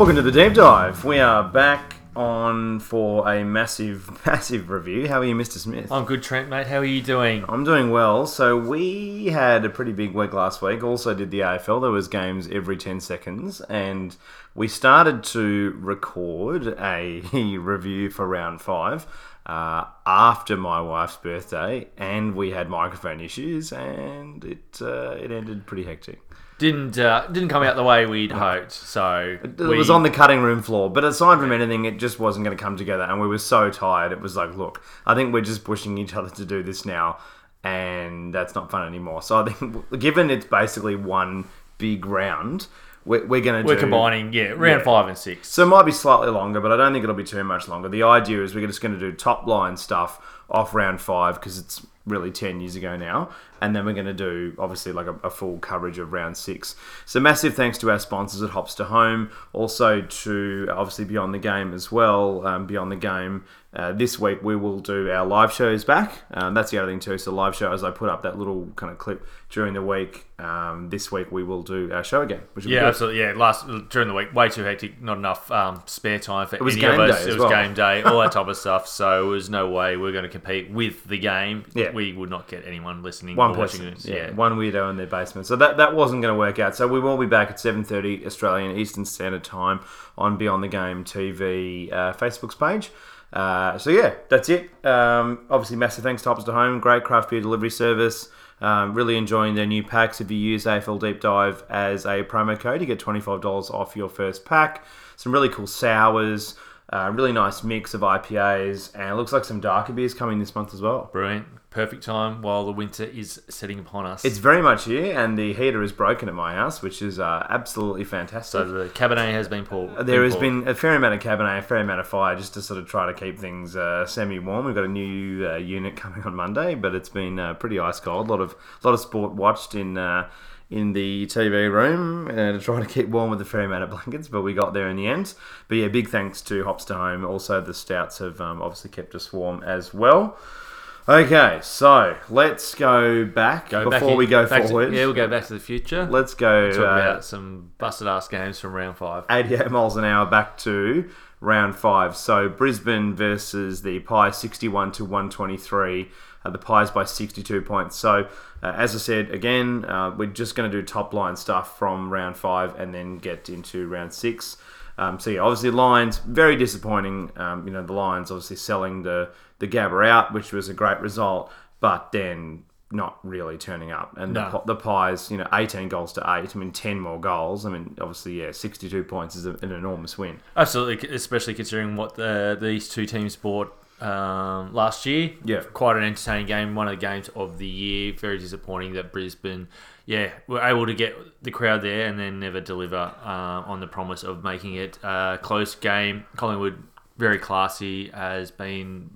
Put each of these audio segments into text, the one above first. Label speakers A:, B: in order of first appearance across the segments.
A: Welcome to the deep dive. We are back on for a massive, massive review. How are you, Mr. Smith?
B: I'm good, Trent, mate. How are you doing?
A: I'm doing well. So we had a pretty big week last week. Also did the AFL. There was games every 10 seconds, and we started to record a review for round five uh, after my wife's birthday, and we had microphone issues, and it uh, it ended pretty hectic.
B: Didn't uh, didn't come out the way we'd hoped. So
A: It was on the cutting room floor, but aside from anything, it just wasn't going to come together, and we were so tired. It was like, look, I think we're just pushing each other to do this now, and that's not fun anymore. So I think, given it's basically one big round, we're, we're going to
B: We're
A: do.
B: combining, yeah, round
A: Yeah.
B: five and six.
A: So it might be slightly longer, but I don't think it'll be too much longer. The idea is we're just going to do top line stuff off round five because it's really 10 years ago now. And then we're going to do, obviously, like a, a full coverage of round six. So massive thanks to our sponsors at Hops to Home, also to obviously Beyond the Game as well. Um, Beyond the Game, uh, this week we will do our live shows back. Um, that's the other thing too. So live shows, I put up that little kind of clip during the week. Um, this week we will do our show again,
B: Yeah, absolutely. Yeah, last during the week, way too hectic. Not enough um, spare time for
A: was
B: any
A: game
B: of us.
A: day
B: It was
A: well.
B: game day, all that type of stuff. So there was no way we are going to compete with the game.
A: Yeah.
B: we would not get anyone listening
A: one
B: or watching
A: person,
B: this.
A: yeah,
B: Yeah,
A: one weirdo in their basement. So that that wasn't going to work out. So we will be back at seven thirty Australian Eastern Standard Time on Beyond the Game TV uh, Facebook's page. Uh, so yeah, that's it. Um, obviously, massive thanks to Hops to Home, great craft beer delivery service. Um, really enjoying their new packs. If you use AFL Deep Dive as a promo code, you get twenty five dollars off your first pack. Some really cool sours. Uh, really nice mix of IPAs, and it looks like some darker beers coming this month as well.
B: brilliant, perfect time while the winter is setting upon us.
A: It's very much here, and the heater is broken at my house, which is uh, absolutely fantastic.
B: so the cabernet has been pulled.
A: there has
B: poured.
A: been a fair amount of cabernet, a fair amount of fire, just to sort of try to keep things uh, semi-warm. We've got a new uh, unit coming on Monday, but it's been uh, pretty ice cold. A lot of lot of sport watched in uh, in the TV room uh, to try to keep warm with a fair amount of blankets, but we got there in the end. But yeah, big thanks to Hops to Home. Also, the stouts have um, obviously kept us warm as well. Okay, so let's go back
B: Go back
A: before
B: in-
A: we go
B: back to-
A: forward.
B: yeah, we'll go back to the future.
A: Let's go
B: talk
A: uh,
B: about some busted ass games from round five.
A: 88 miles an hour back to round five. So Brisbane versus the Pies, 61 to 123. Uh, the Pies by 62 points. So, uh, as I said, again, uh, we're just going to do top line stuff from round five and then get into round six. Um, so yeah, obviously Lions very disappointing. Um, you know the Lions obviously selling the the Gabba out, which was a great result, but then not really turning up. And the,
B: No.
A: Pi- the Pies, you know, 18 goals to eight. I mean, 10 more goals. I mean, obviously, yeah, 62 points is a, an enormous win.
B: Absolutely, especially considering what the, these two teams bought um, last year.
A: Yeah.
B: quite an entertaining game. One of the games of the year. Very disappointing that Brisbane, yeah, were able to get the crowd there and then never deliver uh, on the promise of making it a close game. Collingwood, very classy, has been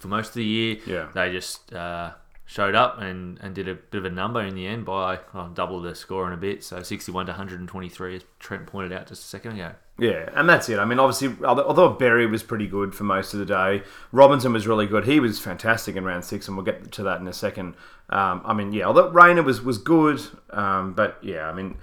B: for most of the year.
A: Yeah.
B: they just. Uh, Showed up and, and did a bit of a number in the end by well, double the score in a bit, so 61 to 123, as Trent pointed out just a second ago.
A: Yeah, and that's it. I mean, obviously, although Berry was pretty good for most of the day, Robinson was really good. He was fantastic in round six, and we'll get to that in a second. Um, I mean, yeah, although Rayner was was good, um, but yeah, I mean,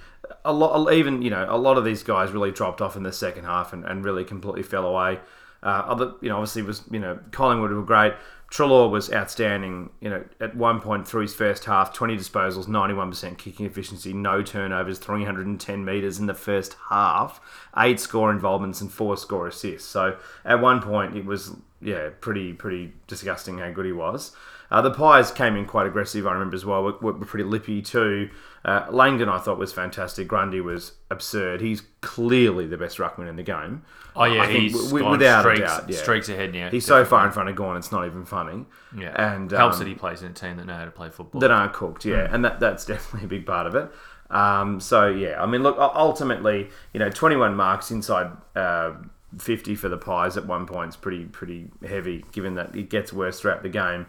A: a lot, even you know, a lot of these guys really dropped off in the second half and, and really completely fell away. Uh, other, you know, obviously was you know Collingwood were great. Treloar was outstanding. You know, at one point through his first half, 20 disposals, 91% kicking efficiency, no turnovers, 310 meters in the first half, eight score involvements and four score assists. So at one point, it was yeah, pretty pretty disgusting how good he was. Uh, the Pies came in quite aggressive, I remember as well. Were, were pretty lippy too. Uh, Langdon, I thought, was fantastic. Grundy was absurd. He's clearly the best ruckman in the game.
B: Oh yeah,
A: I
B: he's
A: w- without
B: streaks,
A: a doubt. Yeah.
B: streaks ahead now.
A: He's so far in front of Gawn, it's not even funny.
B: Yeah,
A: and
B: helps
A: um,
B: that he plays in a team that know how to play football.
A: that aren't cooked, yeah, and that that's definitely a big part of it. Um, so yeah, I mean, look, ultimately, you know, 21 marks inside uh, 50 for the Pies at one point is pretty pretty heavy, given that it gets worse throughout the game.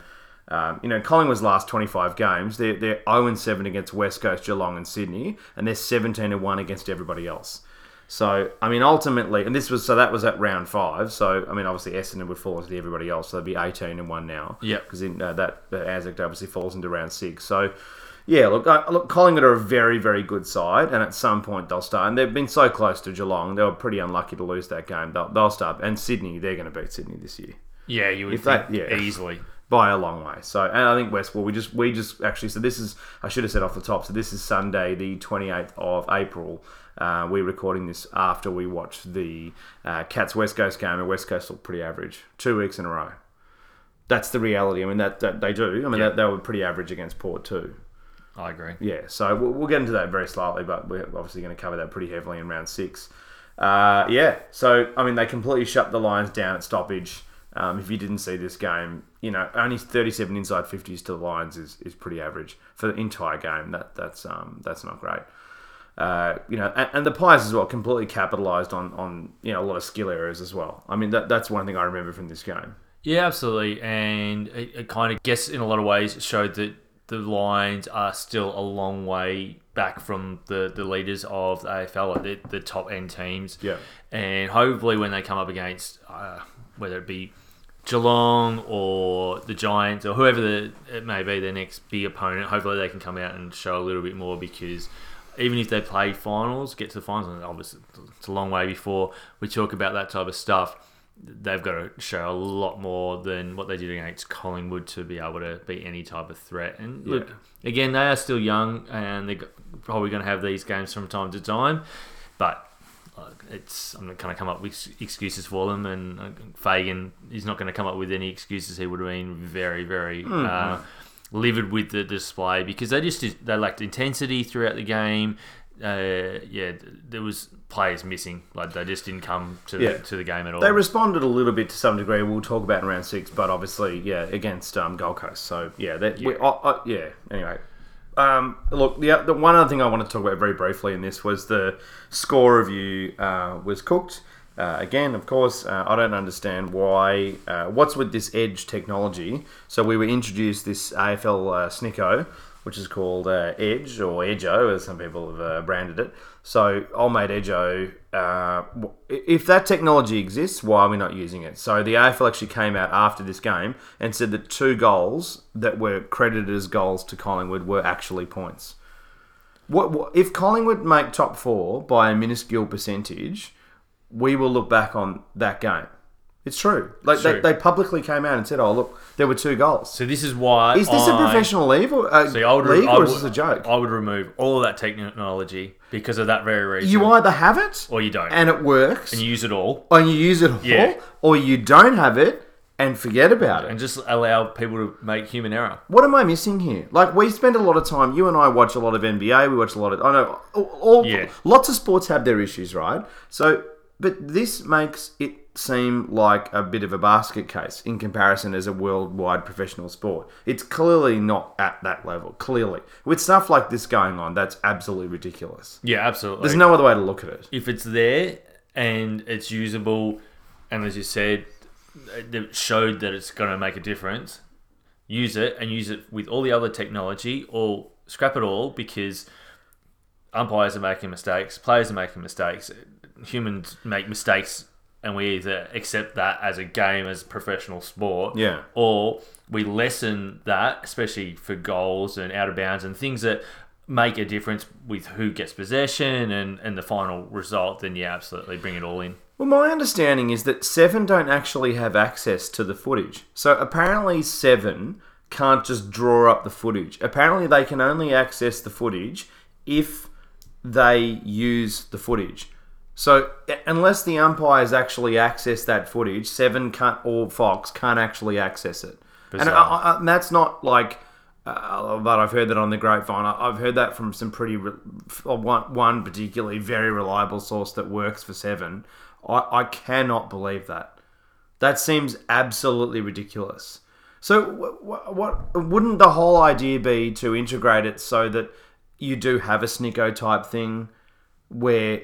A: Um, you know, Collingwood's last 25 games, they're, they're 0 7 against West Coast, Geelong, and Sydney, and they're 17 1 against everybody else. So, I mean, ultimately, and this was so that was at round five. So, I mean, obviously, Essendon would fall into the everybody else. So, they'd be 18 and 1 now.
B: Yeah.
A: Because uh, that, that Anzac obviously falls into round six. So, Yeah, look, uh, look, Collingwood are a very, very good side, and at some point they'll start. And they've been so close to Geelong; they were pretty unlucky to lose that game. They'll, they'll start, and Sydney, they're going to beat Sydney this year
B: Yeah, you would
A: If
B: think
A: yeah.
B: easily.
A: By a long way. So, and I think Westport, we just, we just actually, so this is, I should have said off the top. So this is Sunday, the twenty eighth of April. Uh, we're recording this after we watched the uh, Cats West Coast game, and West Coast looked pretty average two weeks in a row. That's the reality. I mean, that, that they do. I mean,
B: Yeah.
A: that, they were pretty average against Port too.
B: I agree.
A: Yeah, so we'll, we'll get into that very slightly, but we're obviously going to cover that pretty heavily in round six. Uh, yeah, so I mean, they completely shut the Lions down at stoppage. Um, if you didn't see this game, you know, only 37 inside 50s to the Lions is, is pretty average for the entire game. That that's um, that's not great. Uh, you know, and, and the Pies as well completely capitalised on on you know a lot of skill errors as well. I mean, that that's one thing I remember from this game.
B: Yeah, absolutely, and it, it kind of guess in a lot of ways showed that the Lions are still a long way back from the, the leaders of the AFL, like the, the top end teams.
A: Yeah.
B: and hopefully when they come up against uh, whether it be Geelong or the Giants or whoever the, it may be their next big opponent, hopefully they can come out and show a little bit more because even if they play finals, get to the finals, and obviously it's a long way before we talk about that type of stuff. They've got to show a lot more than what they did against Collingwood to be able to be any type of threat. And look, again, they are still young, and they're probably going to have these games from time to time. But it's I'm not going to come up with excuses for them, and Fagan is not going to come up with any excuses. He would have been very, very uh, livid with the display because they just they lacked intensity throughout the game. Uh, yeah, there was players missing. Like they just didn't come to
A: Yeah.
B: the, to the game at all.
A: They responded a little bit to some degree. We'll talk about in round six, but obviously, yeah, against um, Gold Coast. So yeah, that We, I, I, yeah. Anyway, um, look, the, the one other thing I want to talk about very briefly in this was the score review uh, was cooked. Uh, again, of course, uh, I don't understand why. Uh, what's with this Edge technology? So we were introduced this AFL uh, Snicko, which is called uh, Edge or Edgeo, as some people have uh, branded it. So, old mate Edgeo, uh, if that technology exists, why are we not using it? So, the AFL actually came out after this game and said that two goals that were credited as goals to Collingwood were actually points. What, what if Collingwood make top four by a minuscule percentage? We will look back on that game. It's true. Like
B: True.
A: They, they publicly came out and said, "Oh, look, there were two goals."
B: so this is why
A: Is this a
B: I-
A: professional league or, uh,
B: See, I would,
A: league,
B: I
A: or
B: would,
A: is this a joke?
B: I would remove all of that technology because of that very reason.
A: you either have it
B: or you don't,
A: and it works,
B: and you use it all,
A: and you use it all,
B: Yeah.
A: or you don't have it and forget about it.
B: and just allow people to make human error.
A: What am I missing here? Like we spend a lot of time. You and I watch a lot of NBA. We watch a lot of. I know all, all
B: Yeah.
A: lots of sports have their issues, right? So, but this makes it seem like a bit of a basket case in comparison as a worldwide professional sport. It's clearly not at that level. Clearly, with stuff like this going on, that's absolutely ridiculous.
B: Yeah, absolutely.
A: There's no other way to look at it.
B: if it's there and it's usable, and as you said, it showed that it's going to make a difference, use it and use it with all the other technology, or scrap it all because umpires are making mistakes, players are making mistakes, humans make mistakes, and we either accept that as a game, as professional sport,
A: Yeah.
B: or we lessen that, especially for goals and out of bounds and things that make a difference with who gets possession and, and the final result, then yeah, absolutely bring it all in.
A: Well, my understanding is that Seven don't actually have access to the footage. So apparently, Seven can't just draw up the footage. Apparently, they can only access the footage if they use the footage. So unless the umpires actually access that footage, Seven can't or Fox can't actually access it. And, I, I, and that's not like. Uh, but I've heard that on the grapevine. I- I've heard that from some pretty re- uh, one one particularly very reliable source that works for Seven. I, I cannot believe that. That seems absolutely ridiculous. So, what wouldn't the whole idea be to integrate it so that you do have a Snicko type thing where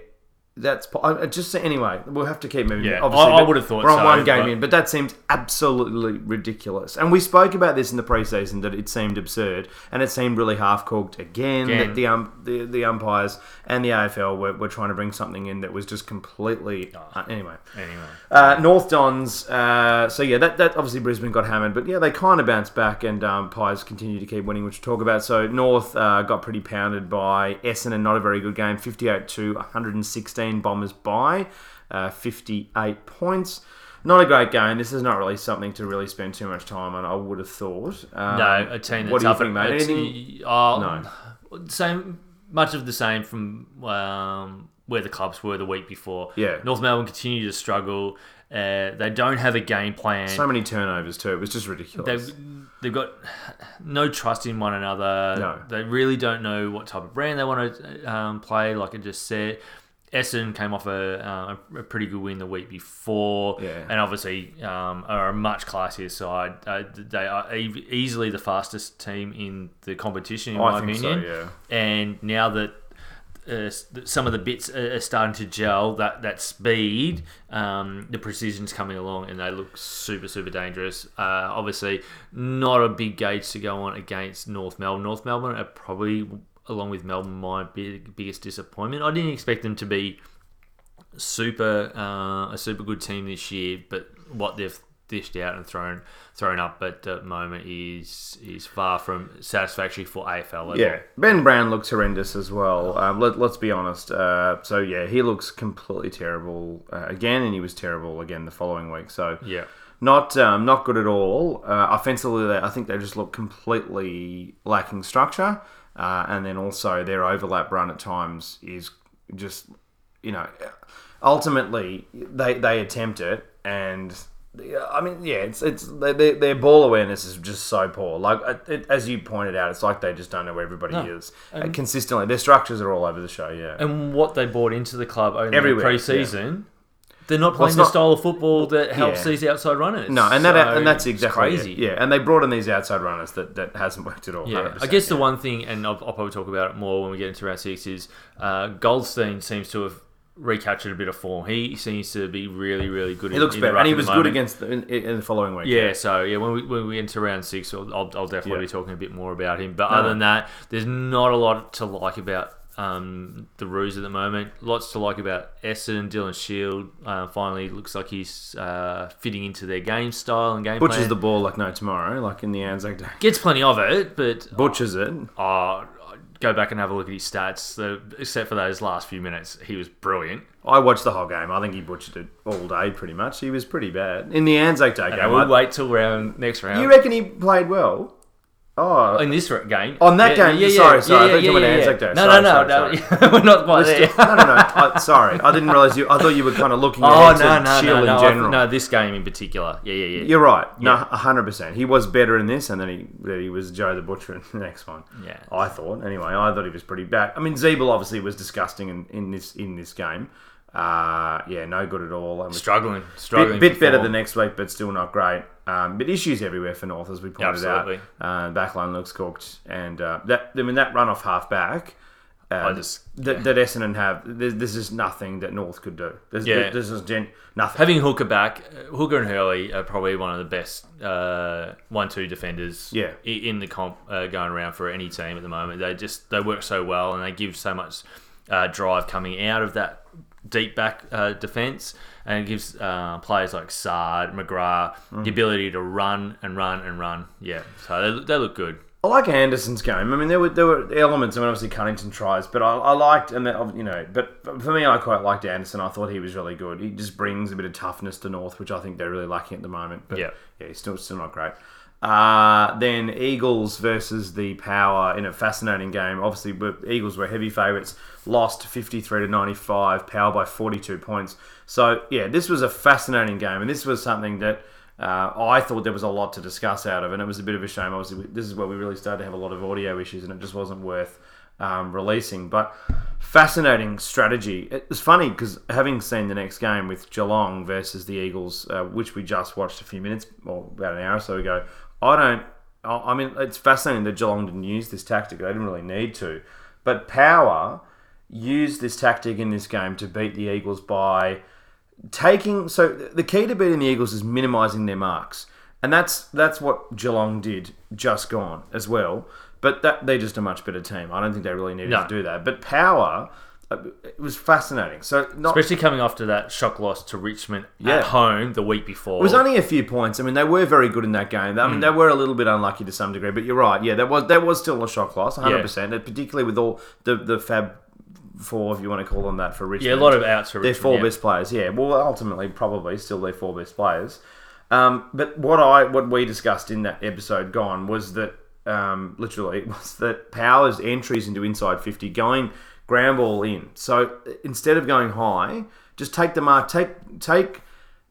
A: that's I- just anyway. We'll have to keep moving.
B: Yeah,
A: obviously,
B: I- I would have thought
A: we're on
B: so,
A: one game
B: but-
A: in, but that seems absolutely ridiculous. And we spoke about this in the preseason that it seemed absurd, and it seemed really half cooked again.
B: Again.
A: That the, um, the the umpires and the AFL were, were trying to bring something in that was just completely uh, anyway.
B: Anyway,
A: Uh, North Dons. Uh, so yeah, that, that obviously Brisbane got hammered, but yeah, they kind of bounced back, and um, Pies continue to keep winning, which we'll talk about. So North uh, got pretty pounded by Essendon, not a very good game, fifty-eight to one hundred and sixteen. Bombers by uh, fifty-eight points. Not a great game. This is not really something to really spend too much time on. I would have thought. Um,
B: no, a team that's
A: what do you
B: up
A: think, mate? Anything?
B: Oh, Same, much of the same from um, where the clubs were the week before.
A: Yeah.
B: North Melbourne continue to struggle. Uh, they don't have a game plan.
A: So many turnovers too. It was just ridiculous.
B: They've, they've got no trust in one another.
A: No.
B: They really don't know what type of brand they want to um, play. Like I just said, Essendon came off a, uh, a pretty good win the week before,
A: Yeah.
B: and obviously um, are a much classier side. Uh, they are e- easily the fastest team in the competition, in
A: I
B: my
A: think so,
B: opinion.
A: yeah.
B: And now that uh, some of the bits are are starting to gel. That that speed, um, the precision's coming along, and they look super super dangerous. Uh, obviously, not a big gauge to go on against North Melbourne. North Melbourne are probably, along with Melbourne, my big, biggest disappointment. I didn't expect them to be super uh, a super good team this year, but what they've dished out and thrown thrown up at the moment is is far from satisfactory for AFL level.
A: Yeah, Ben Brown looks horrendous as well. Um, let, let's be honest. Uh, so yeah, he looks completely terrible uh, again, and he was terrible again the following week. So
B: Yeah.
A: not um, not good at all. Uh, offensively, they, I think they just look completely lacking structure, uh, and then also their overlap run at times is just you know ultimately they they attempt it and. I mean, yeah, it's it's their, their ball awareness is just so poor. Like it, it- as you pointed out, it's like they just don't know where everybody
B: No.
A: is Uh, consistently. Their structures are all over the show. Yeah,
B: And what they brought into the club only
A: Everywhere,
B: pre-season, they're not playing the
A: not-
B: style of football that helps
A: Yeah.
B: these outside runners.
A: no, and that
B: So
A: and that's exactly
B: crazy.
A: it. Yeah, and they brought in these outside runners that, that hasn't worked at all.
B: Yeah, I guess the
A: yeah.
B: one thing, and I'll, I'll probably talk about it more when we get into round six, is uh, Goldstein seems to have recaptured a bit of form. He seems to be really, really good.
A: he
B: in,
A: looks
B: in
A: better, and he
B: the
A: was good against the, in, in the following week.
B: Yeah, so yeah, when we when we get into round six, I'll, I'll, I'll definitely
A: Yeah.
B: be talking a bit more about him. But
A: No,
B: other than that, there's not a lot to like about um, the Roos at the moment. Lots to like about Essen, Dylan Shiel. Uh, finally, looks like he's uh, fitting into their game style and game
A: butchers
B: plan.
A: the ball like no tomorrow, like in the Anzac Day.
B: Gets plenty of it, but
A: Butchers it.
B: uh, go back and have a look at his stats. The, except for those last few minutes, he was brilliant.
A: I watched the whole game. I think he butchered it all day, pretty much. He was pretty bad in the Anzac Day
B: Okay,
A: game.
B: we'll
A: I-
B: wait till round next round.
A: you reckon he played well? Oh,
B: in this game.
A: On that game? Yeah, yeah, sorry, sorry, I thought you were
B: yeah,
A: Anzac
B: yeah.
A: Day.
B: No,
A: Sorry,
B: no,
A: sorry,
B: no, no. we're not quite there.
A: no, no, no. I, sorry, I didn't realize you. I thought you were kind of looking
B: Oh no,
A: to
B: no,
A: Shiel
B: no, no,
A: in general.
B: no! This game in particular, yeah, yeah, yeah.
A: You're right. No, hundred percent. He was better in this, and then he then he was Joe the Butcher in the next one.
B: Yeah.
A: I thought. Anyway, I thought he was pretty bad. I mean, Ziebell obviously was disgusting in, in this in this game. Uh, yeah, no good at all. And
B: struggling, struggling.
A: bit, bit better the next week, but still not great. Um, but issues everywhere for North, as we pointed
B: Absolutely.
A: out. Uh, backline looks cooked, and uh, that I mean that run off half back. Uh,
B: I just-
A: that, that Essendon have. This, this is nothing that North could do. This,
B: Yeah.
A: this is gen, nothing.
B: Having Hooker back, uh, Hooker and Hurley are probably one of the best uh, one-two defenders.
A: Yeah.
B: in the comp uh, going around for any team at the moment. They just they work so well and they give so much uh, drive coming out of that deep back uh, defense, and it gives uh, players like Saad, McGrath
A: Mm.
B: the ability to run and run and run. Yeah, so they, they look good.
A: I like Anderson's game. I mean, there were there were elements. I mean, obviously Cunnington tries, but I, I liked and you know, but for me, I quite liked Anderson. I thought he was really good. He just brings a bit of toughness to North, which I think they're really lacking at the moment. But
B: Yeah.
A: yeah, he's still still not great. Uh, then Eagles versus the Power in a fascinating game. Obviously, Eagles were heavy favourites, lost 53 to 95, Power by 42 points. So, yeah, this was a fascinating game, and this was something that uh, I thought there was a lot to discuss out of, and it was a bit of a shame. Obviously, this is where we really started to have a lot of audio issues, and it just wasn't worth um, releasing. But fascinating strategy. It was funny because having seen the next game with Geelong versus the Eagles, uh, which we just watched a few minutes or about an hour or so ago, I don't. I I mean, it's fascinating that Geelong didn't use this tactic. They didn't really need to. But Power used this tactic in this game to beat the Eagles by taking. So the key to beating the Eagles is minimising their marks, and that's that's what Geelong did just gone as well. But that they're just a much better team. I don't think they really needed
B: No.
A: to do that. But power, it was fascinating. So not
B: Especially coming after that shock loss to Richmond
A: Yeah.
B: at home the week before.
A: It was only a few points. I mean, they were very good in that game.
B: Mm.
A: I mean, they were a little bit unlucky to some degree, but you're right. Yeah, that was that was still a shock loss, 100. percent Particularly with all the the Fab Four, if you want to call them that, for Richmond.
B: yeah, a lot of outs for Richmond.
A: their four
B: yeah.
A: best players. Yeah, well, ultimately, probably still their four best players. Um, but what I what we discussed in that episode gone was that um, literally was that Powers entries into inside fifty going ground ball in. So instead of going high, just take the mark. Take take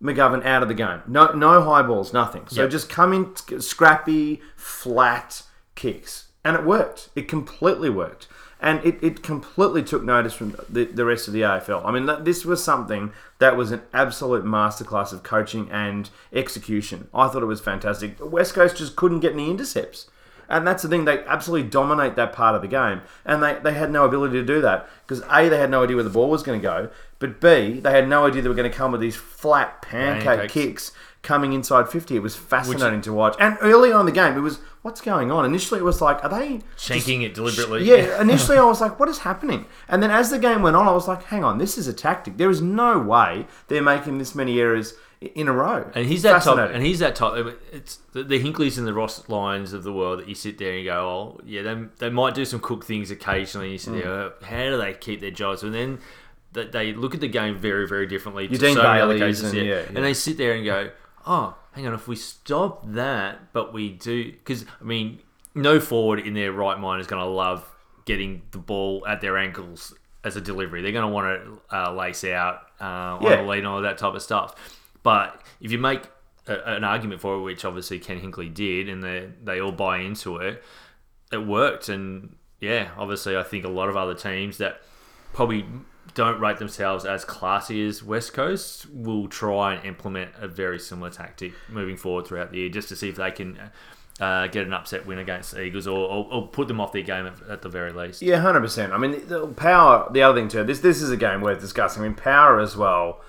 A: McGovern out of the game. No no high balls, nothing. So
B: Yep.
A: just come in scrappy, flat kicks, and it worked. It completely worked. And it, it completely took notice from the, the rest of the AFL. I mean, that, this was something that was an absolute masterclass of coaching and execution. I thought it was fantastic. West Coast just couldn't get any intercepts. And that's the thing, they absolutely dominate that part of the game. And they, they had no ability to do that because A, they had no idea where the ball was going to go, but B, they had no idea they were going to come with these flat pancake
B: Pancakes.
A: kicks coming inside 50. It was fascinating to watch. And early on in the game, it was, what's going on? Initially, it was like, are they
B: Shanking it deliberately.
A: yeah, initially I was like, what is happening? And then as the game went on, I was like, hang on, this is a tactic. There is no way they're making this many errors in a row.
B: And he's that top. And he's that top. It's the, the Hinkleys and the Ross Lyons of the world that you sit there and you go, oh yeah, they, they might do some cook things occasionally. And you sit there,
A: Mm.
B: oh, how do they keep their jobs? And then they, they look at the game very very differently. to
A: Dean
B: so
A: Baileys and-
B: yeah.
A: yeah.
B: And they sit there and go, oh, hang on, if we stop that, but we do because I mean, no forward in their right mind is going to love getting the ball at their ankles as a delivery. They're going to want to uh, lace out uh, on
A: Yeah.
B: the lead and all that type of stuff. But if you make a, an argument for it, which obviously Ken Hinkley did, and they they all buy into it, it worked. And yeah, obviously, I think a lot of other teams that probably don't rate themselves as classy as West Coast will try and implement a very similar tactic moving forward throughout the year, just to see if they can. Uh, get an upset win against the Eagles, or, or, or put them off their game at, at the very least.
A: Yeah, hundred percent. I mean, the power. The other thing too. This this is a game worth discussing. I mean, power as well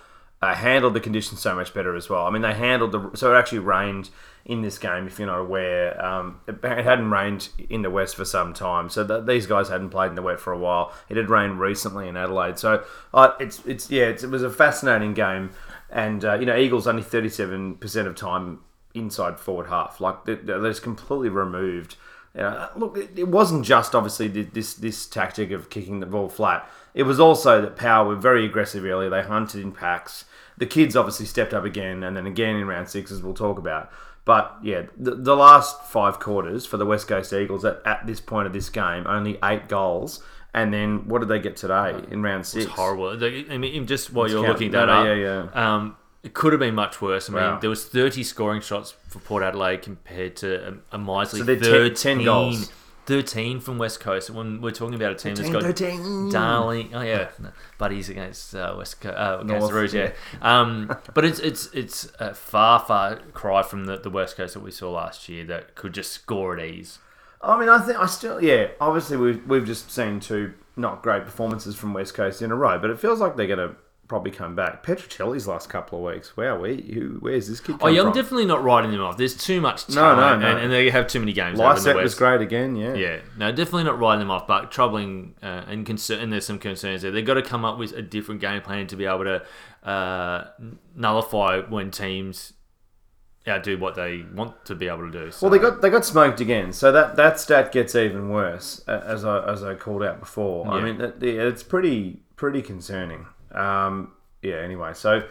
A: uh, handled the conditions so much better as well. I mean, they handled the so it actually rained in this game. If you're not aware, um, it, it hadn't rained in the west for some time. So that these guys hadn't played in the wet for a while. It had rained recently in Adelaide. So uh, it's it's yeah, it's, it was a fascinating game. And uh, you know, Eagles only thirty seven percent of time inside forward half. Like they- they're just completely removed. You know, look, it, it wasn't just obviously this this tactic of kicking the ball flat. It was also that Power were very aggressive early. They hunted in packs. The kids obviously stepped up again, and then again in round six, as we'll talk about. But yeah, the, the last five quarters for the West Coast Eagles at, at this point of this game, only eight goals. And then what did they get today in round six?
B: It's horrible. Like, I mean, just while you're looking that
A: no,
B: up,
A: yeah, yeah.
B: Um, it could have been much worse. I mean,
A: Wow.
B: there was 30 scoring shots for Port Adelaide compared to a, a miserly
A: So they're 10
B: 13,
A: 10 goals.
B: 13 from West Coast. When we're talking about a team that's got
A: 13.
B: darling, oh yeah, no, buddies against uh, West Coast, uh, against
A: North,
B: the Rouge, yeah. Um, but it's it's it's a far far cry from the, the West Coast that we saw last year that could just score at ease.
A: I mean, I think I still, yeah. Obviously, we've we've just seen two not great performances from West Coast in a row, but it feels like they're going to probably come back. Petruccelle's last couple of weeks. Wow, we who, where's this kid?
B: Oh yeah, I'm
A: from?
B: definitely not writing them off. There's too much
A: No, no, no.
B: And, and they have too many games. Lycett
A: was great again. Yeah,
B: Yeah, no, definitely not writing them off, but troubling uh, and concern. And there's some concerns there. They've got to come up with a different game plan to be able to uh, nullify when teams outdo what they want to be able to do. So,
A: Well, they got they got smoked again, so that, that stat gets even worse, as I as I called out before. I mean, it's pretty pretty concerning. Um, yeah. Anyway, so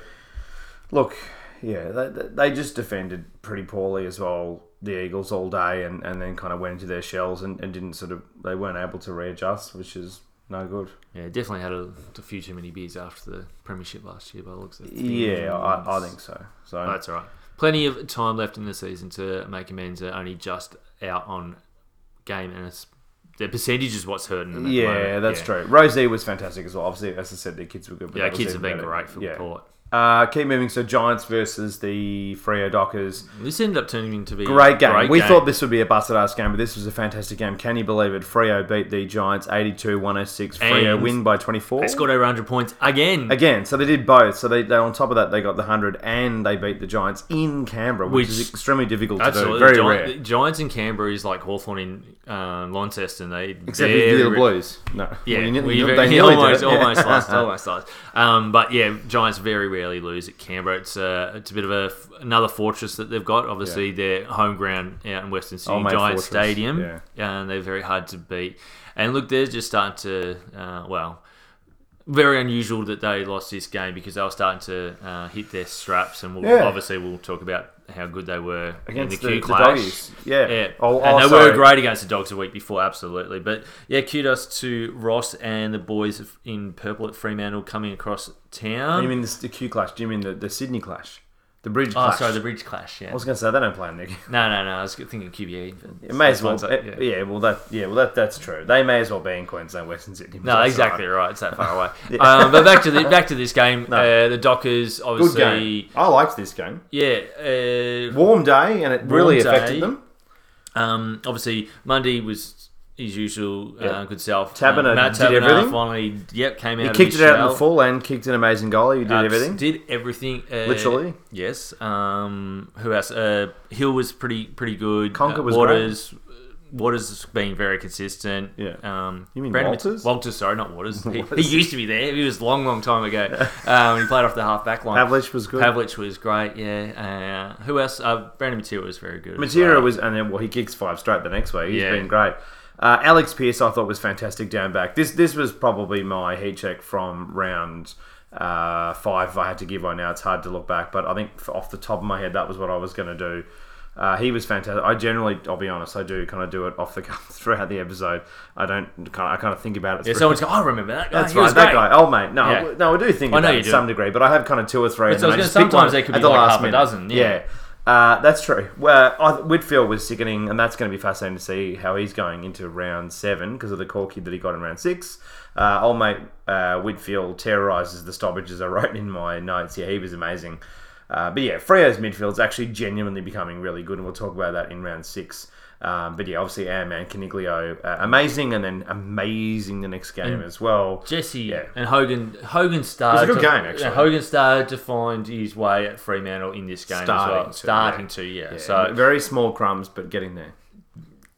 A: look, yeah, they, they just defended pretty poorly as well. The Eagles all day, and, and then kind of went into their shells and, and didn't sort of they weren't able to readjust, which is no good.
B: yeah, definitely had a, a few too many beers after the premiership last year. By the looks of things.
A: Yeah, I, I think so. So
B: But that's all right. Plenty of time left in the season to make amends. They're only just out on game, and the percentage is what's hurting them.
A: Yeah,
B: moment.
A: that's
B: Yeah.
A: true. Rozee was fantastic as well. Obviously, as I said, the kids were good. But
B: Yeah, kids have been
A: better.
B: great for
A: yeah.
B: Port.
A: Uh, keep moving. So Giants versus the Freo Dockers.
B: This ended up turning into be
A: Great game.
B: Great
A: we
B: game.
A: thought this would be a busted ass game, but this was a fantastic game. Can you believe it? Freo beat the Giants 82 106. Freo win by 24.
B: they scored over 100 points again.
A: Again, so they did both. So they, they on top of that, they got the 100 and they beat the Giants in Canberra, which,
B: Which-
A: is extremely difficult to
B: Absolutely,
A: do. Very rare.
B: Giants in Canberra is like Hawthorn in uh, Launceston. They
A: Except the Blues. No.
B: Yeah,
A: Well, you
B: we
A: you-
B: very-
A: they nearly did
B: almost, almost lost, almost lost. Um, but yeah, Giants very rarely lose at Canberra. It's uh, it's a bit of a another fortress that they've got. Obviously, their home ground out in Western Sydney,
A: Old Fortress,
B: Stadium,
A: yeah.
B: and they're very hard to beat. And look, they're just starting to uh, well. Very unusual that they lost this game because they were starting to uh, hit their straps, and we'll,
A: Yeah.
B: obviously we'll talk about how good they were
A: Against
B: in
A: the,
B: the
A: the
B: Q clash.
A: doggies. Yeah.
B: Yeah,
A: Oh,
B: and they were great against the Dogs a week before, absolutely. But yeah, kudos to Ross and the boys in purple at Fremantle coming across town.
A: You mean the, the Q clash? Do you mean the, the Sydney clash? The bridge
B: oh,
A: clash?
B: sorry, the Bridge Clash. Yeah,
A: I was going to say, they don't play in there.
B: no, no, no. I was thinking QBE. but
A: It may as well. eh, yeah. well, that yeah, well that that's true. They may as well be in Queensland, Western Sydney.
B: No,
A: That's
B: exactly
A: right.
B: right. It's that far away. um, but back to the back to this game. Uh, the Dockers,
A: Good
B: obviously,
A: game. I liked this game.
B: yeah. Uh,
A: Warm day, and it really
B: Warm
A: affected
B: day.
A: them.
B: Um, obviously, Monday was his usual uh, good self.
A: Taberner
B: Uh, Matt
A: did everything.
B: finally, yep, came out.
A: He kicked it out in the
B: shell.
A: full and kicked an amazing goal. He did
B: Abs-
A: everything.
B: Did everything. Uh,
A: Literally.
B: Yes. Um, who else? Uh, Hill was pretty pretty good.
A: Conca
B: Uh,
A: was
B: Waters. Waters has been very consistent.
A: Yeah.
B: Um,
A: You mean
B: Brandon
A: Walters?
B: Walters, sorry, not Waters. He, he used to be there. He was a long, long time ago. um, he played off the half back line.
A: Pavlich was good.
B: Pavlich was great. Yeah. Uh, who else? Uh, Brandon Matera was very good. as
A: Matera
B: well.
A: was, and then well, he kicks five straight the next week. He's
B: Yeah.
A: been great. Uh, Alex Pearce, I thought was fantastic down back. This this was probably my heat check from round uh, five. If I had to give one now, it's hard to look back, but I think off the top of my head, that was what I was going to do. Uh, he was fantastic. I generally, I'll be honest, I do kind of do it off the cuff throughout the episode. I don't kind of, I kind of think about it.
B: Yeah, someone's go, I remember that guy.
A: That's
B: he was
A: right, that
B: great."
A: guy. Oh mate, no,
B: Yeah.
A: no, I do think
B: I
A: about
B: know
A: it to some degree, but I have kind of two or three.
B: But
A: and
B: so I was gonna- sometimes they could be
A: the
B: like
A: last
B: half a
A: minute.
B: dozen, yeah.
A: Uh, that's true. Well, Whitfield was sickening, and that's going to be fascinating to see how he's going into round seven because of the call kid that he got in round six. Uh, old mate uh, Whitfield terrorises the stoppages. I wrote in my notes. Yeah, he was amazing. Uh, but yeah, Freo's midfield's actually genuinely becoming really good, and we'll talk about that in round six. Um, but yeah, obviously our man Coniglio, uh, amazing, and then amazing the next game as well.
B: Jesse
A: Yeah.
B: and Hogan. Hogan started.
A: a good
B: to,
A: game, actually.
B: and Hogan started to find his way at Fremantle in this game
A: Starting
B: as well.
A: to,
B: starting
A: yeah.
B: to, yeah.
A: Yeah,
B: So
A: very small crumbs, but getting there.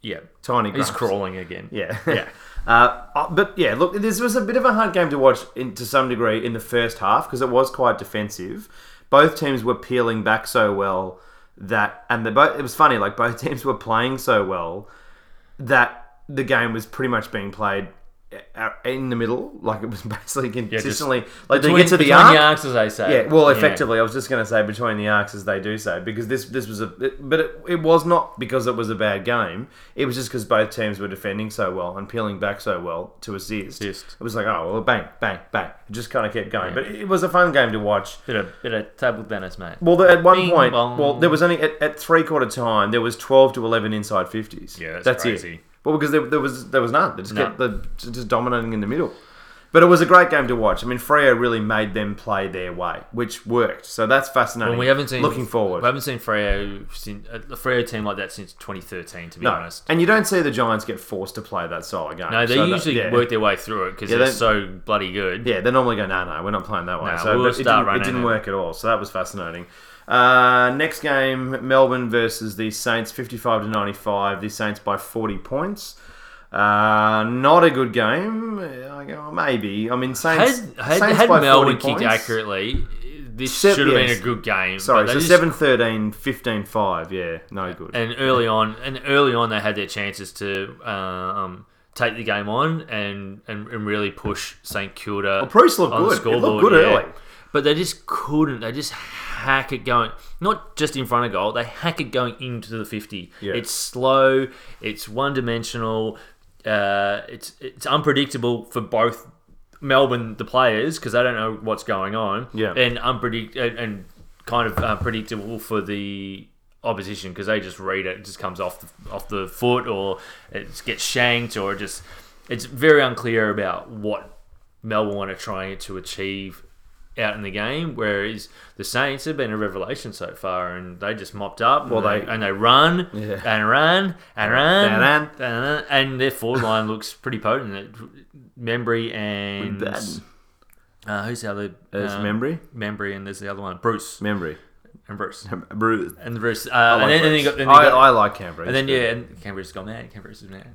B: yeah,
A: Tiny
B: he's
A: crumbs.
B: crawling again.
A: Yeah,
B: Yeah.
A: Uh, uh, but yeah, look, this was a bit of a hard game to watch in, to some degree in the first half because it was quite defensive. Both teams were peeling back so well that, and the both it was funny. Like both teams were playing so well that the game was pretty much being played in the middle. Like it was basically consistently. like they
B: Between,
A: get to the arc,
B: the arcs, as they say.
A: yeah, well, effectively, I was just going to say between the arcs, as they do say, because this this was a, it, but it, it was not because it was a bad game. It was just because both teams were defending so well and peeling back so well to assist.
B: Assist.
A: It was like, oh well, bang, bang, bang. It just kind of kept going, but it was a fun game to watch.
B: Bit of bit of table tennis, mate.
A: Well, the, at one
B: Bing
A: point,
B: bong.
A: well, there was only at, at three quarter time there was twelve to eleven inside fifties.
B: Yeah, that's crazy.
A: it. Well, because there, there was there was none. They just
B: No.
A: kept the, just dominating in the middle. But it was a great game to watch. I mean, Freo really made them play their way, which worked. So that's fascinating.
B: Well, we haven't seen
A: looking forward.
B: We haven't seen Freo since a Freo team like that since 2013. To be
A: no,
B: honest,
A: and you don't see the Giants get forced to play that style of game.
B: no, they
A: So that-
B: usually
A: yeah.
B: work their way through it because
A: Yeah,
B: they're
A: they-
B: so bloody good.
A: Yeah, they normally go, no, no, we're not playing that way.
B: Nah,
A: so
B: we'll
A: it, didn't, it didn't work at all. So that was fascinating. Uh, next game, Melbourne versus the Saints, 55 to 95. The Saints by 40 points. Uh, not a good game. I go, maybe. I mean, Saints.
B: Had had,
A: Saints
B: had
A: by
B: Melbourne
A: 40
B: kicked accurately, this
A: Sep-
B: should have
A: yes.
B: been a good game.
A: Sorry, so
B: just-
A: 7 13, 15 5. Yeah, no good.
B: and early on, and early on, they had their chances to um, take the game on and, and, and really push St Kilda.
A: Well, Bruce looked
B: the
A: good.
B: Scoreboard,
A: looked good
B: yeah.
A: early.
B: but they just couldn't. They just hack it going, not just in front of goal. They hack it going into the fifty.
A: Yeah.
B: It's slow. It's one dimensional. Uh, it's it's unpredictable for both Melbourne, the players, because they don't know what's going on.
A: Yeah.
B: and unpredict and, and kind of uh, predictable for the opposition because they just read it. It just comes off the, off the foot, or it gets shanked, or it just it's very unclear about what Melbourne are trying to achieve out in the game. Whereas the Saints have been a revelation so far, and they just mopped up.
A: Well,
B: and
A: they-
B: and they run
A: Yeah.
B: and run and run
A: And run.
B: and, and their forward line looks pretty potent. Membrey and uh, who's the other?
A: There's
B: uh,
A: Membrey,
B: Membrey and there's the other one, Bruce
A: Membrey,
B: and Bruce
A: Bruce.
B: and Bruce. Uh,
A: I
B: and
A: like
B: then, and then you got, then
A: I,
B: got
A: I like Canberra.
B: and then yeah, and Canberra's gone mad. Is mad.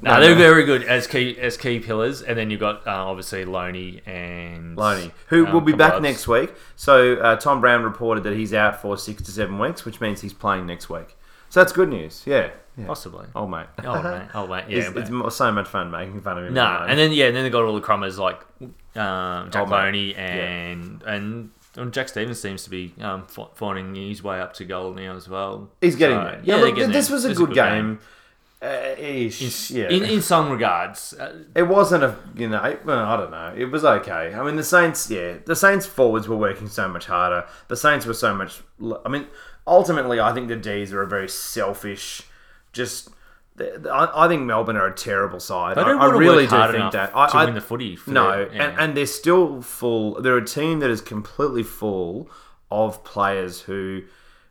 A: No,
B: No, they're
A: no.
B: very good as key as key pillars, and then you've got uh, obviously Lonie and
A: Lonie, who
B: um,
A: will be back next week. So uh, Tom Browne reported that he's out for six to seven weeks, which means he's playing next week. So that's good news. Yeah. yeah.
B: possibly.
A: Oh mate.
B: Oh mate, oh mate, yeah.
A: it's,
B: but-
A: it's so much fun making fun of him.
B: no,
A: you
B: and then yeah, and then they got all the crummers like um, Jack
A: Oh.
B: Lonie and and. and Jack Stevens seems to be um, finding his way up to goal now as well.
A: he's getting
B: So,
A: there.
B: Yeah,
A: Yeah, look,
B: getting
A: this
B: there.
A: was a
B: This
A: good, game. Uh, ish. yeah.
B: In, in some regards, uh,
A: It wasn't a, you know, well, I don't know. It was okay. I mean, the Saints, yeah, the Saints forwards were working so much harder. The Saints were so much. I mean, ultimately, I think the D's are a very selfish. Just, I, I think Melbourne are a terrible side.
B: they
A: I,
B: don't
A: I
B: to
A: really do think that. I,
B: to
A: I,
B: win the footy. For
A: no,
B: their- yeah.
A: and, and they're still full. They're a team that is completely full of players who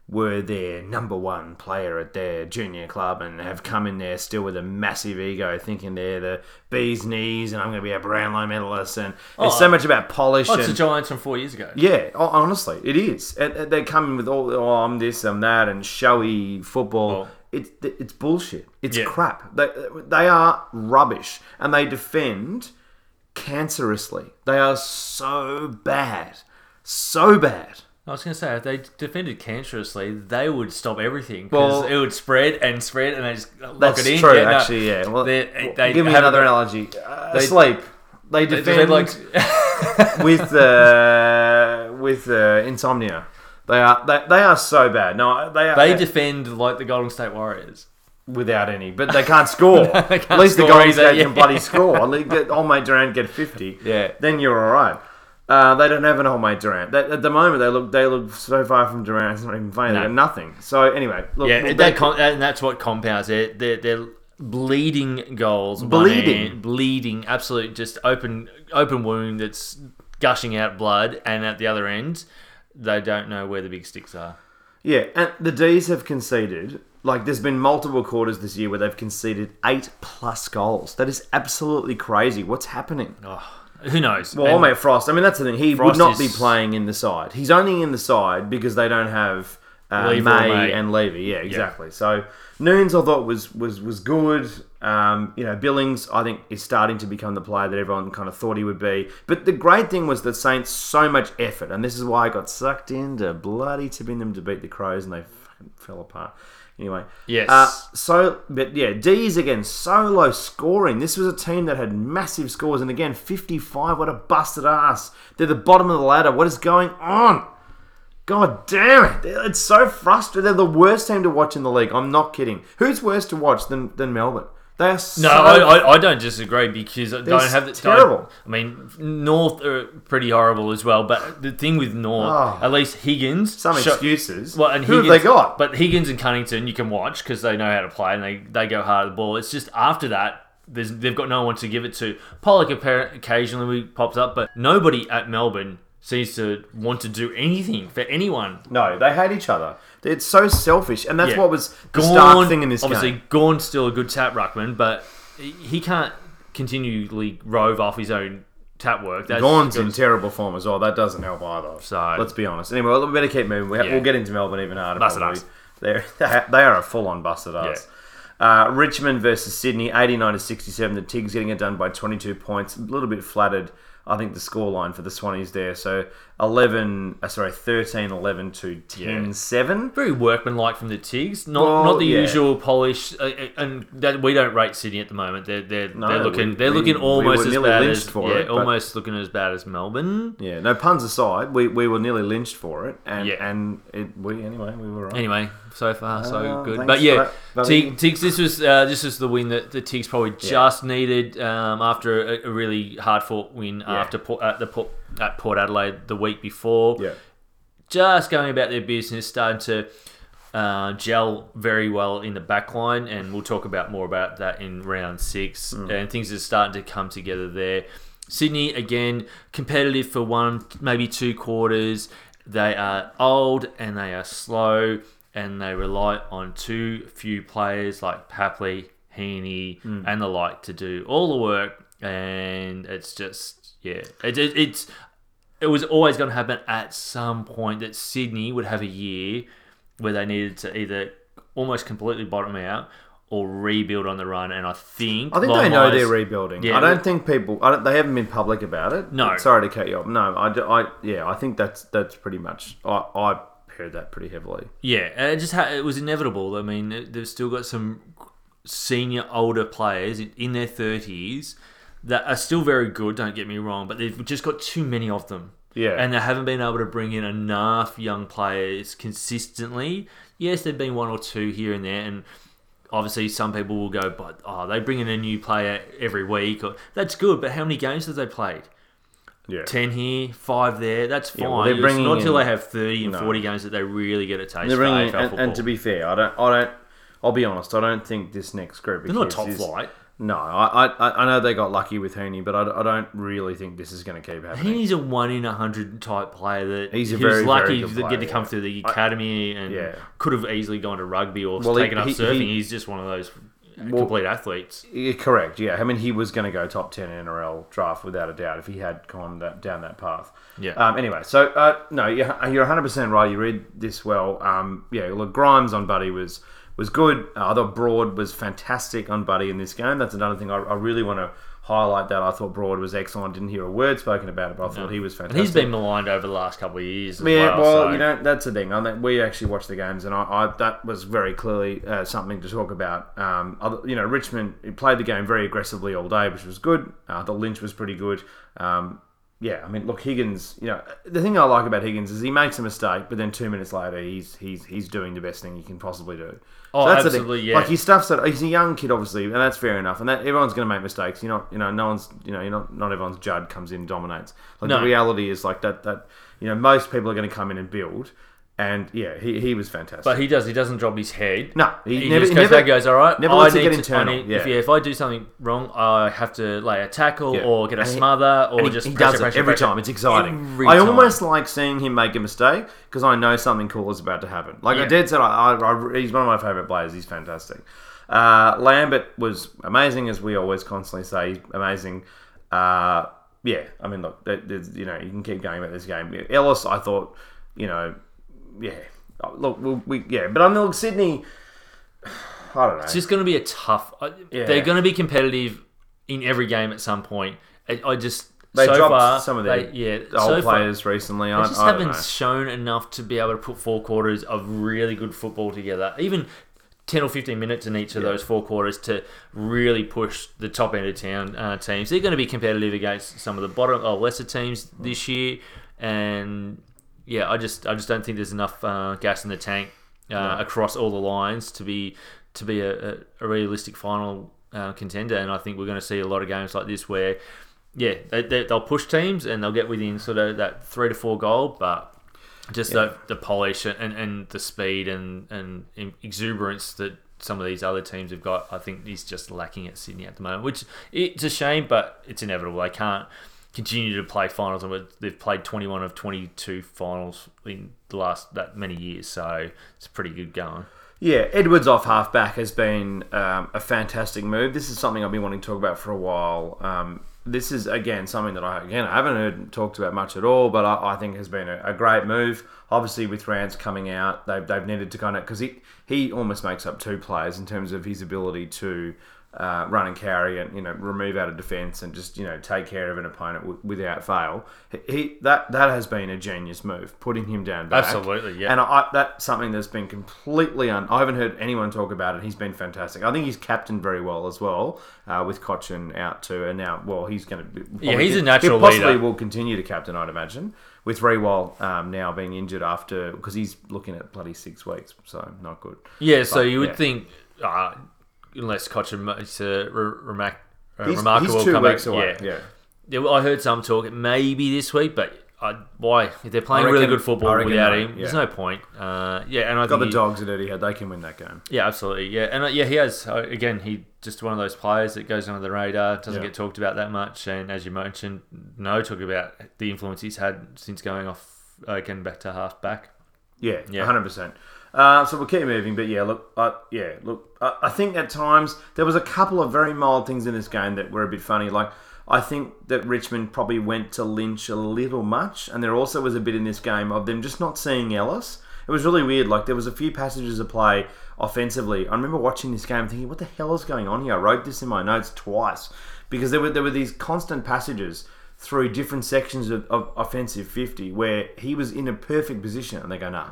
A: were their number one player at their junior club and have come in there still with a massive ego, thinking they're the bee's knees and I'm going to be a Brownlow medalist. And it's
B: Oh.
A: so much about polish.
B: oh, it's the Giants from four years ago.
A: yeah, ho- honestly, it is. And and they come in with all, oh, I'm this, I'm that, and showy football.
B: Well-
A: it's it's bullshit. It's
B: Yeah.
A: crap. They they are rubbish, and they defend cancerously. They are so bad, so bad.
B: I was going to say, if they defended cancerously, they would stop everything
A: Well-
B: because it would spread and spread, and they just lock it in.
A: true,
B: Yeah, no.
A: actually. Yeah. Well,
B: They-
A: well,
B: they
A: give me
B: have-
A: another analogy. Uh, sleep. They
B: They
A: defend
B: defend like
A: with uh, with uh, insomnia. They are they, they are so bad. No, they are.
B: they defend like the Golden State Warriors.
A: without any, but they can't score.
B: They can't
A: At least the Golden State
B: yeah.
A: can bloody score. At least get old mate Durant get fifty.
B: Yeah.
A: then you're all right. Uh, they don't have an old mate Durant. They, at the moment, they look they look so far from Durant. It's not even funny. They
B: No.
A: got nothing. So anyway, look,
B: Yeah,
A: look,
B: that
A: they-
B: com- and that's what compounds it. They're, they're bleeding goals,
A: Bleeding.
B: hand, bleeding, absolute just open open wound that's gushing out blood, and at the other end, they don't know where the big sticks are.
A: yeah, and the D's have conceded. Like, there's been multiple quarters this year where they've conceded eight plus goals. That is absolutely crazy. What's happening?
B: Who knows?
A: Well,
B: And-
A: Frost. I mean, that's the thing. He would
B: Frost
A: not
B: is-
A: be playing in the side. He's only in the side because they don't have uh,
B: Lever or
A: May,
B: May.
A: and Levy. Yeah, exactly. So Newnes, I thought was was was good. Um, you know, Billings, I think, is starting to become the player that everyone kind of thought he would be. But the great thing was the Saints so much effort, and this is why I got sucked into bloody tipping them to beat the Crows, and they fucking fell apart. Anyway,
B: Yes.
A: Uh, so, but yeah, D's again so low scoring. This was a team that had massive scores, and again, fifty-five. What a busted ass! They're the bottom of the ladder. What is going on? God damn it! It's so frustrating. They're the worst team to watch in the league. I'm not kidding. Who's worse to watch than than Melbourne? They are so
B: No, I, I, I don't disagree because I don't have the
A: terrible.
B: I mean, North are pretty horrible as well. But the thing with North,
A: Oh.
B: at least Higgins,
A: some excuses.
B: Well, and
A: who
B: Higgins,
A: have they got?
B: But Higgins and Cunnington, you can watch because they know how to play and they, they go hard at the ball. It's just after that, there's, they've got no one to give it to. Pollock apparent, occasionally pops up, but nobody at Melbourne seems to want to do anything for anyone.
A: no, they hate each other. It's so selfish, and that's
B: Yeah.
A: what was the stark thing in this
B: obviously,
A: game.
B: Gawn's still a good tap ruckman, but he- he can't continually rove off his own tap work. That's
A: Gawn's in terrible form as well. That doesn't help either.
B: So-
A: let's be honest. Anyway, we better keep moving. We,
B: Yeah.
A: We'll get into Melbourne even harder.
B: Busted
A: probably.
B: ass.
A: They're they are a full on busted ass. Uh, Richmond versus Sydney, eighty nine to sixty seven. The Tigs getting it done by twenty two points. A little bit flattered. I think the scoreline for the Swannies there. So 11, uh, sorry, 13, 11 to 10, 7.
B: very workmanlike from the Tigs. Not
A: Well,
B: not the
A: yeah.
B: usual polish, uh, uh, and that we don't rate Sydney at the moment. They're they're,
A: No,
B: they're looking
A: we-
B: they're looking
A: we
B: almost
A: were
B: as bad
A: lynched
B: as
A: for
B: yeah,
A: it,
B: almost looking as bad as Melbourne.
A: Yeah, no puns aside, we, we were nearly lynched for it, and
B: Yeah.
A: and it, we anyway we were right.
B: Anyway, so far so
A: Oh,
B: good. But yeah,
A: that, buddy.
B: Tig- Tigs. This was uh, this was the win that the Tigs probably just needed um, after a, a really hard fought win after Port, at the Port, at Port Adelaide the week before.
A: Yeah,
B: just going about their business, starting to uh, gel very well in the back line, and we'll talk about more about that in round six.
A: Mm.
B: And things are starting to come together there. Sydney again competitive for one, maybe two quarters. They are old and they are slow, and they rely on too few players like Papley, Heaney, mm. and the like to do all the work. And it's just yeah, it, it, it's it was always going to happen at some point that Sydney would have a year where they needed to either almost completely bottom out or rebuild on the run. And I think
A: I think they know they're rebuilding.
B: Yeah,
A: I don't think people. I don't, they haven't been public about it.
B: No.
A: sorry to cut you off. No, I, I yeah, I think that's that's pretty much. I, I heard that pretty heavily.
B: Yeah, it just ha- it was inevitable. I mean, it- they've still got some senior older players in, in their thirties that are still very good. Don't get me wrong, but they've just got too many of them.
A: Yeah.
B: and they haven't been able to bring in enough young players consistently. Yes, there've been one or two here and there, and obviously some people will go, but oh, they bring in a new player every week. Or, that's good, but how many games have they played?
A: Yeah,
B: 10 here, 5 there, that's fine.
A: Yeah, well, they're
B: It's
A: bringing
B: not until
A: in-
B: they have 30 and
A: No.
B: 40 games that they really get a taste
A: they're
B: for
A: bringing.
B: AFL
A: And,
B: football.
A: and to be fair, I don't. I don't. I'll be honest. I don't think this next group.
B: They're not top flight.
A: No, I, I I know they got lucky with Heaney, but I, I don't really think this is going to keep happening.
B: He's a one in a hundred type player that
A: He's a
B: he was
A: very,
B: lucky
A: very good
B: to get to come
A: yeah.
B: through the academy and
A: Yeah.
B: could have easily gone to rugby or
A: Well, he-
B: taken up
A: he-
B: surfing.
A: he-
B: He's just one of those complete athletes.
A: Correct. Yeah, I mean he was going to go top ten NRL draft without a doubt if he had gone that, down that path.
B: Yeah.
A: Um, anyway, so uh, no, you're you're 100 percent right. You read this well. Um, yeah, look, Grimes on Buddy was was good. Uh, I thought Broad was fantastic on Buddy in this game. That's another thing I, I really want to highlight. That I thought Broad was excellent. Didn't hear a word spoken about it, but I thought he was fantastic.
B: And he's been maligned over the last couple of years. As
A: Yeah,
B: well,
A: well,
B: so-
A: you know that's the thing. I think we actually watched the games, and I, I that was very clearly uh, something to talk about. Um, other, you know, Richmond he played the game very aggressively all day, which was good. Uh, the Lynch was pretty good. Um, yeah, I mean, look, Higgins. You know, the thing I like about Higgins is he makes a mistake, but then two minutes later, he's he's he's doing the best thing he can possibly do.
B: Oh,
A: the thing.
B: absolutely, yeah.
A: Like he stuffs it. He's a young kid, obviously, and that's fair enough. And that everyone's going to make mistakes. You're not, you know, no one's, you know, you're not, not everyone's Judd comes in and dominates. Like
B: No.
A: the reality is like that. That you know, most people are going to come in and build. And yeah, he, he was fantastic.
B: But he does. He doesn't drop his head.
A: no, he, never,
B: just goes
A: never
B: goes, all right.
A: never
B: I
A: lets it
B: need
A: get internal,
B: I need-
A: yeah.
B: If, yeah, if I do something wrong, I have to lay a tackle
A: Yeah.
B: or get a
A: And he-
B: smother or
A: he,
B: just
A: he does it
B: pressure,
A: every
B: pressure.
A: time. It's exciting.
B: Every
A: I
B: time.
A: almost like seeing him make a mistake because I know something cool is about to happen. Like I did said, I, I, I, he's one of my favorite players. He's fantastic. Uh, Lambert was amazing, as we always constantly say. He's amazing. Uh, yeah, I mean, look, you know, you can keep going about this game. Ellis, I thought, you know, yeah, look, we, we yeah, but I mean, look, Sydney. I don't know.
B: It's just going to be a tough.
A: Yeah.
B: They're going to be competitive in every game at some point. I, I just
A: they
B: so
A: dropped
B: far,
A: some of
B: they- yeah,
A: old
B: so far,
A: players recently.
B: They
A: I,
B: just
A: I
B: haven't
A: know.
B: shown enough to be able to put four quarters of really good football together. Even 10 or 15 minutes in each of those four quarters to really push the top end of town uh, teams. They're going to be competitive against some of the bottom or lesser teams this year. And yeah, I just I just don't think there's enough uh, gas in the tank uh, across all the lines to be to be a, a, realistic final uh, contender. And I think we're going to see a lot of games like this where yeah, they, they, they'll push teams and they'll get within sort of that three to four goal, but just the, the polish and, and the speed and, and exuberance that some of these other teams have got, I think is just lacking at Sydney at the moment, which it's a shame, but it's inevitable. They can't continue to play finals, and they've played 21 of 22 finals in the last that many years, so it's pretty good going.
A: Yeah, Edwards off halfback has been um, a fantastic move. This is something I've been wanting to talk about for a while. Um, this is again something that I again I haven't heard talked about much at all, but I, I think has been a, a great move. Obviously, with Rance coming out, they've, they've needed to kind of because he he almost makes up two players in terms of his ability to uh, run and carry and you know remove out of defence and just you know take care of an opponent w- without fail. He, he that that has been a genius move, putting him down back.
B: Absolutely, yeah.
A: And I, that's something that's been completely un. I haven't heard anyone talk about it. He's been fantastic. I think he's captained very well as well, uh, with Cotchin out too. And now, well, he's going to. be
B: Yeah, he's a natural
A: He possibly
B: leader.
A: will continue to captain, I'd imagine, with Riewoldt um, now being injured after because he's looking at bloody six weeks, so not good.
B: Yeah, so you would
A: yeah.
B: think, uh, unless Cotchin makes a re- uh,
A: He's,
B: remarkable
A: he's two
B: comeback,
A: weeks away.
B: yeah.
A: Yeah.
B: Yeah, well, I heard some talk maybe this week, but uh, why if they're playing
A: I
B: really good football without him, there's no point. Uh, yeah, and I
A: Got the
B: he-
A: dogs at Etihad. They can win that game.
B: Yeah, absolutely. Yeah, and uh, yeah, he has. Uh, again, he just one of those players that goes under the radar, doesn't
A: Yeah.
B: get talked about that much. And as you mentioned, no talk about the influence he's had since going off, uh, getting back to half back.
A: Yeah,
B: Yeah.
A: hundred percent. Uh, so we'll keep moving, but yeah, look, yeah, look. I I think at times there was a couple of very mild things in this game that were a bit funny. Like I think that Richmond probably went to Lynch a little much, and there also was a bit in this game of them just not seeing Ellis. It was really weird. Like there was a few passages of play offensively. I remember watching this game thinking, "What the hell is going on here?" I wrote this in my notes twice because there were there were these constant passages through different sections of, of offensive fifty where he was in a perfect position, and they go, "Nah."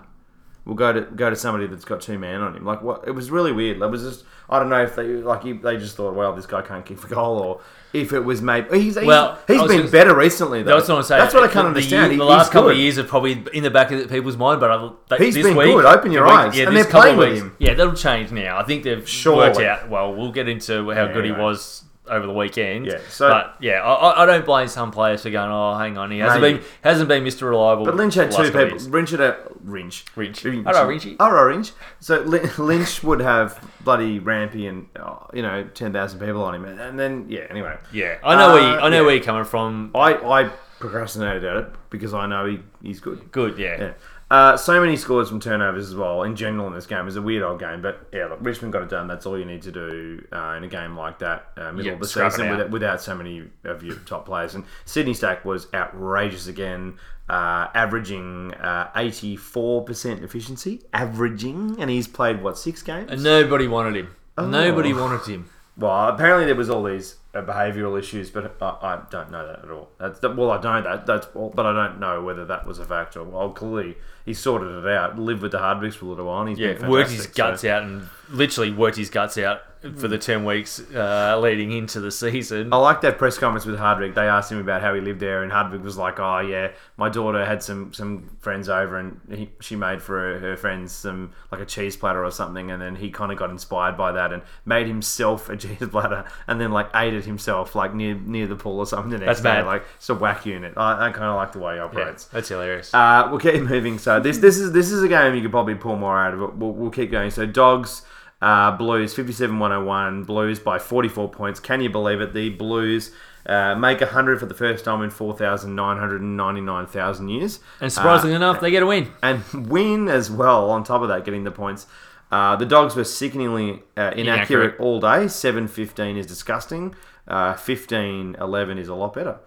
A: We'll go to go to somebody that's got two man on him. Like what? It was really weird. It was just I don't know if they like he, they just thought, well, this guy can't kick the goal, or if it was maybe he's he's,
B: Well,
A: he's been
B: gonna-
A: better recently. Though.
B: That's what I'm saying.
A: That's what I can't
B: The-
A: understand.
B: The, the last couple
A: good.
B: of years are probably in the back of people's mind, but I, that,
A: He's
B: this
A: been
B: week,
A: good. Open your
B: week-
A: eyes.
B: Yeah,
A: And they're playing with
B: weeks-
A: him.
B: Yeah, that'll change now. I think they've
A: Surely.
B: worked out. Well, we'll get into how
A: Yeah,
B: good he was over the weekend.
A: Yeah, so-
B: but yeah, I, I- don't blame some players for going. Oh, hang on, he hasn't been hasn't been Mr. Reliable.
A: But Lynch had two
B: last couple of
A: people.
B: years.
A: Lynch had a Lynch.
B: Lynch.
A: Lynch.
B: Hello, Lynchy.
A: Hello, Lynch. So Lynch would have bloody Rampy and oh, you know ten thousand people on him, and, then yeah. Anyway,
B: Yeah, I know where you,
A: Uh,
B: I know
A: yeah.
B: where you're coming from.
A: I I procrastinated at it because I know he, he's good.
B: Good, yeah.
A: Yeah. Uh, so many scores from turnovers as well. In general, in this game, it's a weird old game, but yeah, look, Richmond got it done. That's all you need to do uh, in a game like that, uh, middle
B: Yeah,
A: of the season, without, without so many of your top players. And Sydney Stack was outrageous again, uh, averaging uh, eighty-four percent efficiency, averaging, and he's played what six games?
B: And nobody wanted him.
A: Oh.
B: Nobody wanted him.
A: Well, apparently there was all these uh, behavioural issues, but I, I don't know that at all. That's well, I don't know that. That's all, but I don't know whether that was a factor. Well, clearly he sorted it out. Lived with the Hardwicks for a little while. And he's
B: Yeah, worked his guts
A: so-
B: out and literally worked his guts out for the 10 weeks uh, leading into the season.
A: I like that press conference with Hardwick. They asked him about how he lived there, and Hardwick was like, "Oh yeah, my daughter had some some friends over, and he, she made for her, her friends some like a cheese platter or something, and then he kind of got inspired by that and made himself a cheese platter, and then like ate it himself, like near near the pool or something. The next
B: That's
A: day.
B: mad.
A: like it's a whack unit. I, I kind of like the way he operates.
B: Yeah, that's hilarious.
A: Uh, we'll keep moving. So this this is this is a game you could probably pull more out of it. We'll, we'll keep going. So dogs, uh, Blues 57-101. Blues by 44 points. Can you believe it? The Blues uh, make 100 for the first time in 4,999,000 years.
B: and surprisingly enough, they get a win.
A: And win as well, on top of that, getting the points. Uh, the dogs were sickeningly uh, inaccurate,
B: Inaccurate.
A: all day. 7-15 is disgusting. Uh, 15-11 is a lot better.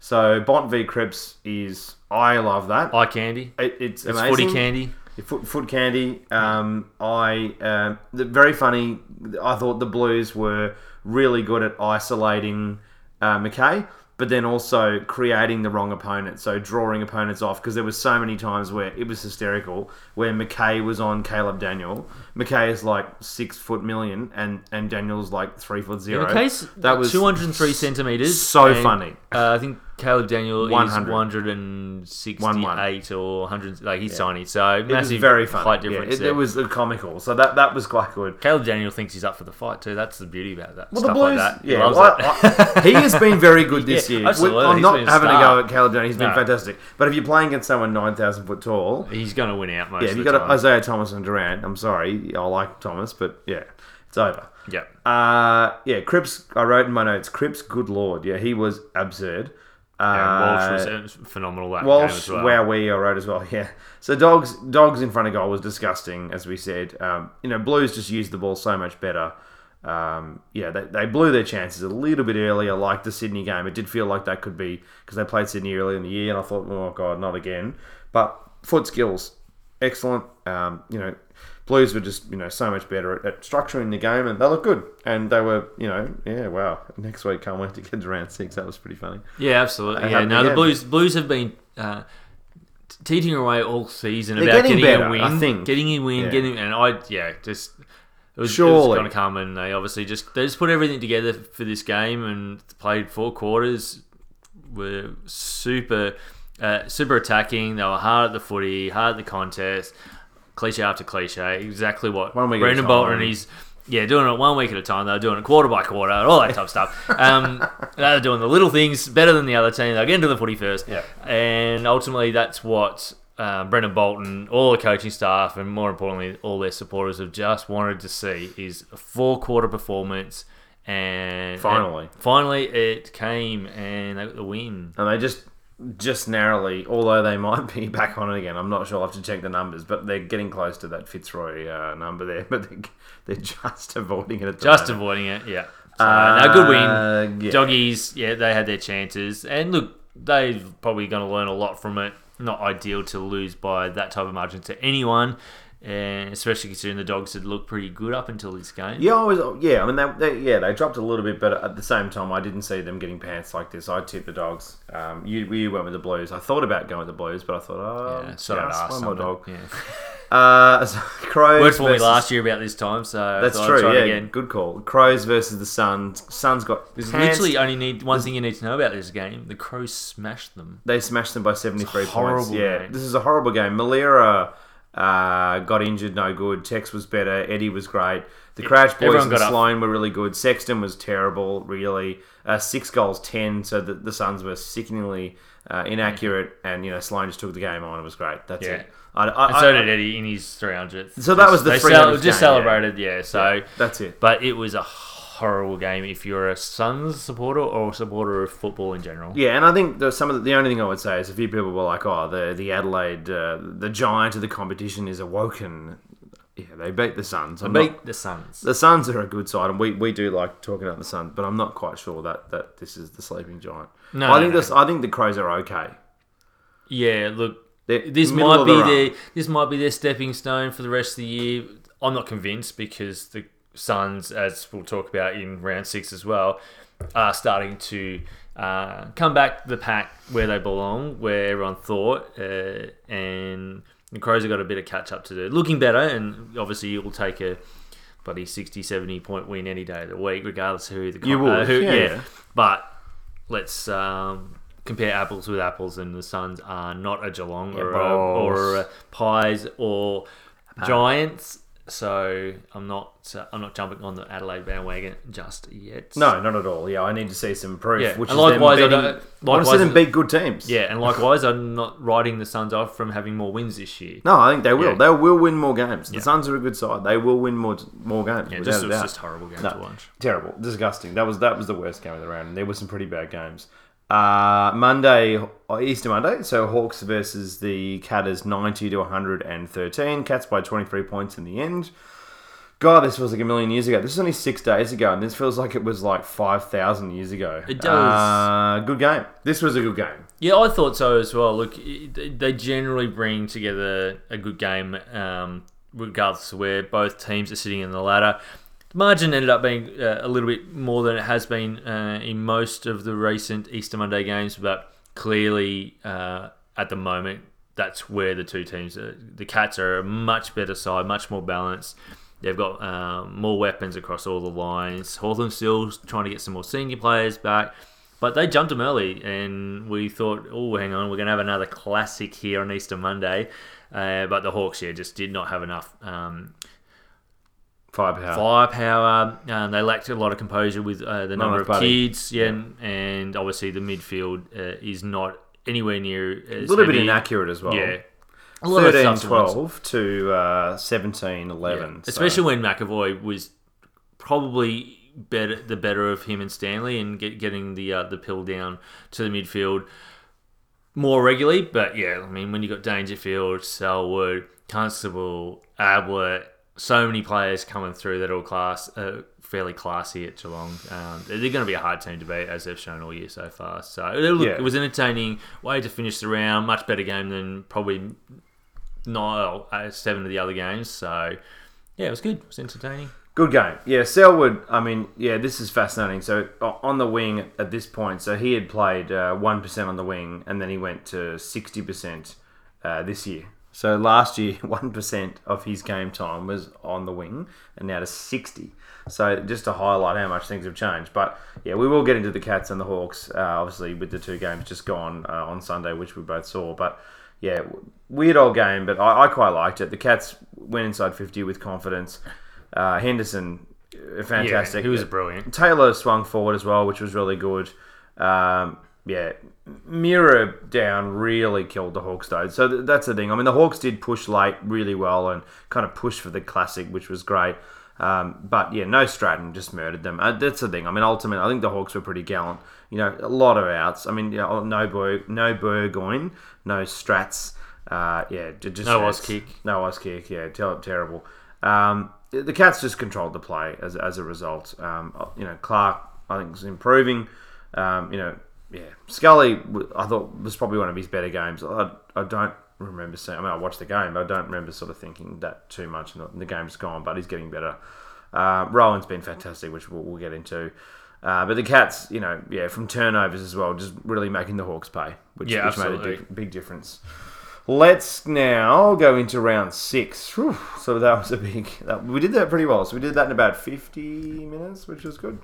A: So Bont v Cripps is... I love that.
B: Eye candy.
A: It, it's
B: It's
A: amazing.
B: footy candy.
A: Foot, foot candy. Um, I um, the, very funny. I thought the Blues were really good at isolating uh, McKay, but then also creating the wrong opponent. So drawing opponents off because there was so many times where it was hysterical. Where McKay was on Caleb Daniel. McKay is like six foot million, and and Daniel's like three foot zero.
B: In case,
A: that was
B: 203 centimeters.
A: so
B: and,
A: funny.
B: Uh, I think Caleb Daniel
A: 100.
B: is 168 or 100. Like he's tiny, so
A: It was
B: massive
A: very funny.
B: height
A: Yeah, it, it was uh, comical. So that that was quite good.
B: Caleb Daniel thinks he's up for the fight too. That's the beauty about that.
A: Well,
B: Stuff
A: the Blues,
B: like that. He
A: yeah,
B: loves
A: well. I- I- he has been very good this
B: Yeah,
A: year.
B: absolutely.
A: I'm
B: He's
A: not
B: a
A: having a go at Caleb Daniel. He's been
B: No.
A: fantastic. But if you're playing against someone nine thousand foot tall,
B: he's going to win out most
A: yeah, if you got
B: time.
A: Isaiah Thomas and Durant, I'm sorry, I like Thomas, but yeah, it's over.
B: yeah.
A: Uh, yeah, Cripps. I wrote in my notes, Cripps. Good lord, yeah, he was absurd.
B: Yeah, Walsh was uh, phenomenal that game
A: Walsh,
B: as well.
A: wow, we I wrote as well. Yeah. So dogs, dogs in front of goal was disgusting, as we said. Um, you know, Blues just used the ball so much better. Um, yeah, they, they blew their chances a little bit earlier, like the Sydney game. It did feel like that could be because they played Sydney earlier in the year, and I thought, oh god, not again. But foot skills, excellent. Um, you know, Blues were just you know so much better at, at structuring the game, and they looked good. And they were, you know, yeah, wow. Next week, can't wait to get to round six. That was pretty funny.
B: Yeah, absolutely. Yeah,
A: haven't
B: no, the. Blues Blues have been uh, t- teetering away all season
A: They're
B: about
A: getting
B: getting,
A: better,
B: a win,
A: I think.
B: getting a win,
A: Yeah.
B: getting, and I yeah, just it was,
A: Surely.
B: going to come, and they obviously just they just put everything together for this game and played four quarters. Were super uh, super attacking. They were hard at the footy, hard at the contest. Cliche after cliche, exactly what
A: One week at
B: Brendon Bolton and his yeah, doing it one week at a time. They were doing it quarter by quarter, all that type of stuff. Um, they were doing the little things better than the other team. They'll get into the footy first.
A: Yeah.
B: And ultimately, that's what uh, Brendon Bolton, all the coaching staff, and more importantly, all their supporters have just wanted to see is a four quarter performance. And
A: Finally.
B: and finally, it came, and they got the win.
A: and they just just narrowly, although they might be back on it again. I'm not sure. I'll have to check the numbers, but they're getting close to that Fitzroy uh, number there. But they're, they're just avoiding it.
B: Just
A: moment.
B: avoiding it, yeah. So, no, good win.
A: Uh, yeah.
B: Doggies, yeah, they had their chances, and look, they're probably going to learn a lot from it. Not ideal to lose by that type of margin to anyone, and especially considering the dogs had looked pretty good up until this game.
A: Yeah, I was. Yeah, I mean, they, they, yeah, they dropped a little bit, but at the same time, I didn't see them getting pants like this. I tipped the dogs. Um, you, you went with the Blues. I thought about going with the Blues, but I thought, oh,
B: Yeah, sort of
A: just one more dog.
B: Yeah.
A: Uh, so Crows.
B: Worked for me last year about this time, so
A: That's true. Yeah,
B: again.
A: good call. Crows versus the Suns. Suns got
B: There's
A: pants.
B: literally only need one thing you need to know about this game: the Crows smashed them.
A: They smashed them by 73
B: It's a
A: points.
B: horrible
A: Yeah, this is a horrible game. Malira uh, got injured, no good. Tex was better. Eddie was great. The Crouch boys
B: everyone
A: and
B: got up.
A: Sloane were really good. Sexton was terrible, really. Uh, six goals, 10. So the, the Suns were sickeningly uh, inaccurate. And, you know, Sloane just took the game on. It was great. That's
B: Yeah.
A: it. I, I,
B: And so
A: I-
B: did Eddie in his 300th.
A: So that was the
B: they
A: 300th
B: just
A: game,
B: celebrated, yeah. So,
A: That's it.
B: but it was a horrible game if you're a Suns supporter or a supporter of football in general.
A: Yeah, and I think the, some of the, the only thing I would say is a few people were like, "Oh, the the Adelaide, uh, the giant of the competition is awoken." Yeah, they beat the Suns. I'm
B: Beat
A: not-
B: the Suns.
A: the Suns are a good side, and we, we do like talking about the Suns, but I'm not quite sure that, that this is the sleeping giant.
B: No,
A: I think
B: no.
A: this. I think the Crows are okay.
B: Yeah, look,
A: They're
B: this might be their this might be their stepping stone for the rest of the year. I'm not convinced because the Suns, as we'll talk about in round six as well, are starting to uh, come back the pack where they belong, where everyone thought, uh, and the Crows have got a bit of catch up to do. Looking better, and obviously it will take a bloody 60, 70 point win any day of the week, regardless of who the
A: You
B: uh, who,
A: yeah, yeah.
B: But let's um, compare apples with apples, and the Suns are not a Geelong or, a, or a Pies or Giants. So I'm not uh, I'm not jumping on the Adelaide bandwagon just yet.
A: No, not at all. Yeah, I need to see some proof.
B: Yeah,
A: Which
B: and likewise, I don't-
A: I want to see
B: likewise-
A: them beat good teams.
B: Yeah, and likewise, I'm not writing the Suns off from having more wins this year.
A: No, I think they will.
B: Yeah.
A: They will win more games. The
B: Yeah.
A: Suns are a good side. They will win more more games.
B: Yeah, just, it was just horrible game
A: No.
B: to watch.
A: terrible, disgusting. That was that was the worst game of the round. And there were some pretty bad games. Uh, Monday, Easter Monday. So Hawks versus the Catters, ninety to one hundred and thirteen. Cats by twenty three points in the end. God, this feels like a million years ago. This is only six days ago, and this feels like it was like five thousand years ago.
B: It does.
A: Uh, good game. This was a good game.
B: Yeah, I thought so as well. Look, they generally bring together a good game, um, regardless of where both teams are sitting in the ladder. The margin ended up being uh, a little bit more than it has been uh, in most of the recent Easter Monday games, but clearly uh, at the moment, that's where the two teams are. The Cats are a much better side, much more balanced. They've got um, more weapons across all the lines. Hawthorn still trying to get some more senior players back. But they jumped them early, and we thought, oh, hang on, we're going to have another classic here on Easter Monday. Uh, but the Hawks, yeah, just did not have enough um,
A: Firepower.
B: firepower. Um, they lacked a lot of composure with uh, the number of
A: buddy.
B: kids, yeah, and, and obviously the midfield uh, is not anywhere near
A: a
B: as
A: little bit inaccurate as well.
B: Yeah, a lot
A: 13
B: stuff's
A: 12 to uh, 17 11.
B: Yeah.
A: so-
B: Especially when McEvoy was probably better, the better of him and Stanley, and get, getting the uh, the pill down to the midfield more regularly. But yeah, I mean, when you got Dangerfield, Selwood, Constable, Ablett, so many players coming through that are all class, uh, fairly classy at Geelong. Um, they're going to be a hard team to beat, as they've shown all year so far. So it, look,
A: Yeah.
B: it was an entertaining way to finish the round. Much better game than probably nine, uh, seven of the other games. So yeah, it was good. It was entertaining.
A: Good game. Yeah, Selwood, I mean, yeah, this is fascinating. So on the wing at this point, so he had played uh, 1% on the wing and then he went to 60% uh, this year. So last year, 1% of his game time was on the wing and now to 60. So just to highlight how much things have changed. But yeah, we will get into the Cats and the Hawks, uh, obviously, with the two games just gone uh, on Sunday, which we both saw. But yeah, weird old game, but I, I quite liked it. The Cats went inside 50 with confidence. Uh, Henderson fantastic.
B: Yeah, he was brilliant.
A: Taylor swung forward as well, which was really good. Um, yeah, Mira down really killed the Hawks though. So th- that's the thing. I mean, the Hawks did push late really well and kind of push for the classic, which was great. Um, but yeah, no Stratton just murdered them. Uh, that's the thing. I mean, ultimately, I think the Hawks were pretty gallant. You know, a lot of outs. I mean, yeah, no Berg, no Burgoyne, no Strats. Uh, yeah, just
B: No
A: Strats.
B: Auskick.
A: No Auskick. Yeah, ter- terrible. Um, the Cats just controlled the play as, as a result. Um, you know, Clark, I think, is improving. Um, you know, yeah, Scully, I thought was probably one of his better games. I, I don't remember seeing. I mean, I watched the game, but I don't remember sort of thinking that too much. And the game's gone, but he's getting better. Uh, Rohan's been fantastic, which we'll, we'll get into. Uh, but the Cats, you know, yeah, from turnovers as well, just really making the Hawks pay, which,
B: Yeah,
A: which made a big, big difference. Let's now go into round six. Whew. So that was a big. That, we did that pretty well. So we did that in about fifty minutes, which was good.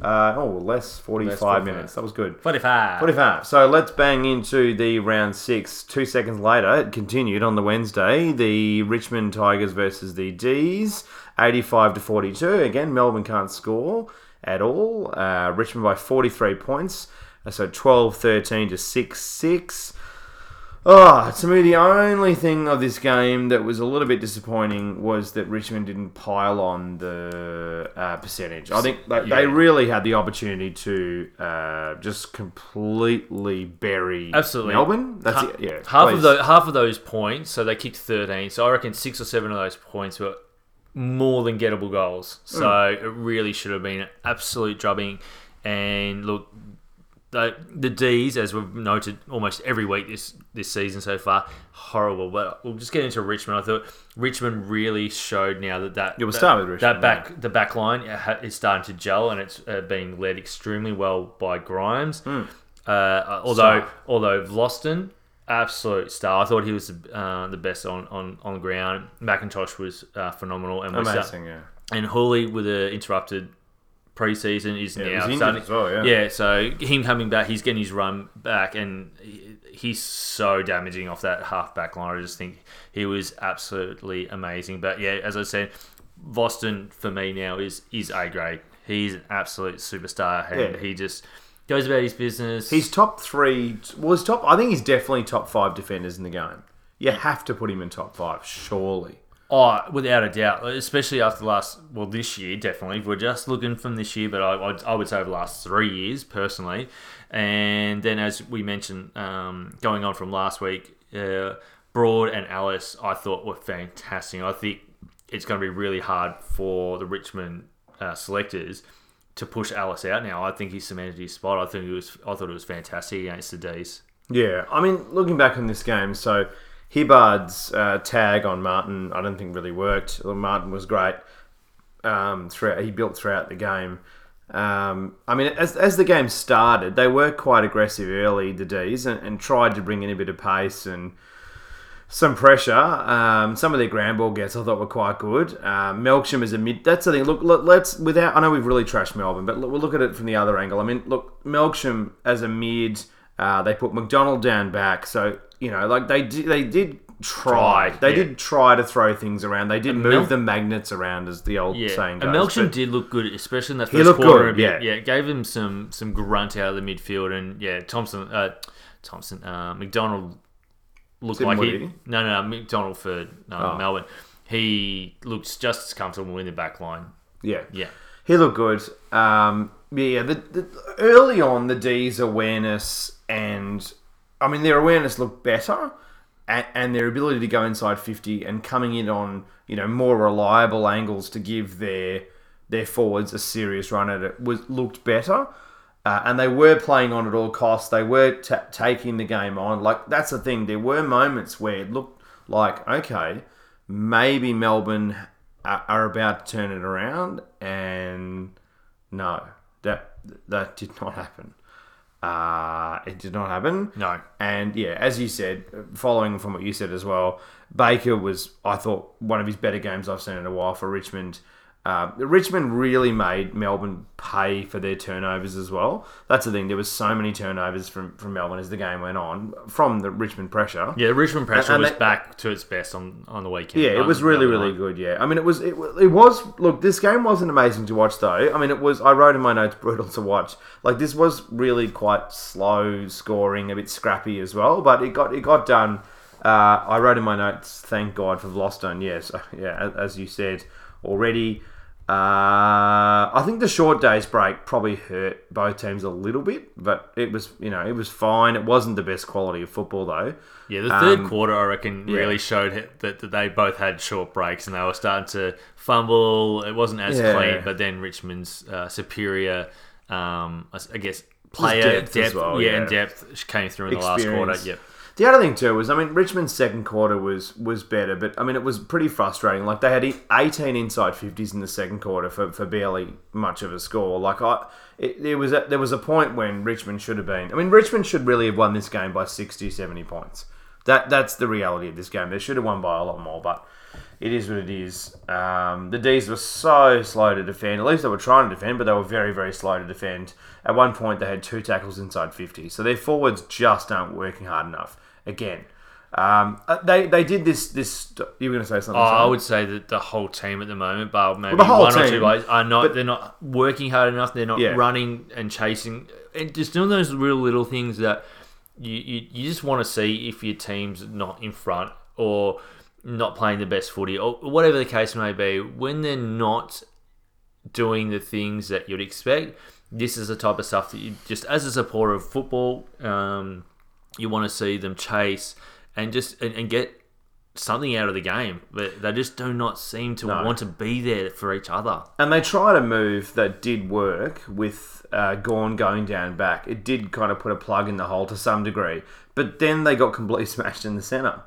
A: Uh, oh, less forty-five
B: 45.
A: minutes. That was good.
B: 45.
A: 45. So let's bang into the round six. Two seconds later, it continued on the Wednesday. The Richmond Tigers versus the D's, 85 to 42. Again, Melbourne can't score at all. Uh, Richmond by 43 points. So 12 13 to 6 6. Oh, to me, the only thing of this game that was a little bit disappointing was that Richmond didn't pile on the uh, percentage. I think they, they really had the opportunity to uh, just completely bury
B: Absolutely.
A: Melbourne. That's
B: Ha-
A: it. Yeah,
B: half
A: please.
B: of those half of those points, so they kicked thirteen. So I reckon six or seven of those points were more than gettable goals. So
A: Hmm.
B: it really should have been an absolute drubbing. And look, the the D's, as we've noted almost every week this this season so far, horrible. But we'll just get into Richmond. I thought Richmond really showed now that that
A: Yeah, we'll
B: that,
A: start with Richmond,
B: that back the back line is starting to gel and it's uh, being led extremely well by Grimes.
A: Hmm.
B: Uh, although
A: Star.
B: although Vlastuin, absolute star. I thought he was uh, the best on, on, on the ground. McIntosh was uh, phenomenal, and was
A: amazing. Yeah,
B: and Houli with the interrupted preseason is
A: Yeah, he
B: now
A: was injured
B: starting.
A: well, yeah.
B: so him coming back, he's getting his run back, and he's so damaging off that half back line. I just think he was absolutely amazing. But yeah, as I said, Vlastuin for me now is is a grade. He's an absolute superstar, and
A: Yeah.
B: he just goes about his business.
A: he's top three. Well, he's top. I think he's definitely top five defenders in the game. You have to put him in top five, surely.
B: Oh, without a doubt, especially after last, well, this year, definitely. If we're just looking from this year, but I, I, I would say over the last three years, personally. And then, as we mentioned, um, going on from last week, uh, Broad and Ellis, I thought were fantastic. I think it's going to be really hard for the Richmond uh, selectors to push Ellis out now. I think he cemented his spot. I think it was, I thought it was fantastic against the D's.
A: Yeah, I mean, looking back on this game, so Hibberd's uh, tag on Martin, I don't think really worked. Martin was great um, throughout. He built throughout the game. Um, I mean, as, as the game started, they were quite aggressive early, the D's, and, and tried to bring in a bit of pace and some pressure. Um, some of their ground ball gets I thought were quite good. Um, Melksham is a mid. That's the thing. Look, look, let's without. I know we've really trashed Melbourne, but look, we'll look at it from the other angle. I mean, look, Melksham as a mid. Uh, they put McDonald down back, so you know, like they did. They did try. They
B: yeah.
A: did try to throw things around. They did move
B: Mel-
A: the magnets around, as the old
B: Yeah,
A: saying goes.
B: and Melksham did look good, especially in that first quarter.
A: good, yeah.
B: yeah, it gave him some some grunt out of the midfield, and yeah, Thompson, uh, Thompson, uh, McDonald looked like he. No, no, no, McDonald for no,
A: Oh.
B: Melbourne. He looks just as comfortable in the back line.
A: yeah,
B: Yeah,
A: He looked good. Um, yeah, the, the, early on, the D's awareness and I mean their awareness looked better, and, and their ability to go inside fifty and coming in on you know more reliable angles to give their their forwards a serious run at it was looked better. Uh, and they were playing on at all costs. They were ta taking the game on. Like that's the thing. There were moments where it looked like okay, maybe Melbourne are, are about to turn it around, and no, that that did not happen. Uh, it did not happen.
B: No.
A: And yeah, as you said, following from what you said as well, Baker was, I thought, one of his better games I've seen in a while for Richmond. Uh, Richmond really made Melbourne pay for their turnovers as well. That's the thing. There was so many turnovers from, from Melbourne as the game went on from the Richmond pressure.
B: Yeah, Richmond pressure
A: And- and
B: was back to its best on, on the weekend.
A: Yeah, it was really, really good. Yeah, I mean, it was, it, it was. Look, this game wasn't amazing to watch, though. I mean, it was. I wrote in my notes, brutal to watch. Like this was really quite slow scoring, a bit scrappy as well. But it got, it got done. Uh, I wrote in my notes, thank God for Vlastuin. Yes, yeah, as you said already. Uh, I think the short days break probably hurt both teams a little bit, but it was, you know, it was fine. It wasn't the best quality of football though.
B: Yeah, the third
A: Um,
B: quarter, I reckon, really showed that, that they both had short breaks and they were starting to fumble. It wasn't as
A: Yeah.
B: clean, but then Richmond's uh, superior, um, I guess, player
A: depth
B: depth,
A: well,
B: yeah,
A: yeah.
B: and depth came through in the last quarter.
A: Experience.
B: Yep.
A: The other thing too was, I mean, Richmond's second quarter was was better, but I mean, it was pretty frustrating. Like they had 18 inside 50s in the second quarter for, for barely much of a score. Like I, it, there was a, there was a point when Richmond should have been. I mean, Richmond should really have won this game by 60, 70 points. That that's the reality of this game. They should have won by a lot more, but it is what it is. Um, the D's were so slow to defend. At least they were trying to defend, but they were very, very slow to defend. At one point, they had two tackles inside 50. So their forwards just aren't working hard enough. Again, um, uh, they they did this. This you were going to say something?
B: Oh, I would say that the whole team at the moment, but maybe
A: the whole
B: one or two guys are not.
A: but-
B: they're not working hard enough. They're not
A: Yeah.
B: running and chasing, and just doing those real little things that you you, you just want to see if your team's not in front or not playing the best footy or whatever the case may be. When they're not doing the things that you'd expect, this is the type of stuff that you just as a supporter of football, um, you want to see them chase and just and, and get something out of the game, but they just do not seem to
A: No.
B: want to be there for each other.
A: And they tried a move that did work with uh, Gawn going down back. It did kind of put a plug in the hole to some degree, but then they got completely smashed in the centre.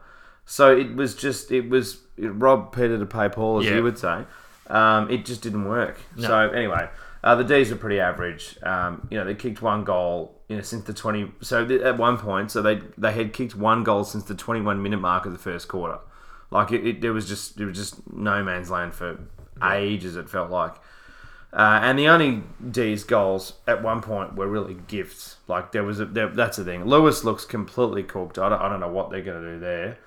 A: So it was just it was it robbed Peter to pay Paul, as
B: Yeah.
A: you would say. Um, it just didn't work. So anyway, uh, the D's were pretty average. Um, you know, they kicked one goal. You know, since the twenty. So th- at one point, so they they had kicked one goal since the twenty-one minute mark of the first quarter. Like it, it there was just there was just no man's land for ages. It felt like. Uh, and the only D's goals at one point were really gifts. Like there was a there, that's the thing. Lewis looks completely cooked. I don't, I don't know what they're going to do there.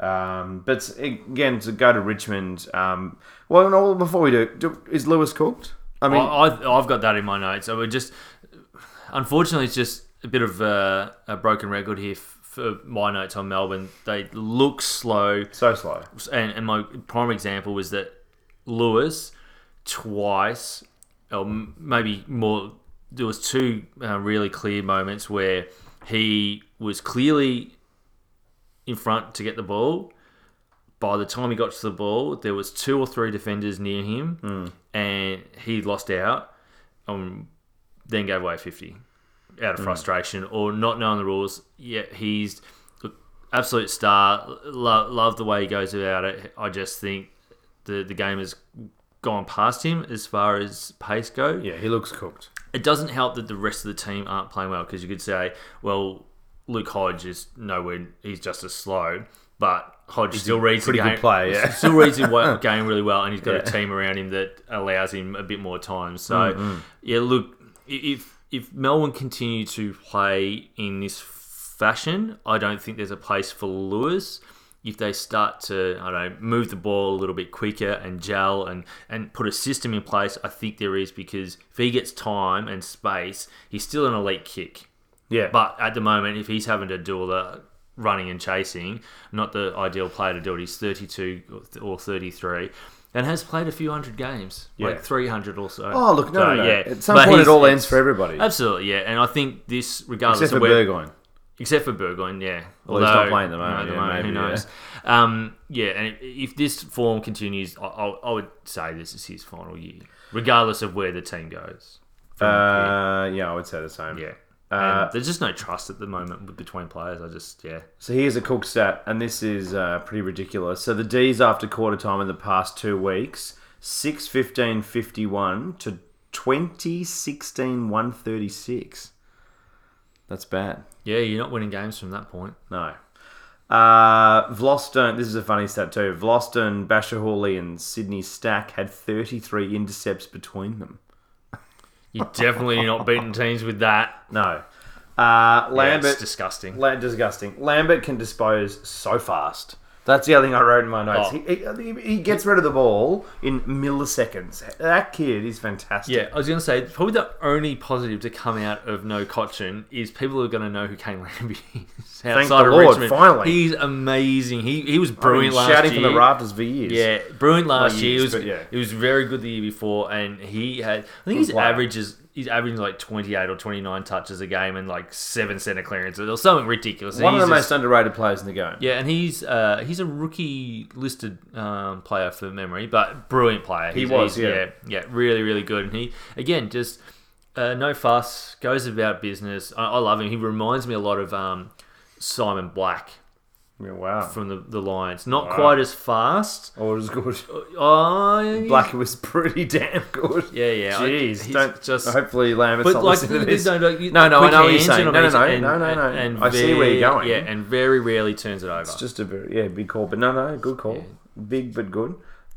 A: Um, but again, to go to Richmond. Um, well, no, before we do, do, is Lewis cooked? I mean,
B: I, I've, I've got that in my notes. So we're just, unfortunately, it's just a bit of a, a broken record here f- for my notes on Melbourne. They look slow.
A: so slow.
B: and, and my prime example was that Lewis twice, or maybe more, there was two uh, really clear moments where he was clearly in front to get the ball. By the time he got to the ball, there was two or three defenders near him, and he lost out. Um, then gave away fifty out of frustration or not knowing the rules. Yeah, he's absolute star. Love, love the way he goes about it. I just think the the game has gone past him as far as pace go.
A: Yeah, he looks cooked.
B: It doesn't help that the rest of the team aren't playing well because you could say, well, Luke Hodge is nowhere. He's just as slow, but Hodge still reads
A: pretty
B: the
A: good
B: game.
A: player, yeah.
B: still reads the game really well, and he's got
A: Yeah.
B: a team around him that allows him a bit more time. So,
A: Mm-hmm.
B: yeah, look, if if Melbourne continue to play in this fashion, I don't think there's a place for Lewis. If they start to, I don't know, move the ball a little bit quicker and gel and, and put a system in place, I think there is because if he gets time and space, he's still an elite kick.
A: Yeah,
B: But at the moment, if he's having to do all the running and chasing, not the ideal player to do it. He's 32 or 33 and has played a few hundred games,
A: Yeah.
B: like 300 or so.
A: Oh, look, no,
B: So,
A: no, no.
B: yeah.
A: At some
B: But
A: point, it all ends for everybody,
B: Absolutely, yeah. And I think this, regardless of where.
A: except for
B: of where,
A: Burgoyne.
B: except for Burgoyne, yeah.
A: Well, he's not playing at the moment,
B: at the
A: yeah,
B: moment, who
A: maybe,
B: knows? Um, yeah, and if this form continues, I, I, I would say this is his final year, regardless of where the team goes.
A: Uh, yeah, I would say the same.
B: Yeah.
A: Uh,
B: there's just no trust at the moment between players. I just, yeah.
A: So here's a cook stat, and this is uh, pretty ridiculous. So the D's after quarter time in the past two weeks 6 15 51 to 20 16 136. That's bad.
B: Yeah, you're not winning games from that point.
A: No. Uh, Vlastuin, this is a funny stat too. Vlastuin, Bashahuli, and Sydney Stack had 33 intercepts between them.
B: You're definitely not beating teams with that.
A: No. Uh,
B: Yeah,
A: Lambert,
B: it's disgusting.
A: La- disgusting. Lambert can dispose so fast. That's the other thing I wrote in my notes.
B: Oh.
A: He, he, he gets rid of the ball in milliseconds. That kid is fantastic.
B: Yeah, I was going to say probably the only positive to come out of No Cotchin is people are going to know who Kane Lambert is outside
A: the
B: of
A: Lord,
B: Richmond.
A: finally.
B: he's amazing. He he was
A: I've been
B: brilliant last
A: shouting
B: year.
A: from the rafters for years.
B: Yeah, brilliant last
A: Not
B: year.
A: years,
B: He was,
A: yeah.
B: he was very good the year before, and he had. I think his average is he's averaging like twenty eight or twenty nine touches a game and like seven centre clearances or something ridiculous.
A: One of the
B: just-
A: most underrated players in the game.
B: yeah, and he's uh, he's a rookie listed um, player for memory, but brilliant player.
A: He was,
B: he's-
A: yeah.
B: yeah, really, really good. And he again just uh, no fuss, goes about business. I, I love him. He reminds me a lot of um, Simon Black
A: Yeah, wow.
B: from the the Lions. Not
A: Wow.
B: quite as fast.
A: Oh, it was good.
B: Uh, oh,
A: Black was pretty damn good.
B: Yeah, yeah.
A: Jeez,
B: he's
A: don't
B: just-
A: Hopefully, Lambert's
B: But
A: not
B: like,
A: listening to this.
B: no, no,
A: No, no, I know what you're saying. No, no,
B: I
A: no,
B: And-
A: no, no, no.
B: and
A: I see where you're going.
B: Yeah, and very rarely turns it over.
A: It's just a very yeah big call, but no, no, good call. Big but good.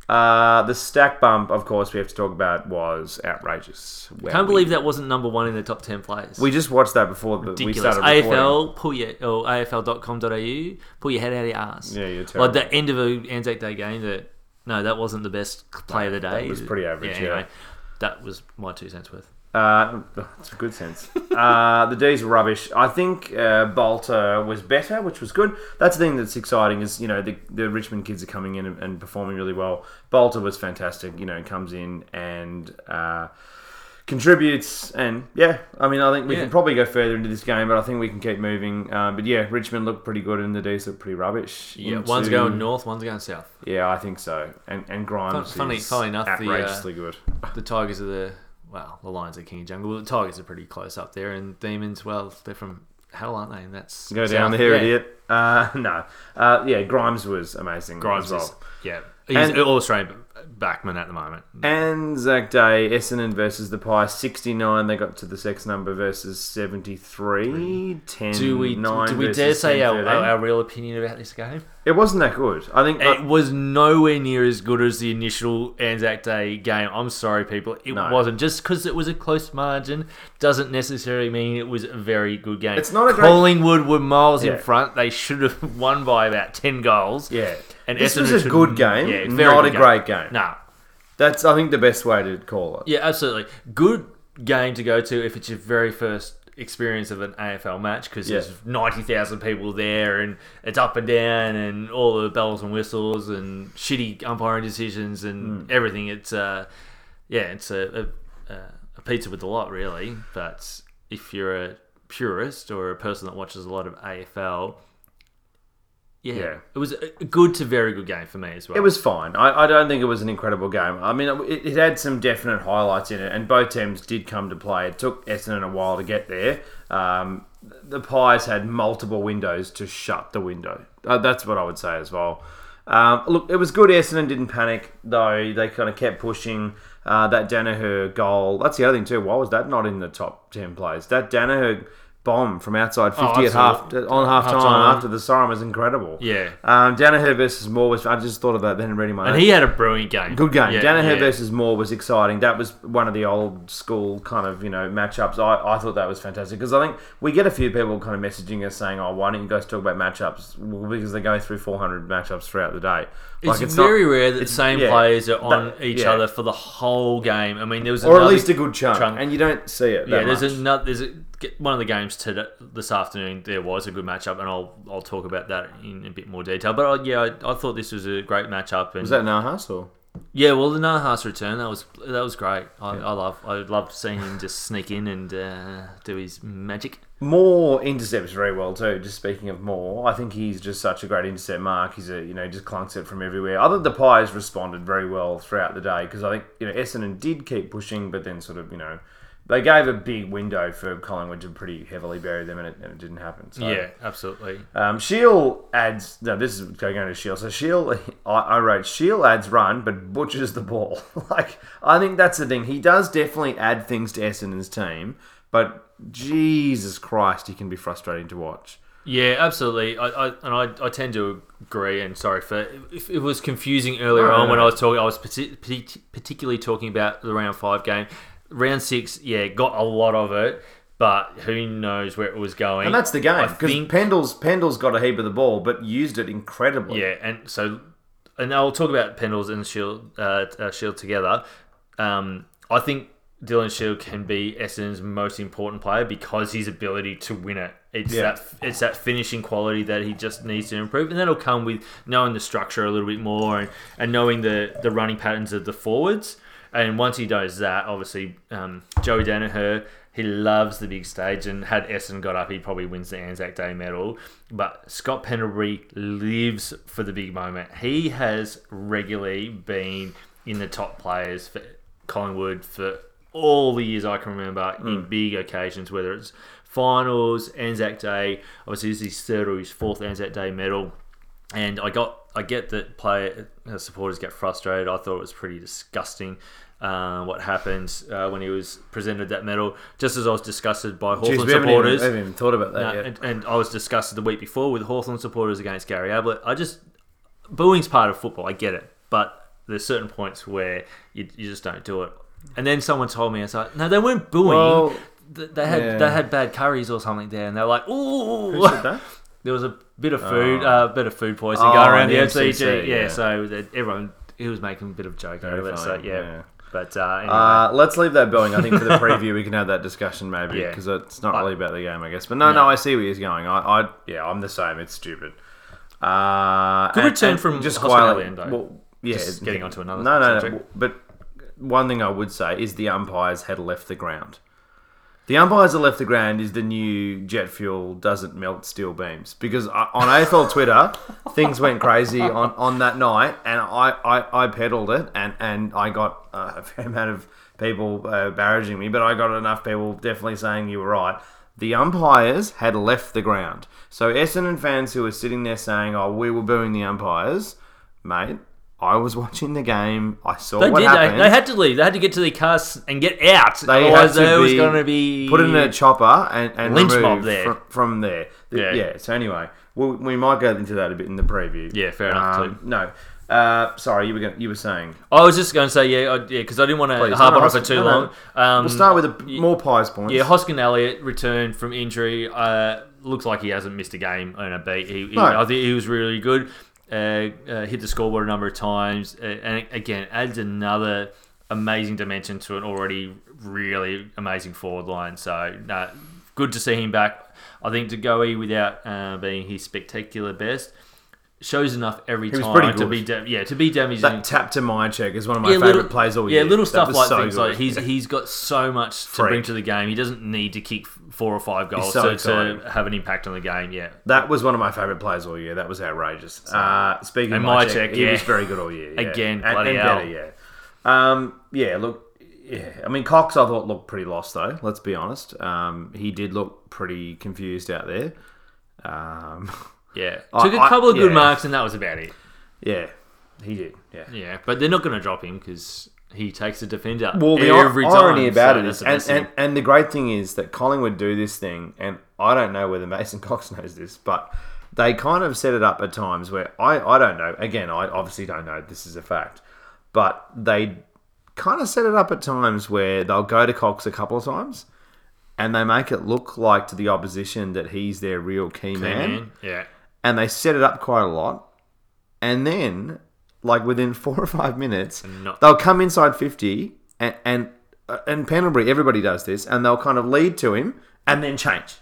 A: Uh, the stack bump, of course, we have to talk about was outrageous. Wow,
B: Can't believe that wasn't number one in the top ten players.
A: we just watched that before the, we
B: ridiculous.
A: started recording.
B: AFL, pull your or AFL.com.au, pull your head out of your ass.
A: Yeah, you're terrible.
B: Like the end of a Anzac Day game. That no, that wasn't the best play of the day.
A: It was pretty average, yeah.
B: anyway, that was my two cents worth.
A: Uh, it's a good sense. uh, the D's were rubbish. I think uh, Balta was better, which was good. That's the thing that's exciting is you know the, the Richmond kids are coming in and, and performing really well. Balta was fantastic. You know, comes in and uh, contributes, and yeah, I mean, I think we
B: Yeah.
A: can probably go further into this game, but I think we can keep moving. Um, but yeah, Richmond looked pretty good, and the D's looked pretty rubbish.
B: Yeah,
A: into-
B: one's going north, one's going south.
A: Yeah, I think so. And and Grimes
B: Fun- funny- funny enough, the, uh,
A: outrageously good.
B: The Tigers are the well, the Lions are King of Jungle. The Tigers are pretty close up there, and Demons, well, they're from hell, aren't they? And that's
A: Go down
B: south.
A: there,
B: Yeah.
A: idiot. Uh, no. Uh, yeah, Grimes was amazing.
B: Grimes
A: as well.
B: is yeah, he's
A: And-
B: all Australian backman at the moment.
A: Anzac Day, Essendon versus the Pies, 69. They got to the sex number versus 73. 10,
B: Do we
A: 9
B: do we dare say our, our, our real opinion about this game?
A: It wasn't that good. I think.
B: It uh, was nowhere near as good as the initial Anzac Day game. I'm sorry, people. It
A: No.
B: wasn't. Just because it was a close margin doesn't necessarily mean it was a very good game.
A: It's not a great-
B: Collingwood were miles
A: Yeah.
B: in front. They should have won by about 10 goals.
A: yeah.
B: And
A: this
B: Essendon
A: was a
B: should-
A: good game,
B: Yeah,
A: not a great game.
B: No.
A: That's, I think, the best way to call it.
B: Yeah, absolutely. Good game to go to if it's your very first experience of an AFL match because
A: Yeah.
B: there's 90,000 people there and it's up and down and all the bells and whistles and shitty umpiring decisions and everything. It's, uh, yeah, it's a, a, a pizza with a lot, really. But if you're a purist or a person that watches a lot of AFL, yeah,
A: Yeah.
B: it was a good to very good game for me as well.
A: It was fine. I, I don't think it was an incredible game. I mean, it, it had some definite highlights in it, and both teams did come to play. It took Essendon a while to get there. Um, the Pies had multiple windows to shut the window. Uh, that's what I would say as well. Um, look, it was good. Essendon didn't panic, though. They kind of kept pushing. Uh, that Daniher goal. That's the other thing, too. Why was that not in the top 10 plays? That Daniher bomb from outside 50 at half, on half time after the siren was incredible.
B: Yeah.
A: Um, Daniher versus Moore was. I just thought of that then and reading my
B: and
A: notes.
B: he had a brilliant game.
A: Good game.
B: Yeah,
A: Daniher
B: yeah.
A: versus Moore was exciting. That was one of the old school kind of you know matchups. I, I thought that was fantastic because I think we get a few people kind of messaging us saying, "Oh, why don't you guys talk about matchups?" Well, because they go through 400 matchups throughout the day.
B: Like, It's, very rare that the same
A: yeah,
B: players are on
A: that-
B: each
A: yeah.
B: other for the whole game. I mean, there was
A: or at least a good chunk,
B: chunk.
A: and you don't see it.
B: yeah. There's
A: much.
B: another. There's a, get- one of the games today, this afternoon. There was a good matchup, and I'll I'll talk about that in a bit more detail. But uh, yeah, I, I thought this was a great matchup. And
A: was that Nahas or?
B: yeah, well, the Nahas return that was that was great. I, I love I love seeing him just sneak in and uh, do his magic.
A: Moore intercepts very well too. Just speaking of Moore, I think he's just such a great intercept mark. He's a you know just clunks it from everywhere. I Other the Pies responded very well throughout the day because I think you know Essendon did keep pushing, but then sort of you know they gave a big window for Collingwood to pretty heavily bury them, and it, and it didn't happen. So.
B: Yeah, absolutely.
A: Um, Shiel adds. No, this is going to Shiel. So Shiel, I, I wrote Shiel adds run, but butchers the ball. like I think that's the thing. He does definitely add things to Essendon's team, but Jesus Christ, he can be frustrating to watch.
B: Yeah, absolutely. I, I and I, I tend to agree. And sorry for if it was confusing earlier
A: No,
B: on
A: no,
B: when
A: no.
B: I was talking. I was parti- parti- particularly talking about the round five game. Round six, yeah, got a lot of it, but who knows where it was going.
A: And that's the game because
B: think-
A: Pendle's Pendle's got a heap of the ball, but used it incredibly.
B: Yeah, and so, and I'll talk about Pendles and Shiel, uh, uh, Shiel together. Um, I think Dylan Shiel can be Essendon's most important player because his ability to win it. It's
A: Yeah.
B: that it's that finishing quality that he just needs to improve, and that'll come with knowing the structure a little bit more and, and knowing the the running patterns of the forwards. And once he does that, obviously, um, Joey Daniher, he loves the big stage. And had Essendon got up, he probably wins the Anzac Day medal. But Scott Pendlebury lives for the big moment. He has regularly been in the top players for Collingwood for all the years I can remember in big occasions, whether it's finals, Anzac Day. Obviously, this is his third or his fourth Anzac Day medal. And I got, I get that player uh, supporters get frustrated. I thought it was pretty disgusting uh, what happened uh, when he was presented that medal. Just as I was disgusted by
A: Jeez,
B: Hawthorn
A: even,
B: supporters,
A: haven't even thought about that
B: no,
A: yet.
B: and, and I was disgusted the week before with Hawthorn supporters against Gary Ablett. I just booing's part of football. I get it, but there's certain points where you, you just don't do it. And then someone told me, it's like, no, they weren't booing.
A: Well,
B: they had
A: yeah.
B: they had bad curries or something there, and they're like, ooh.
A: Who said that?
B: There was a bit of food,
A: Oh.
B: uh, bit of food poisoning
A: Oh,
B: going around the
A: the
B: MCG.
A: MCC,
B: yeah,
A: yeah.
B: so that everyone he was making a bit of joke
A: Very
B: of it. So
A: funny,
B: yeah,
A: yeah.
B: but uh, anyway.
A: Uh, let's leave that going. I think for the preview we can have that discussion maybe
B: Yeah.
A: because it's not really about the game, I guess. But no, no. I see where he's going. I, I yeah, I'm the same. It's stupid. Uh,
B: Good return from
A: just quietly.
B: Though.
A: Well, yeah,
B: Just getting onto another
A: No, no, no.
B: subject.
A: But one thing I would say is the umpires had left the ground. The umpires that left the ground is the new jet fuel doesn't melt steel beams because I- on AFL Twitter things went crazy on, on that night and I, I, I peddled it and, and I got uh, a fair amount of people uh, barraging me but I got enough people definitely saying you were right. The umpires had left the ground. So Essendon fans who were sitting there saying, oh, we were booing the umpires, mate, I was watching the game. I saw
B: They
A: what
B: did. They,
A: happened.
B: they had to leave. They had to get to the cars and get out.
A: They
B: Otherwise,
A: had to
B: was
A: be
B: going to be
A: put in a chopper and, and
B: Lynch mob there.
A: From, from there. The-
B: Yeah.
A: yeah. So anyway, we we might go into that a bit in the preview.
B: Yeah, fair enough,
A: Um, No. Uh, sorry, you were gonna, you were saying.
B: I was just going to say yeah, I, yeah, because I didn't want to harp on it for too
A: no, no.
B: long. Um,
A: We'll start with a, more pies points.
B: Yeah, Hoskin Elliott returned from injury. Uh, looks like he hasn't missed a game on a beat. He, he-
A: No.
B: I think he was really good. Uh, uh, hit the scoreboard a number of times, uh, and again adds another amazing dimension to an already really amazing forward line. So, no, good to see him back. I think to go without being his spectacular best shows enough every time
A: pretty
B: to
A: good.
B: be da- yeah to be damaging.
A: that tap to Mihocek is one of my
B: Yeah,
A: favourite
B: little-
A: plays all
B: yeah,
A: year.
B: Yeah,
A: little
B: stuff like
A: so
B: things
A: good.
B: like he's he's got so much to
A: Freak.
B: bring to the game. He doesn't need to kick four or five goals
A: so
B: to, to have an impact on the game. Yeah,
A: That was one of my favourite plays all year. That was outrageous. Uh, speaking
B: And
A: of Mihocek, he was very good all year. yeah.
B: Again,
A: and,
B: bloody
A: and
B: hell.
A: better, yeah. Um, yeah, look, yeah. I mean, Cox, I thought looked pretty lost though. Let's be honest. Um, he did look pretty confused out there. Um,
B: yeah. Took a
A: I-
B: couple of good
A: yeah.
B: marks, and that was about it.
A: yeah, he did. Yeah.
B: Yeah, but they're not going to drop him because he takes the defender
A: Well, the
B: every time.
A: irony about
B: so
A: it
B: that's
A: is,
B: the
A: and,
B: best
A: and,
B: thing.
A: and the great thing is that Collingwood do this thing, and I don't know whether Mason Cox knows this, but they kind of set it up at times where I, I don't know. Again, I obviously don't know. This is a fact, but they kind of set it up at times where they'll go to Cox a couple of times, and they make it look like to the opposition that he's their real key Man,
B: yeah.
A: And they set it up quite a lot. And then, like within four or five minutes,
B: not-
A: they'll come inside fifty, and and uh, and Pendlebury, everybody does this, and they'll kind of lead to him, and then change,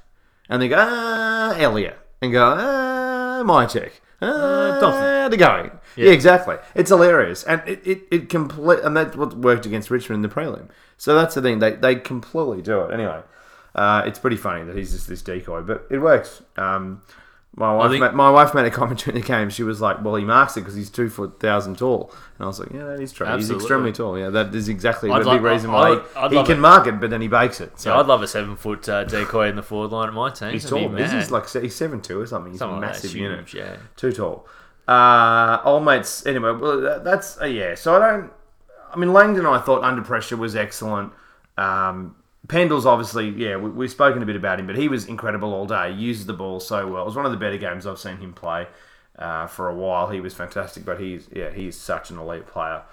A: and they go ah Elliot, and go ah Mihocek. Ah,
B: Dolphin.
A: to going. Yeah. exactly. It's hilarious, and it, it, it complete, and that's what worked against Richmond in the prelim. So that's the thing; they they completely do it. Anyway, uh, it's pretty funny that he's just this decoy, but it works. Um, my wife,
B: think-
A: ma- my wife made a comment during the game. She was like, "Well, he marks it because he's two foot thousand tall," and I was like, "Yeah, that is true. He's extremely tall. Yeah, that is exactly
B: I'd
A: the big reason why
B: I'd- I'd
A: he can
B: it.
A: mark it, but then he bakes it. So
B: Yeah, I'd love a seven foot uh, decoy in the forward line at my team.
A: he's
B: That'd
A: tall. He's, like he's seven two or something. He's
B: Something
A: a
B: like that,
A: massive
B: huge,
A: unit.
B: yeah.
A: too tall. Uh, old mates. Anyway, well, that, that's uh, yeah. So I don't. I mean, Langdon, I thought under pressure was excellent. Um, Pendle's obviously, yeah, we, we've spoken a bit about him, but he was incredible all day. He uses the ball so well. It was one of the better games I've seen him play uh, for a while. He was fantastic, but he's yeah, he's such an elite player.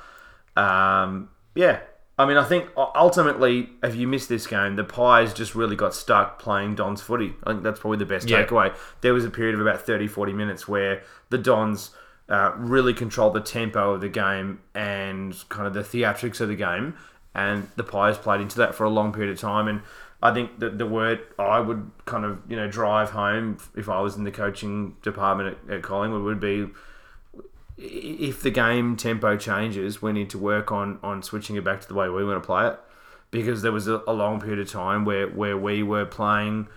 A: Um, yeah, I mean, I think ultimately, if you miss this game, the Pies just really got stuck playing Don's footy. I think that's probably the best
B: Yeah.
A: takeaway. There was a period of about 30, 40 minutes where the Dons uh, really controlled the tempo of the game and kind of the theatrics of the game, and the Pies played into that for a long period of time. And I think that the word I would kind of you know drive home if I was in the coaching department at, at Collingwood would be if the game tempo changes, we need to work on on switching it back to the way we want to play it. Because there was a, a long period of time where, where we were playing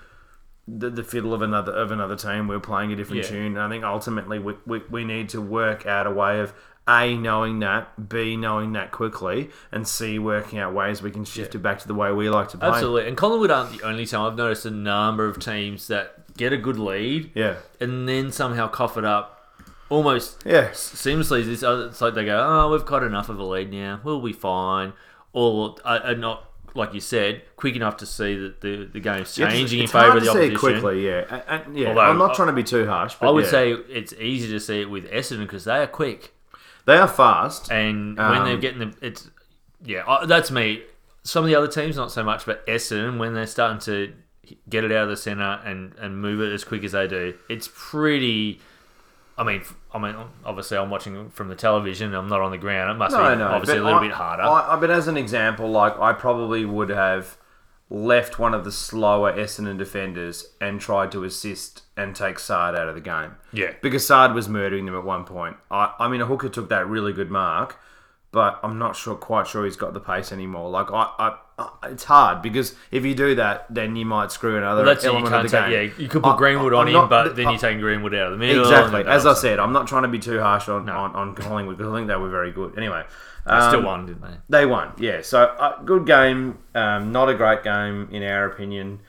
A: the, the fiddle of another of another team. We are playing a different
B: Yeah.
A: tune. And I think ultimately we, we, we need to work out a way of a knowing that, b knowing that quickly, and c working out ways we can shift it back to the way we like to play.
B: Absolutely. And Collingwood aren't the only team. I've noticed a number of teams that get a good lead
A: Yeah,
B: and then somehow cough it up almost
A: yeah,
B: seamlessly. This other- It's like they go, oh, we've got enough of a lead now. We'll be fine. Or are not, like you said, quick enough to see that the, the game's
A: Yeah,
B: changing
A: it's
B: in favour of the opposition.
A: quickly. Yeah, and, and- yeah.
B: Although,
A: I'm not
B: I-
A: trying to be too harsh, but
B: I would
A: yeah.
B: say it's easy to see it with Essendon because they are quick.
A: They are fast.
B: And when
A: Um,
B: they're getting the, it's yeah, uh, that's me. Some of the other teams not so much, but Essendon when they're starting to get it out of the center and and move it as quick as they do, it's pretty. I mean, I mean, obviously, I'm watching from the television. I'm not on the ground. It must
A: No,
B: be
A: no,
B: obviously a little
A: I-
B: bit harder.
A: I, I, but as an example, like I probably would have left one of the slower Essendon defenders and tried to assist and take Saad out of the game.
B: Yeah.
A: because Saad was murdering them at one point. I, I mean, a Hooker took that really good mark, but I'm not sure, quite sure he's got the pace anymore. Like I, I, I it's hard because if you do that, then you might screw another
B: Well, that's
A: element of the
B: take,
A: game.
B: yeah, you could put
A: I-
B: Greenwood
A: I-
B: on
A: I'm
B: him, but then you're taking Greenwood out of the middle.
A: Exactly. As I said, I'm not trying to be too harsh on,
B: No.
A: on, on Collingwood because I think they were very good. Anyway,
B: they still
A: um,
B: won, didn't they?
A: They won, yeah. So uh, good game, um, not a great game in our opinion.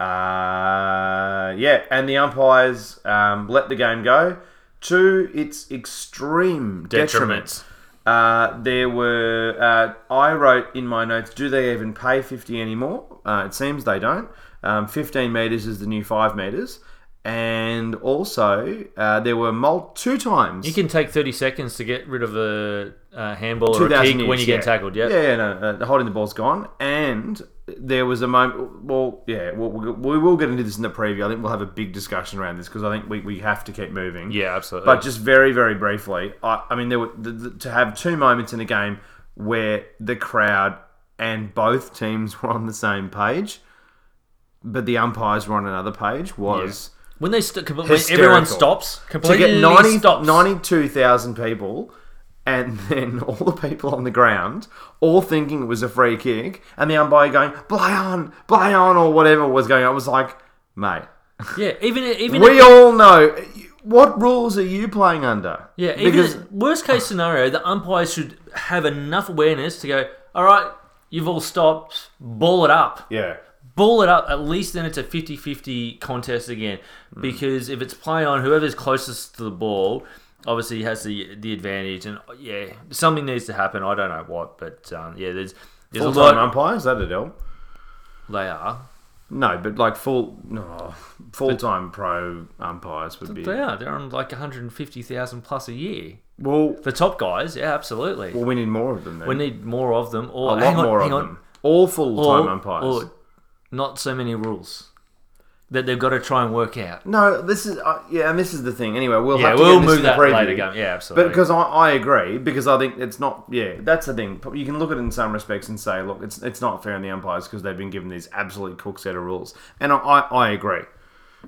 A: Uh, yeah, and the umpires um, let the game go to its extreme detriment.
B: Detriments.
A: Uh, there were. Uh, I wrote in my notes. Do they even pay fifty anymore? Uh, it seems they don't. Um, Fifteen meters is the new five meters, and also uh, there were mul- two times.
B: You can take 30 seconds to get rid of a uh, handball or a
A: 2000
B: kick when you get
A: yeah.
B: tackled. Yeah.
A: Yeah, yeah, no, uh, the holding the ball's gone, and there was a moment. Well, yeah, we'll, we'll, we will get into this in the preview. I think we'll have a big discussion around this because I think we, we have to keep moving.
B: Yeah, absolutely.
A: But just very, very briefly, I, I mean, there were the, the, to have two moments in a game where the crowd and both teams were on the same page, but the umpires were on another page was
B: when they st- when everyone stops,
A: to
B: completely
A: get 90
B: stops.
A: 92,000 people and then all the people on the ground all thinking it was a free kick and the umpire going, play on, play on, or whatever was going on. I was like, mate,
B: Yeah, even even
A: we all know. What rules are you playing under?
B: yeah, even
A: because
B: worst case scenario, the umpires should have enough awareness to go. All right, you've all stopped. Ball it up.
A: yeah,
B: Ball it up. At least then it's a 50-50 contest again.
A: Hmm.
B: Because if it's play on, whoever's closest to the ball obviously he has the the advantage. And yeah, something needs to happen. I don't know what, but um, yeah, there's there's
A: full
B: a lot.
A: time umpires that'd help.
B: They are.
A: No, but like full no full time pro umpires would be
B: They are. They're on like 150,000 plus a year.
A: well.
B: The top guys, yeah, absolutely.
A: Well, we need more of them. Then.
B: we need more of them. Or
A: a lot
B: on,
A: more of
B: on.
A: them. All full time umpires.
B: or not so many rules that they've got to try and work out.
A: No, this is uh, yeah, and this is the thing. Anyway, we'll
B: Yeah,
A: have to
B: we'll move
A: the
B: that
A: preview.
B: later. Game. Yeah, absolutely.
A: But because I, I agree, because I think it's not. Yeah, that's the thing. You can look at it in some respects and say, look, it's it's not fair on the umpires because they've been given these absolute cook set of rules, and I, I, I agree.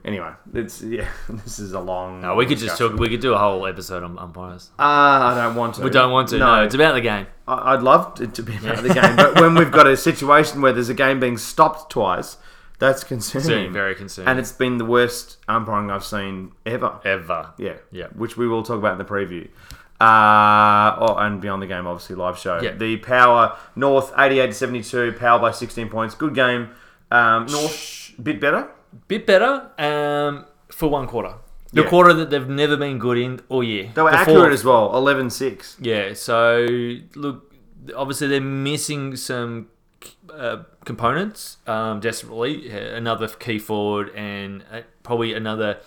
A: Anyway, it's yeah, this is a long.
B: no, we could just talk. We could do a whole episode on umpires.
A: Uh, I don't want to.
B: We don't want to. No, it's about the game.
A: I- I'd love it to be about the game, but when we've got a situation where there's a game being stopped twice, that's concerning.
B: Very, very concerning.
A: And it's been the worst umpiring I've seen ever.
B: Ever.
A: Yeah,
B: Yeah.
A: Which we will talk about in the preview. Uh, oh, and beyond the game, obviously live show.
B: Yeah.
A: The Power North eighty-eight to seventy-two. Power by sixteen points. Good game. Um, North bit better.
B: Bit better um, for one quarter. The
A: Yeah.
B: quarter that they've never been good in all year.
A: They were
B: The
A: accurate
B: fourth.
A: as well. 11-6.
B: Yeah, so look, obviously they're missing some uh, components. Um, desperately, another key forward and uh, probably another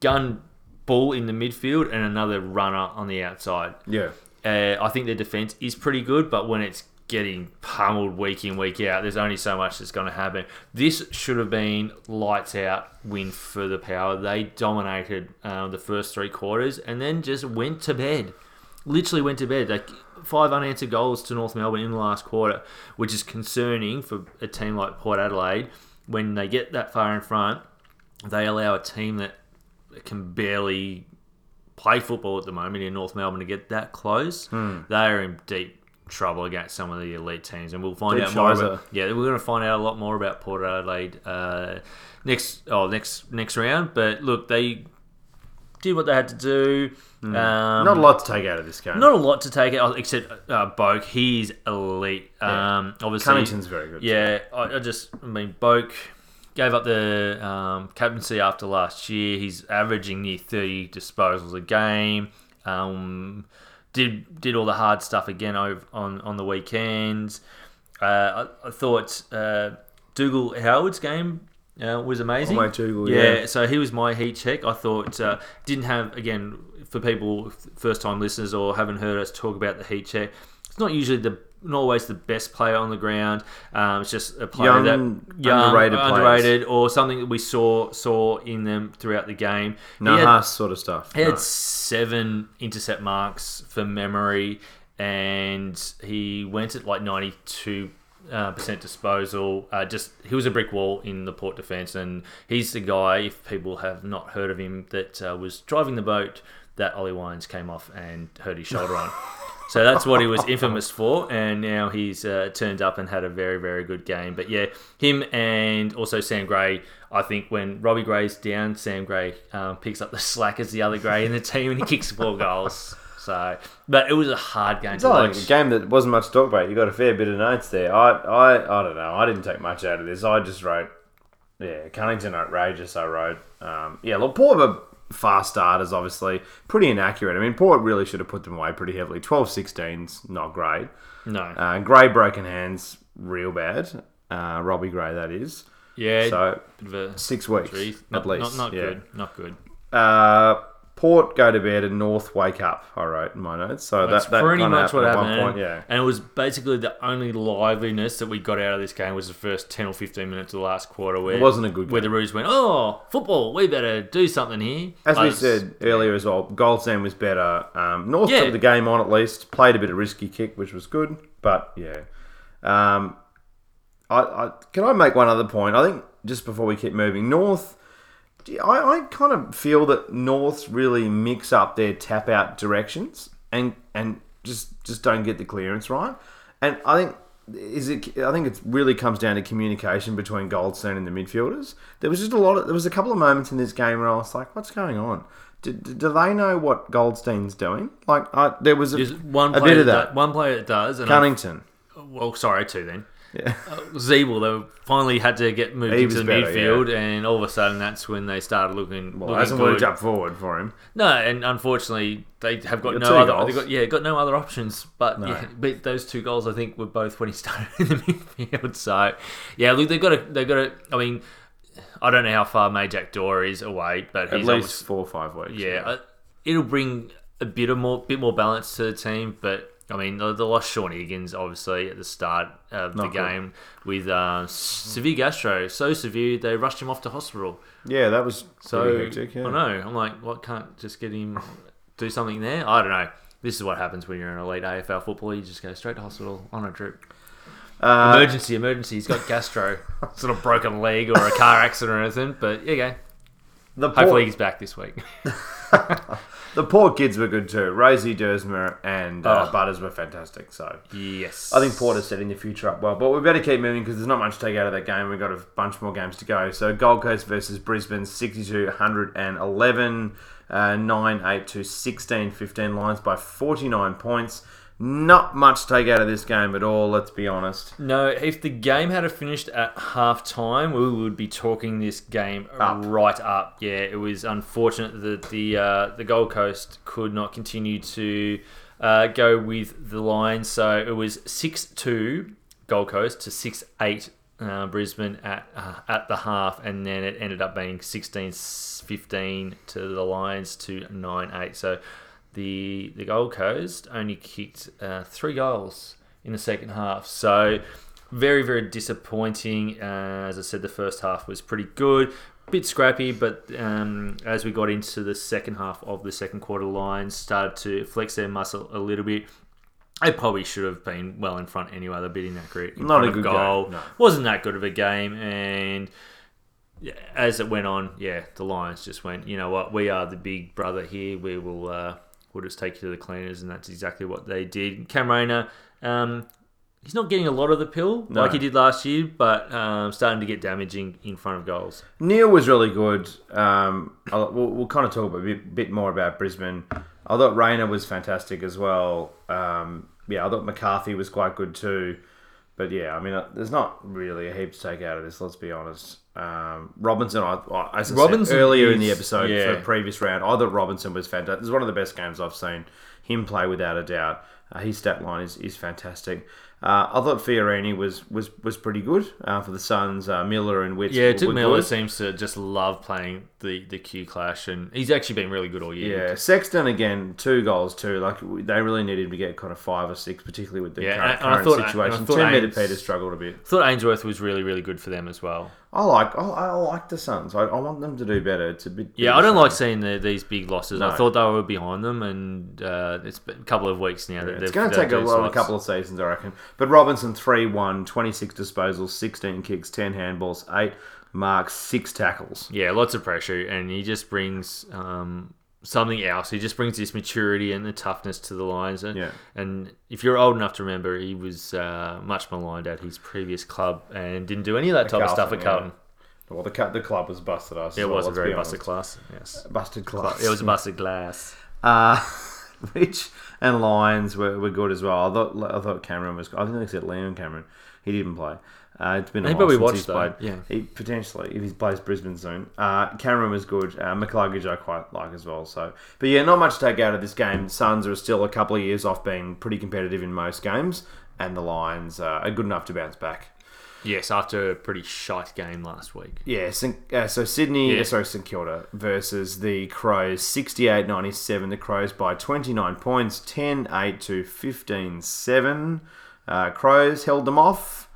B: gun ball in the midfield and another runner on the outside.
A: Yeah.
B: Uh, I think their defense is pretty good, but when it's getting pummeled week in week out, there's only so much that's going to happen. This should have been lights out win for the Power. They dominated uh, the first three quarters and then just went to bed. Literally went to bed. Like five unanswered goals to North Melbourne in the last quarter, which is concerning for a team like Port Adelaide. When they get that far in front, they allow a team that can barely play football at the moment in North Melbourne to get that close.
A: Hmm.
B: They are in deep trouble against some of the elite teams, and we'll find out more. About, yeah, we're going to find out a lot more about Port Adelaide uh, next. Oh, next next round. But look, they did what they had to do. Um,
A: Hmm. Not a lot to take out of this game.
B: not a lot to take out except uh, Boak. He's elite. Um, obviously,
A: Cunnington's very good.
B: yeah, I, I just, I mean, Boak gave up the um, captaincy after last year. He's averaging near 30 disposals a game. Um, did did all the hard stuff again over on, on the weekends. Uh, I, I thought uh, Dougal Howard's game uh, was amazing.
A: Oh, Dougal,
B: yeah,
A: yeah.
B: so he was my heat check. I thought uh, didn't have again for people first time listeners or haven't heard us talk about the heat check. It's not usually the not always the best player on the ground. Um, it's just a player
A: Young,
B: that young,
A: underrated
B: underrated, or something that we saw saw in them throughout the game.
A: No
B: he
A: sort of stuff.
B: he had seven intercept marks for memory, and he went at like ninety two uh, percent disposal. Uh, just he was a brick wall in the port defense, and he's the guy. If people have not heard of him, that uh, was driving the boat that Ollie Wines came off and hurt his shoulder on. So that's what he was infamous for, and now he's uh, turned up and had a very, very good game. But yeah, him and also Sam Gray. I think when Robbie Gray's down, Sam Gray um, picks up the slack as the other Gray in the team, and he kicks four goals. So, but it was a hard game
A: It's
B: to
A: like
B: watch.
A: a game that wasn't much to talk about. You got a fair bit of notes there. I, I, I don't know. I didn't take much out of this. I just wrote, yeah, Cunnington outrageous. I wrote, um, yeah. Look, were fast starters, obviously, pretty inaccurate. I mean, Port really should have put them away pretty heavily. 12-16's not great.
B: No,
A: Uh, Gray broken hands, real bad. Uh, Robbie Gray, that is.
B: yeah,
A: So
B: bit of a
A: six weeks
B: tree.
A: at least.
B: not, not
A: yeah.
B: good, not good.
A: Uh, Port go to bed and North wake up. I wrote in my notes. So
B: That's
A: that, that
B: pretty much what
A: at
B: happened.
A: one point. Yeah.
B: And it was basically the only liveliness that we got out of this game was the first 10 or 15 minutes of the last quarter where
A: It wasn't a good Game.
B: where the Roos went, oh, football, we better do something here.
A: As
B: I
A: we said earlier as well, Goldstein was better. Um, North
B: Yeah.
A: took the game on at least, played a bit of risky kick, which was good. But yeah, um, I, I can I make one other point? I think just before we keep moving, North. I, I kind of feel that Norths really mix up their tap out directions and and just just don't get the clearance right. And I think is it. I think it really comes down to communication between Goldstein and the midfielders. There was just a lot of there was a couple of moments in this game where I was like, "What's going on? Do, do do they know what Goldstein's doing?" Like, I, there was a,
B: There's one
A: a
B: player
A: bit of
B: that,
A: that.
B: one player that does, and I,
A: Cunnington.
B: well, sorry, two then.
A: Yeah.
B: Uh, Ziebell, they finally had to get moved
A: He
B: into the
A: better,
B: midfield, and all of a sudden, that's when they started looking.
A: Well,
B: looking
A: it hasn't
B: good.
A: worked up forward for him.
B: No, and unfortunately, they have got no other.
A: goals.
B: They got yeah, got no other options. But
A: No.
B: yeah, but those two goals, I think, were both when he started in the midfield. So yeah, look, they got to they got to. I mean, I don't know how far Majak Daw is away, but
A: At
B: he's
A: least four or five weeks.
B: yeah, uh, it'll bring a bit of more bit more balance to the team. But I mean, the, the lost Shaun Higgins obviously at the start of the
A: Not good.
B: game with uh, severe gastro, so severe they rushed him off to hospital.
A: yeah, that was
B: So
A: hectic, yeah.
B: I know. I'm like, what can't just get him do something there? I don't know. This is what happens when you're in elite AFL football. You just go straight to hospital on a trip.
A: Uh,
B: emergency, emergency. He's got gastro, sort of broken leg or a car accident or anything. But yeah, go.
A: the
B: Hopefully
A: poor,
B: he's back this week.
A: the poor kids were good too. Rozee Duursma and uh,
B: Oh.
A: Butters were fantastic. So
B: yes.
A: I think Porter's setting the future up well, but we better keep moving because there's not much to take out of that game. We've got a bunch more games to go. So Gold Coast versus Brisbane, 62 111, uh, 9 8 to 16 15 lines by 49 points. Not much to take out of this game at all, let's be honest.
B: No, if the game had finished at half time, we would be talking this game
A: Up.
B: right up. Yeah, it was unfortunate that the uh, the Gold Coast could not continue to uh, go with the line, so it was six two Gold Coast to six eight uh, Brisbane at uh, at the half, and then it ended up being 16-15 to the Lions to 9-8. So the the Gold Coast only kicked uh, three goals in the second half. So very very disappointing. Uh, as I said, the first half was pretty good. Bit scrappy, but um, as we got into the second half of the second quarter, Lions started to flex their muscle a little bit. They probably should have been well in front anyway. They're beating that. In
A: Not a good
B: goal.
A: game, no.
B: Wasn't that good of a game, and as it went on, yeah, the Lions just went. You know what? We are the big brother here. We will. Uh, we'll just take you to the cleaners, and that's exactly what they did. Cam Rayner, um, he's not getting a lot of the pill
A: No.
B: like he did last year, but um, starting to get damaging in front of goals.
A: Neale was really good. Um, we'll, we'll kind of talk a bit, bit more about Brisbane. I thought Rayner was fantastic as well. Um, yeah, I thought McCarthy was quite good too. But yeah, I mean, uh, there's not really a heap to take out of this. Let's be honest. Um, Robinson, I, I- as I
B: Robinson
A: said earlier in the episode
B: yeah.
A: for the previous round, I thought Robinson was fantastic. Is one of the best games I've seen him play without a doubt. Uh, his stat line is, is fantastic. Uh, I thought Fiorini was was, was pretty good uh, for the Suns. Uh, Miller and Witts
B: Yeah, Took Miller
A: good.
B: seems to just love playing the the Q clash, and he's actually been really good all year.
A: Yeah, Sexton again, two goals too. Like they really needed to get kind of five or six, particularly with the
B: Yeah,
A: current,
B: and I- and I
A: current
B: thought- I
A: situation. Tim Metapeta struggled a bit.
B: thought Ainsworth was really really good for them as well.
A: I like, I, I like the Suns. I, I want them to do better. It's a bit.
B: Yeah, I don't like seeing the, these big losses. I thought they were behind them, and uh, it's been a couple of weeks now that
A: It's going to take a, well, a couple of seasons, I reckon. But Robinson 3 1, 26 disposals, 16 kicks, 10 handballs, 8 marks, 6 tackles.
B: Yeah, lots of pressure, and he just brings um, something else. He just brings this maturity and the toughness to the Lions. And,
A: Yeah.
B: and if you're old enough to remember, he was uh, much maligned at his previous club and didn't do any of that type of stuff at
A: Carlton,
B: Carlton.
A: Well, the, the club was busted us.
B: It
A: well,
B: was a very busted class. Yes,
A: Busted class.
B: it was a busted glass.
A: Uh, Rich and Lions were, were good as well. I thought I thought Cameron was. I think they said Leon Cameron. He didn't play. Uh, it's been a
B: He
A: while
B: probably
A: since
B: watched
A: he's
B: though,
A: played.
B: yeah.
A: he, potentially if he plays Brisbane soon. Uh, Cameron was good. Uh, McCluggage I quite like as well. So, but yeah, not much to take out of this game. Suns are still a couple of years off being pretty competitive in most games, and the Lions uh, are good enough to bounce back.
B: Yes, after a pretty shite game last week.
A: Yeah, St, uh, so Sydney,
B: Yeah.
A: uh, sorry, St Kilda versus the Crows, 68 97. The Crows by 29 points, 10 8 to 15 7. Uh, Crows held them off,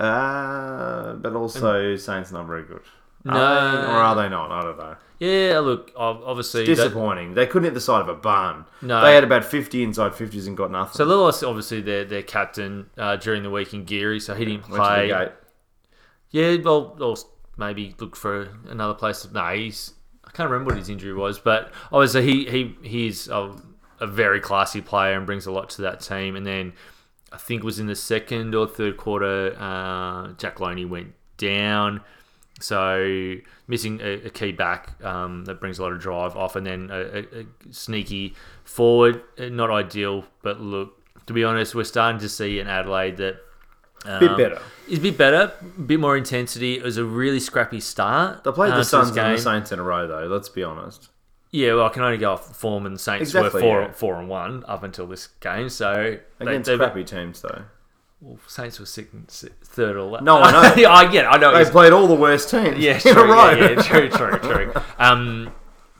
A: uh, but also Saints not very good. Are
B: No.
A: they, or are they not? I don't know.
B: Yeah, look, obviously. that-
A: Disappointing. They couldn't hit the side of a barn.
B: No.
A: They had about 50 inside 50s and got nothing.
B: so Lilos, obviously, their their captain uh, during the week in Geary, so he didn't
A: Went to the
B: play.
A: gate.
B: Yeah, well, or maybe look for another place. No, he's. I can't remember what his injury was, but obviously he he he's a, a very classy player and brings a lot to that team. And then I think it was in the second or third quarter, uh, Jack Lonie went down, so missing a, a key back um, that brings a lot of drive off, and then a, a, a sneaky forward. Uh, Not ideal, but look. To be honest, we're starting to see in Adelaide that
A: Bit
B: um,
A: better.
B: It's a bit better, a bit more intensity. It was a really scrappy start.
A: They played
B: uh,
A: the
B: to
A: Suns and the. Saints in a row, though, let's be honest.
B: Yeah, well, I can only go off form, and the Saints
A: Exactly,
B: were four,
A: yeah.
B: four and one up until this game. So they,
A: Against
B: they,
A: crappy teams, though.
B: well, Saints were second, si- third or last.
A: No, I know.
B: yeah, I get. it, I know.
A: They
B: it's-
A: played all the worst teams
B: yeah,
A: in
B: true,
A: a row.
B: Yeah, yeah, true, true, true. Um,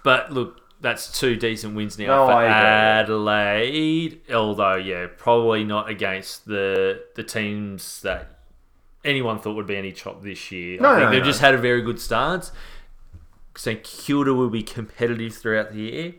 B: but look, that's two decent wins now
A: No,
B: for
A: I agree.
B: Adelaide. Although, yeah, probably not against the the teams that anyone thought would be any chop this year.
A: No,
B: I think
A: no,
B: they've
A: no.
B: just had a very good start. St Kilda will be competitive throughout the year,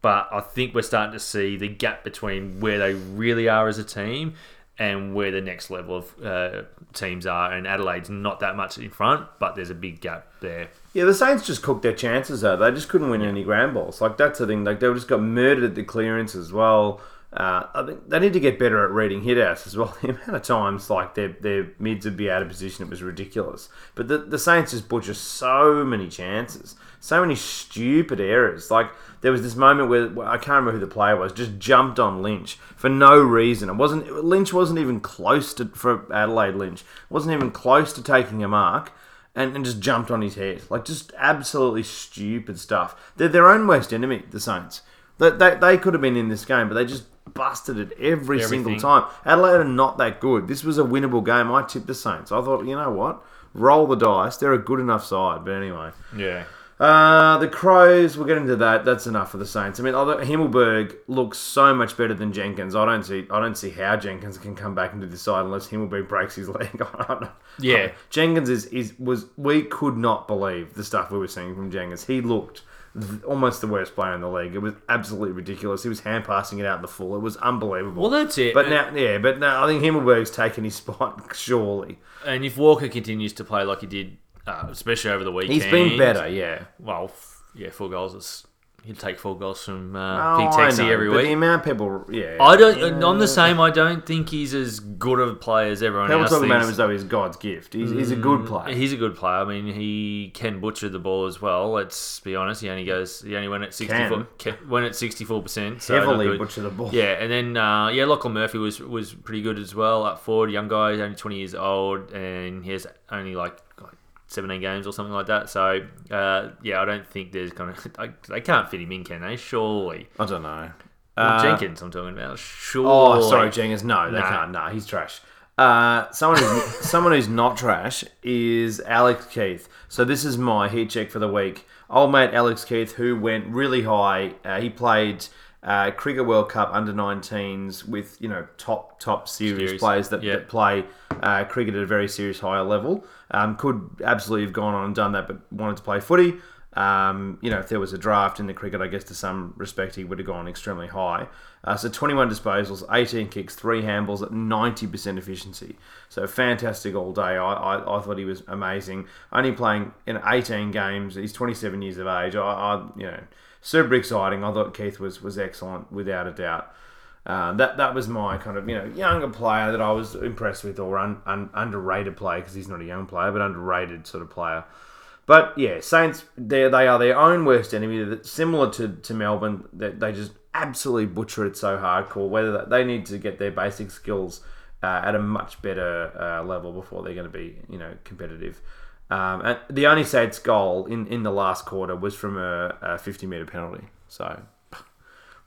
B: but I think we're starting to see the gap between where they really are as a team and where the next level of uh, teams are. And Adelaide's not that much in front, but there's a big gap there.
A: Yeah, the Saints just cooked their chances though. They just couldn't win any ground balls. Like that's the thing. Like they just got murdered at the clearance as well. Uh, I think they need to get better at reading hit outs as well. The amount of times like their their mids would be out of position, it was ridiculous. But the the Saints just butcher so many chances, so many stupid errors. Like there was this moment where where I can't remember who the player was, just jumped on Lynch for no reason. It wasn't Lynch wasn't even close to for Adelaide Lynch wasn't even close to taking a mark and, and just jumped on his head. Like, just absolutely stupid stuff. They're their own worst enemy, the Saints. They, they, they could have been in this game, but they just busted it every single time. Adelaide are not that good. This was a winnable game. I tipped the Saints. I thought, you know what? Roll the dice. They're a good enough side. But anyway.
B: Yeah.
A: Uh, the Crows, we'll get into that. That's enough for the Saints. I mean, although Himmelberg looks so much better than Jenkins, I don't see. I don't see how Jenkins can come back into this side unless Himmelberg breaks his leg. I.
B: Yeah.
A: Jenkins is, is was we could not believe the stuff we were seeing from Jenkins. He looked th- almost the worst player in the league. It was absolutely ridiculous. He was hand passing it out in the full. It was unbelievable.
B: Well, that's it.
A: but now, yeah, but now I think Himmelberg's taken his spot. Surely,
B: and if Walker continues to play like he did, uh, especially over the weekend,
A: he's been better. Yeah.
B: Well, f- yeah, four goals is. He'd take four goals from
A: Oh,
B: uh, Big
A: I
B: Taxi
A: know,
B: every week.
A: the amount of people, yeah.
B: I don't. I'm the same. I don't think he's as good of a player as everyone else.
A: People
B: else.
A: talk about him as though he's God's gift. He's, he's a good player.
B: He's a good player. I mean, he can butcher the ball as well. Let's be honest. He only goes. He only went at sixty four. Went at sixty four percent. So
A: Heavily butcher the ball.
B: Yeah, and then uh, yeah, Lachlan Murphy was was pretty good as well. Up forward, young guy, only twenty years old, and he has only like. Like 17 games or something like that. So, uh, yeah, I don't think there's going to. They can't fit him in, can they? Surely.
A: I don't know. Uh,
B: Jenkins, I'm talking about. Surely.
A: Oh, sorry, Jenkins. No, they can't. No, he's trash. Uh, someone who's someone who's not trash is Alex Keath. So this is my heat check for the week. Old mate Alex Keath, who went really high. Uh, he played uh, Cricket World Cup under 19s with you know top top serious
B: Series.
A: players that,
B: Yeah.
A: that play uh, cricket at a very serious higher level. Um, could absolutely have gone on and done that, but wanted to play footy. Um, you know, if there was a draft in the cricket, I guess to some respect he would have gone extremely high. Uh, so 21 disposals, 18 kicks, three handballs at 90% efficiency. So fantastic all day. I, I, I thought he was amazing. Only playing in 18 games. He's 27 years of age. I, I you know, super exciting. I thought Keath was was excellent without a doubt. Uh, that that was my kind of you know younger player that I was impressed with, or un, un, underrated player because he's not a young player, but underrated sort of player. But yeah, Saints they they are their own worst enemy. They're similar to, to Melbourne, they, they just absolutely butcher it so hardcore. Whether that, they need to get their basic skills uh, at a much better uh, level before they're going to be you know competitive. Um, and the only Saints goal in, in the last quarter was from a, a 50 meter penalty. So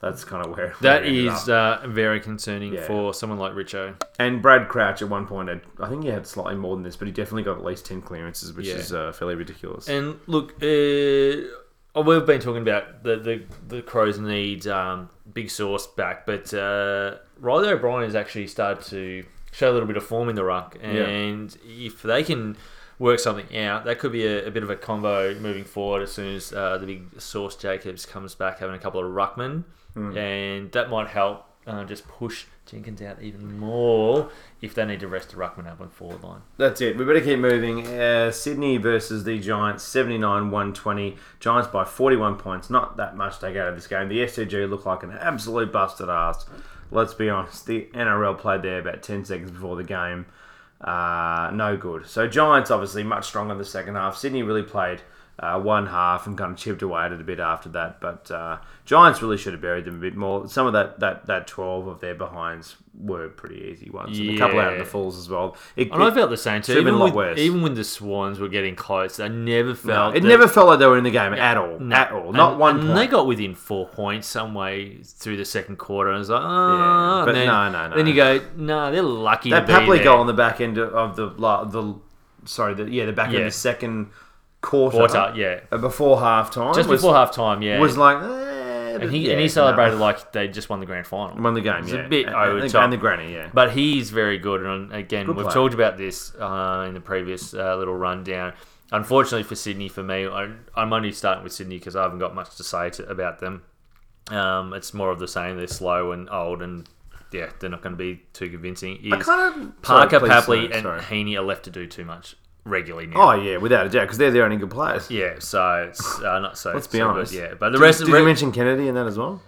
A: that's kind of where
B: That
A: where it ended
B: is uh, very concerning
A: Yeah.
B: for someone like Richo.
A: And Brad Crouch at one point, had, I think he had slightly more than this, but he definitely got at least 10 clearances, which
B: Yeah.
A: is uh, fairly ridiculous.
B: And look, uh, oh, we've been talking about the the, the Crows need um, Big Sauce back, but uh, Riley O'Brien has actually started to show a little bit of form in the ruck, and if they can work something out, that could be a, a bit of a combo moving forward as soon as uh, the Big Sauce Jacobs comes back, having a couple of ruckmen, and that might help. Uh, just push Jenkins out even more if they need to rest the ruckman up on forward line.
A: That's it. We better keep moving. Uh, Sydney versus the Giants, 79 120. Giants by 41 points. Not that much to take out of this game. The SCG looked like an absolute busted ass. Let's be honest. The NRL played there about 10 seconds before the game. Uh, no good. So Giants obviously much stronger in the second half. Sydney really played uh, one half and kind of chipped away at it a bit after that. But uh, Giants really should have buried them a bit more. Some of that, that, that 12 of their behinds were pretty easy ones. And a couple out of
B: Yeah.
A: the fulls as well. It,
B: And I
A: it-
B: felt the same too. Even with,
A: worse.
B: even when the Swans were getting close, I never
A: no,
B: felt
A: it
B: that-
A: never felt like they were in the game at all.
B: No.
A: At all. Not
B: And-
A: one
B: and
A: point.
B: They got within four points some way through the second quarter. And I was like, oh,
A: Yeah, but
B: then,
A: no, no, no.
B: Then you go, no, they're lucky
A: that Papley goal on the back end of the the sorry the yeah the back end of the second quarter,
B: quarter, yeah,
A: before half time
B: just
A: was,
B: before half time, yeah.
A: was like eh,
B: and he
A: yeah,
B: and he
A: no.
B: celebrated like they just won the grand final.
A: won the game
B: It's
A: yeah
B: a bit
A: and,
B: over
A: and,
B: the top.
A: and the granny yeah
B: But he's very good, and again,
A: Good
B: we've
A: player.
B: talked about this uh, in the previous uh, little rundown. Unfortunately for Sydney, for me, I, I'm only starting with Sydney because I haven't got much to say to, about them. Um, it's more of the same. They're slow and old, and yeah, they're not going to be too convincing.
A: I kind of
B: Parker,
A: sorry,
B: Papley, and. Heaney are left to do too much regularly now.
A: oh yeah without a doubt because they're the only good players
B: Yeah, so it's uh, not so.
A: let's be
B: so good,
A: honest
B: yeah, but the
A: Did-
B: rest
A: did,
B: of
A: you mention Kennedy in that as well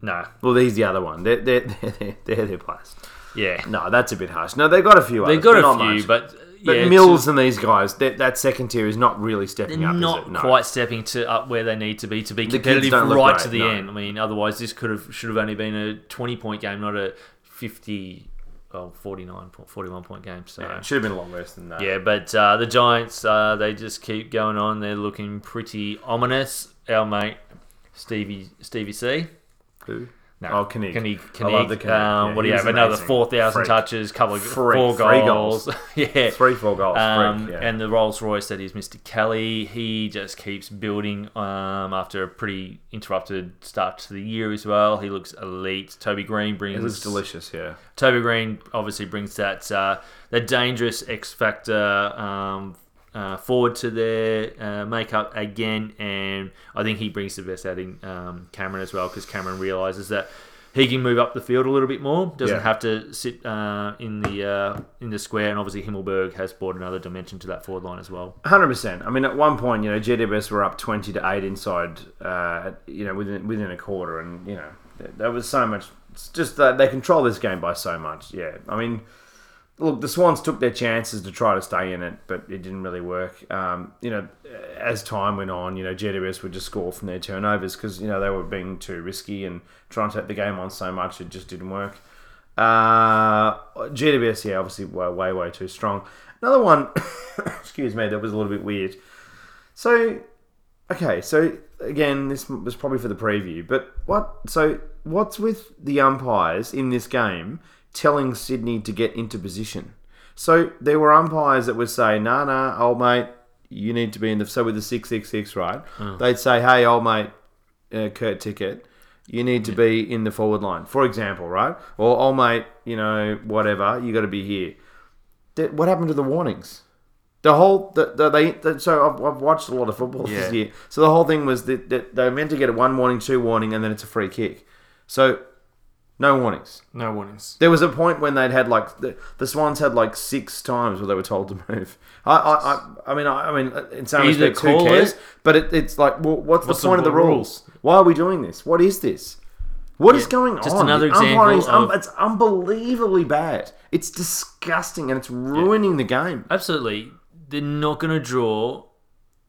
B: no,
A: well he's the other one they're they're, they're, they're their players
B: yeah,
A: no that's a bit harsh no they've got a few
B: they've got a
A: not
B: few,
A: much.
B: but
A: but
B: yeah,
A: Mills and these guys that, that second tier is not really stepping
B: They're
A: up
B: not
A: is it? No.
B: quite stepping to up where they need to be to be competitive right
A: great,
B: to the
A: no.
B: end. I mean, otherwise this could have should have only been a twenty point game, not a fifty, well, 49 point, 41 point game. So
A: yeah, it should have been a lot worse than that Yeah,
B: but uh, the Giants, uh, they just keep going on. They're looking pretty ominous. Our mate Stevie Stevie C,
A: Who?
B: No.
A: Oh, Kinnick.
B: Kinnick,
A: I love the
B: Kinnick.
A: Kinnick.
B: Um,
A: Yeah,
B: what do you have? Another 4,000 touches, couple of
A: Freak.
B: four
A: Three
B: goals.
A: goals.
B: yeah.
A: Three, four goals.
B: Um,
A: freak, yeah.
B: And the Rolls Royce that is Mr. Kelly, he just keeps building um, after a pretty interrupted start to the year as well. He looks elite. Toby Greene brings
A: it looks delicious, yeah.
B: Toby Greene obviously brings that uh, that dangerous X factor um, uh, forward to their uh, makeup again, and I think he brings the best out in um, Cameron as well because Cameron realizes that he can move up the field a little bit more, doesn't
A: Yeah.
B: have to sit uh, in the uh, in the square, and obviously Himmelberg has brought another dimension to that forward line as well.
A: Hundred percent. I mean, at one point, you know, GWS were up twenty to eight inside, uh, you know, within within a quarter, and you know, there, there was so much. It's just that they control this game by so much. Yeah, I mean, look, the Swans took their chances to try to stay in it, but it didn't really work. Um, you know, as time went on, you know, GWS would just score from their turnovers because you know they were being too risky and trying to take the game on so much it just didn't work. Uh, GWS, yeah, obviously way, way, way too strong. Another one, excuse me, that was a little bit weird. So, okay, so again, this was probably for the preview, but what? So, what's with the umpires in this game telling Sydney to get into position? So there were umpires that would say, "Nah, nah, old mate, you need to be in the." So with the six six six, right? They'd say, "Hey, old mate, uh, Kurt Ticket." You need to be in the forward line, for example, right? Or, old mate, you know, whatever, you got to be here. Th- What happened to the warnings? The whole the, the, they the, so I've, I've watched a lot of football
B: Yeah.
A: this year. So the whole thing was that, that they were meant to get a one warning, two warning, and then it's a free kick. So no warnings.
B: No warnings.
A: There was a point when they'd had like the, the Swans had like six times where they were told to move. I I, I, I mean I, I mean in some
B: Either
A: respects who cares?
B: it-
A: But it, it's like well, what's,
B: What's
A: the point
B: the
A: of the rules? Why are we doing this? What is this? What is
B: Yeah,
A: going
B: just
A: on?
B: another
A: The umpiring is
B: example um,
A: un- it's unbelievably bad. It's disgusting and it's ruining the game.
B: Absolutely. They're not going to draw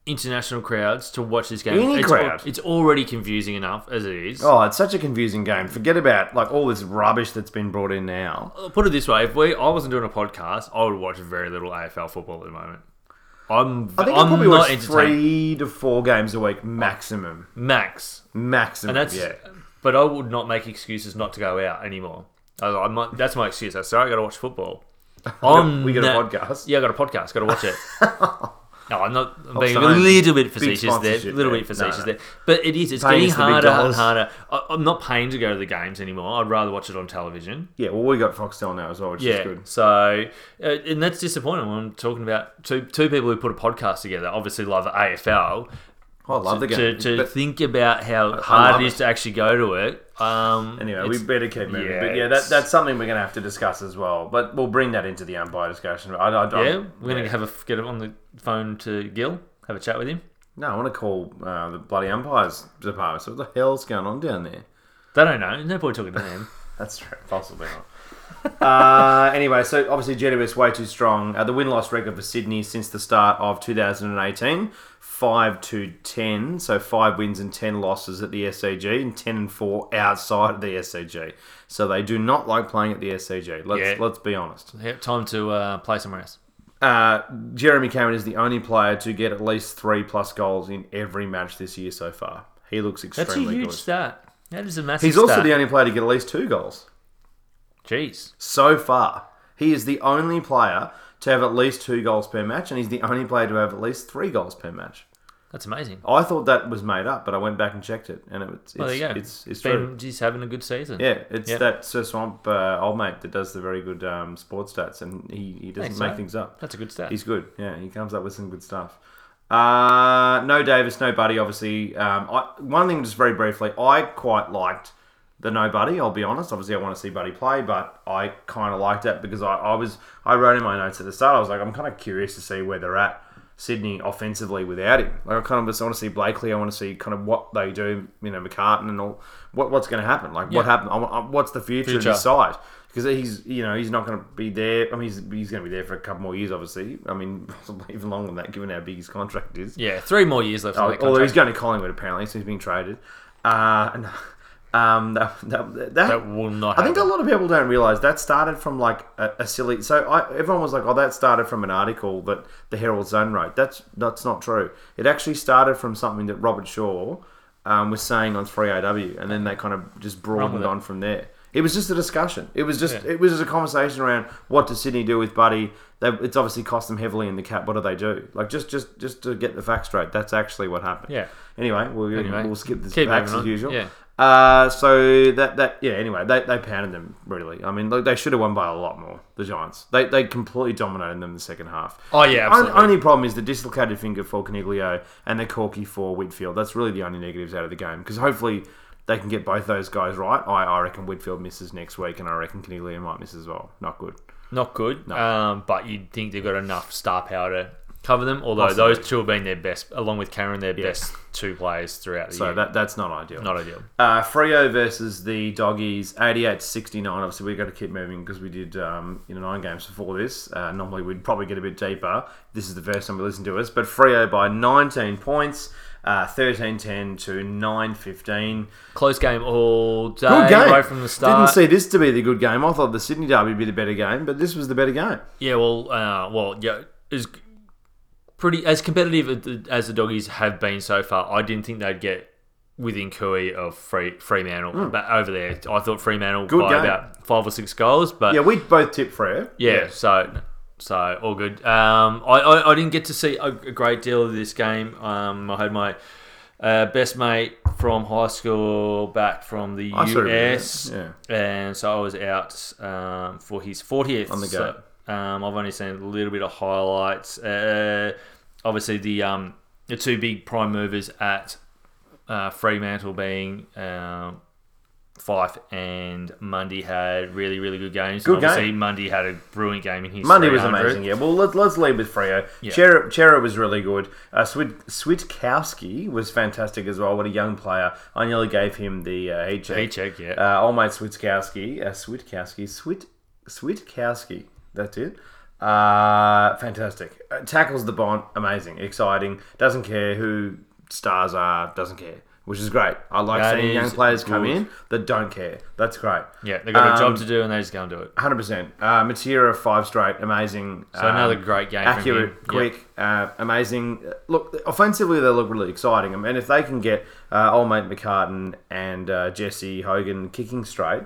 B: international crowds to watch this game.
A: Any
B: it's,
A: crowd.
B: It's already confusing enough as it is.
A: Oh, it's such a confusing game. Forget about like all this rubbish that's been brought in now.
B: Put it this way: if we, I wasn't doing a podcast, I would watch very little AFL football at the moment. I'm,
A: I think I
B: I'm
A: probably
B: not
A: watch three to four games a week maximum.
B: max,
A: Maximum.
B: and that's.
A: yeah.
B: But I would not make excuses not to go out anymore. I, I'm not, that's my excuse. I sorry, I got to watch football. I'm
A: we got a podcast.
B: Yeah, I got a podcast. Got to watch it. no, I'm not. I'm being a little bit facetious there. A little bit facetious
A: No, no.
B: there. But it is. It's
A: Paying
B: getting harder and harder. I, I'm not paying to go to the games anymore. I'd rather watch it on television.
A: Yeah, well, we got Foxtel now as well, which is good.
B: So, uh, and that's disappointing when I'm talking about two two people who put a podcast together. Obviously, love AFL.
A: I love the game.
B: to
A: but
B: think about how
A: love
B: hard it
A: it.
B: is to actually go to it. Um,
A: anyway, we better keep moving.
B: yeah,
A: but yeah, that, that's something we're going to have to discuss as well. But we'll bring that into the umpire discussion. I, I, I,
B: yeah, we're gonna have a get on the phone to Gil, have a chat with him.
A: No, I want to call uh, the bloody umpires department. So what the hell's going on down there?
B: They don't know. No point talking to them.
A: That's true. Possibly not. uh, anyway, so obviously GWS way too strong. Uh, the win loss record for Sydney since the start of 2018, five to ten. So five wins and ten losses at the SCG, and ten and four outside of the SCG. So they do not like playing at the SCG. Let's
B: Yeah.
A: let's be honest.
B: Yeah, Time to uh, play somewhere else.
A: Uh, Jeremy Cameron is the only player to get at least three plus goals in every match this year so far. He looks extremely good.
B: That's a huge
A: good.
B: stat. That is a massive.
A: He's also the only player to get at least two goals.
B: Jeez.
A: so far. He is the only player to have at least two goals per match, and he's the only player to have at least three goals per match.
B: That's amazing.
A: I thought that was made up, but I went back and checked it, and it, it's
B: Well, there you go.
A: it's it's
B: been
A: true.
B: just having a good season.
A: Yeah, it's
B: Yep.
A: that Sir Swamp uh, old mate that does the very good um, sports stats, and he, he doesn't
B: Thanks,
A: make
B: mate.
A: things up.
B: That's a good stat.
A: He's good. Yeah, he comes up with some good stuff. Uh, no Davis, no Buddy. Obviously, um, I, one thing just very briefly, I quite liked the no Buddy. I'll be honest. Obviously, I want to see Buddy play, but I kind of liked that because I, I was I wrote in my notes at the start. I was like, I'm kind of curious to see where they're at. Sydney offensively without him. Like I kind of just want to see Blakey. I want to see kind of what they do. You know, McCartin and all. What what's going to happen? Like what happened? I, I, what's the future,
B: Future.
A: of his side? Because he's you know he's not going to be there. I mean he's, he's going to be there for a couple more years. Obviously, I mean possibly even longer than that, given how big his contract is.
B: yeah, three more years left.
A: Oh, although he's going to Collingwood apparently, so he's being traded. Uh, and, um, that, that, that,
B: that will not.
A: I think a lot of people don't realize that started from like a, a silly. So I, everyone was like, "Oh, that started from an article that the Herald Sun wrote." That's that's not true. It actually started from something that Robert Shaw um, was saying on 3AW, and then they kind of just broadened on from there. It was just a discussion. It was just
B: Yeah.
A: it was just a conversation around what does Sydney do with Buddy. They, it's obviously cost them heavily in the cap. What do they do? Like just just just to get the facts straight. That's actually what happened.
B: Yeah.
A: Anyway, we'll,
B: Anyway,
A: we'll skip the
B: keep
A: facts as usual.
B: Yeah.
A: Uh, so that that yeah. Anyway, they, they pounded them really. I mean, look, they should have won by a lot more. The Giants. They they completely dominated them in the second half.
B: Oh, yeah,
A: The
B: absolutely.
A: only problem is the dislocated finger for Coniglio and the corky for Whitfield. That's really the only negatives out of the game because hopefully they can get both those guys right. I, I reckon Whitfield misses next week, and I reckon Coniglio might miss as well. Not good.
B: Not good.
A: No.
B: Um, but you'd think they've got enough star power to cover them. Although
A: Possibly.
B: those two have been their best, along with Cameron, their best two players throughout the
A: So
B: year.
A: So that that's not ideal.
B: Not ideal.
A: Uh, Freo versus the Doggies, 88 69. Obviously, we've got to keep moving because we did um, you know nine games before this. Uh, normally, we'd probably get a bit deeper. This is the first time we listen to us. But Freo by 19 points, uh, 13 10 to 9 15.
B: Close game all day,
A: Good game.
B: right from the start.
A: Didn't see this to be the good game. I thought the Sydney Derby would be the better game, but this was the better game.
B: Yeah, well, uh, well, yeah, as pretty as competitive as the doggies have been so far. I didn't think they'd get within Kui of Free, Fremantle but over there. I thought Fremantle.
A: Good
B: by
A: game.
B: about five or six goals, but
A: Yeah, we both tipped Freo.
B: Yeah, so so all good. Um, I, I, I didn't get to see a, a great deal of this game. Um, I had my uh, best mate from high school back from the
A: I
B: US,
A: yeah.
B: and so I was out um, for his 40th.
A: On the
B: So, um, I've only seen a little bit of highlights. Uh, obviously, the um, the two big prime movers at uh, Fremantle being. Um, Fyfe and Mundy had really, really good games.
A: Good
B: And obviously,
A: game.
B: Mundy had a brilliant game in his
A: Mundy was amazing, yeah. Well, let, let's lead with Freo.
B: Yeah.
A: Cerra, Cerra was really good. Uh, Swit, Switkowski was fantastic as well. What a young player. I nearly gave him the uh, heat check.
B: Heat check, yeah.
A: Uh, old mate Switkowski. Uh, Switkowski. Swit, Switkowski. That's it. Uh, fantastic. Uh, tackles the Bont. Amazing. Exciting. Doesn't care who stars are. Doesn't care. Which is great. I like
B: That
A: seeing young
B: is
A: players come
B: good.
A: in that don't care. That's great.
B: yeah, they've got a
A: um,
B: job to do and they just go and do it.
A: Hundred percent. Uh, Matera five straight, amazing.
B: So another great game from
A: accurate,
B: him.
A: quick, uh, amazing. Look, offensively they look really exciting. I mean, if they can get uh, old mate McCartan and uh, Jesse Hogan kicking straight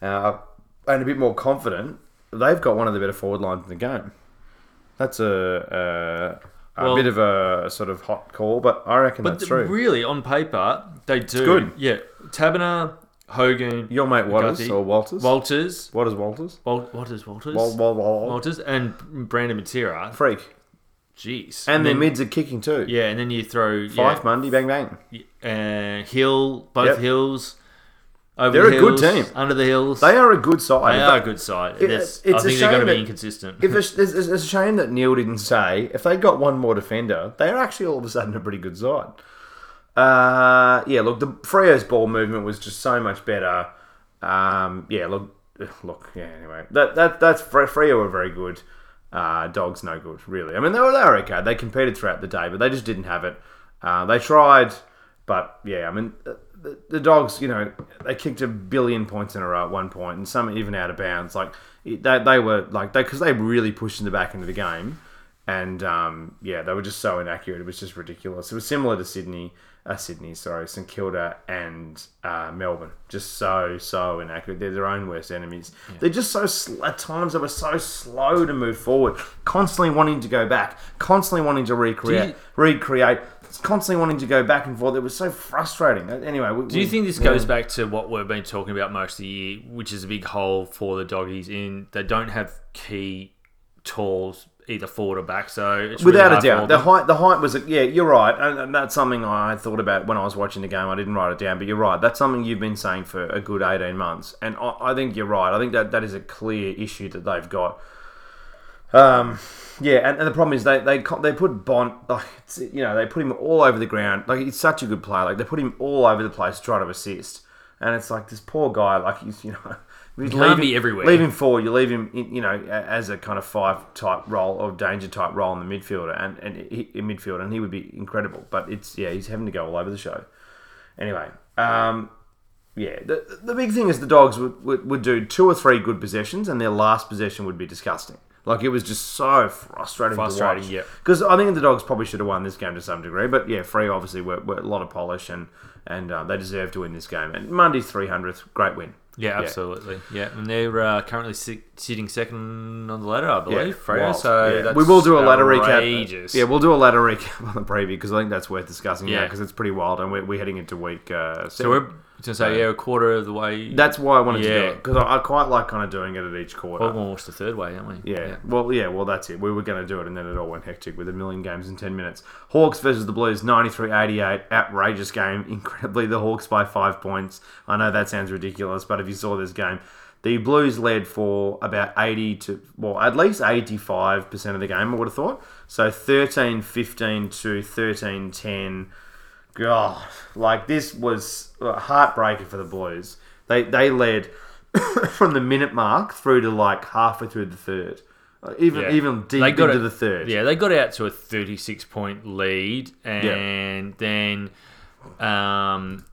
A: uh, and a bit more confident, they've got one of the better forward lines in the game. That's a, a, a
B: Well-
A: bit of a sort of hot call, but I reckon
B: But
A: that's
B: th-
A: true.
B: really, on paper, they do.
A: good.
B: Yeah, Taberner, Hogan,
A: Your mate Waters
B: McCarthy,
A: or Walters?
B: Walters,
A: Waters Walters?
B: Wal- Walters, Walters,
A: Wal- Wal- Wal-
B: Walters, and Brandon Matera.
A: Freak.
B: Jeez,
A: And their
B: then,
A: mids are kicking too.
B: Yeah, and then you throw
A: Fyfe
B: yeah,
A: Mundy, bang bang.
B: uh, Hill, both
A: Yep.
B: hills. Over
A: They're
B: the
A: a good team.
B: Under the hills,
A: They are a good side.
B: They are a good side.
A: It- it's
B: I
A: a
B: think they're going to be inconsistent.
A: If it's, it's, it's a shame that Neil didn't say if they got one more defender, they are actually all of a sudden a pretty good side. Uh, yeah, look, the Freo's ball movement was just so much better. Um, yeah, look, look, yeah. Anyway, that that that's Fre- Freo were very good. Uh, dogs no good, really. I mean, they were they were okay. They competed throughout the day, but they just didn't have it. Uh, they tried, but yeah, I mean, the, dogs, you know, they kicked a billion points in a row at one point, and some even out of bounds. Like they, they were like they because they really pushed in the back into the game, and um, yeah, they were just so inaccurate. It was just ridiculous. It was similar to Sydney, uh, Sydney, sorry, St Kilda and uh, Melbourne. Just so so inaccurate. They're their own worst enemies. They're just so sl- at times they were so slow to move forward, constantly wanting to go back, constantly wanting to recreate,
B: you-
A: recreate, constantly wanting to go back and forth. It was so frustrating. Uh, Anyway, we,
B: Do you think this goes back to what we've been talking about most of the year, which is a big hole for the doggies in they don't have key talls either forward or back, so it's really
A: Without a doubt, the height. The height was. Yeah, you're right, and, that's something I thought about when I was watching the game. I didn't write it down, but you're right. That's something you've been saying for a good eighteen months, and I, I think you're right. I think that that is a clear issue that they've got. Um, yeah, and, and the problem is they they they put Bont like you know they put him all over the ground. Like he's such a good player. Like they put him all over the place to try to assist, and it's like this poor guy. Like he's you know. You
B: can't be everywhere.
A: Leave him forward. You leave him, in, you know, as a kind of five type role or danger type role in the midfielder and and in midfield, and he would be incredible. But it's yeah, he's having to go all over the show. Anyway, um, yeah, the, the big thing is the dogs would, would, would do two or three good possessions, and their last possession would be disgusting. Like it was just so frustrating.
B: Frustrating,
A: to watch.
B: yeah.
A: Because I think the Dogs probably should have won this game to some degree, but yeah, Free obviously were, were a lot of polish and and uh, they deserve to win this game. And Mundy's three hundredth, great win.
B: Yeah, absolutely. Yeah, and they're uh, currently si- sitting second on the ladder, I believe. Freo,
A: wild.
B: so
A: Yeah.
B: that's
A: we will do a ladder recap. Yeah, we'll do a ladder recap on the preview because I think that's worth discussing. Yeah,
B: Yeah.
A: because it's pretty wild, and we're, we're heading into week. Uh,
B: So we're to say yeah, a quarter of the way.
A: That's why I wanted to do
B: Yeah.
A: it because I, I quite like kind of doing it at each quarter.
B: Well, we're almost the third way, aren't we?
A: Yeah. Well, yeah. Well, that's it. We were going to do it, and then it all went hectic with a million games in 10 minutes. Hawks versus the Blues, 93 88. Outrageous game. Incredibly, the Hawks by five points. I know that sounds ridiculous, but if you saw this game, the Blues led for about 80 to, well, at least 85% of the game, I would have thought. So 13 15 to 13 10. God, like this was heartbreaking for the Blues. They, they led from the minute mark through to like halfway through the third. Uh, Even
B: Yeah.
A: even deep
B: They got
A: into
B: it-
A: the third.
B: Yeah, they got out to a 36 point lead, and then um,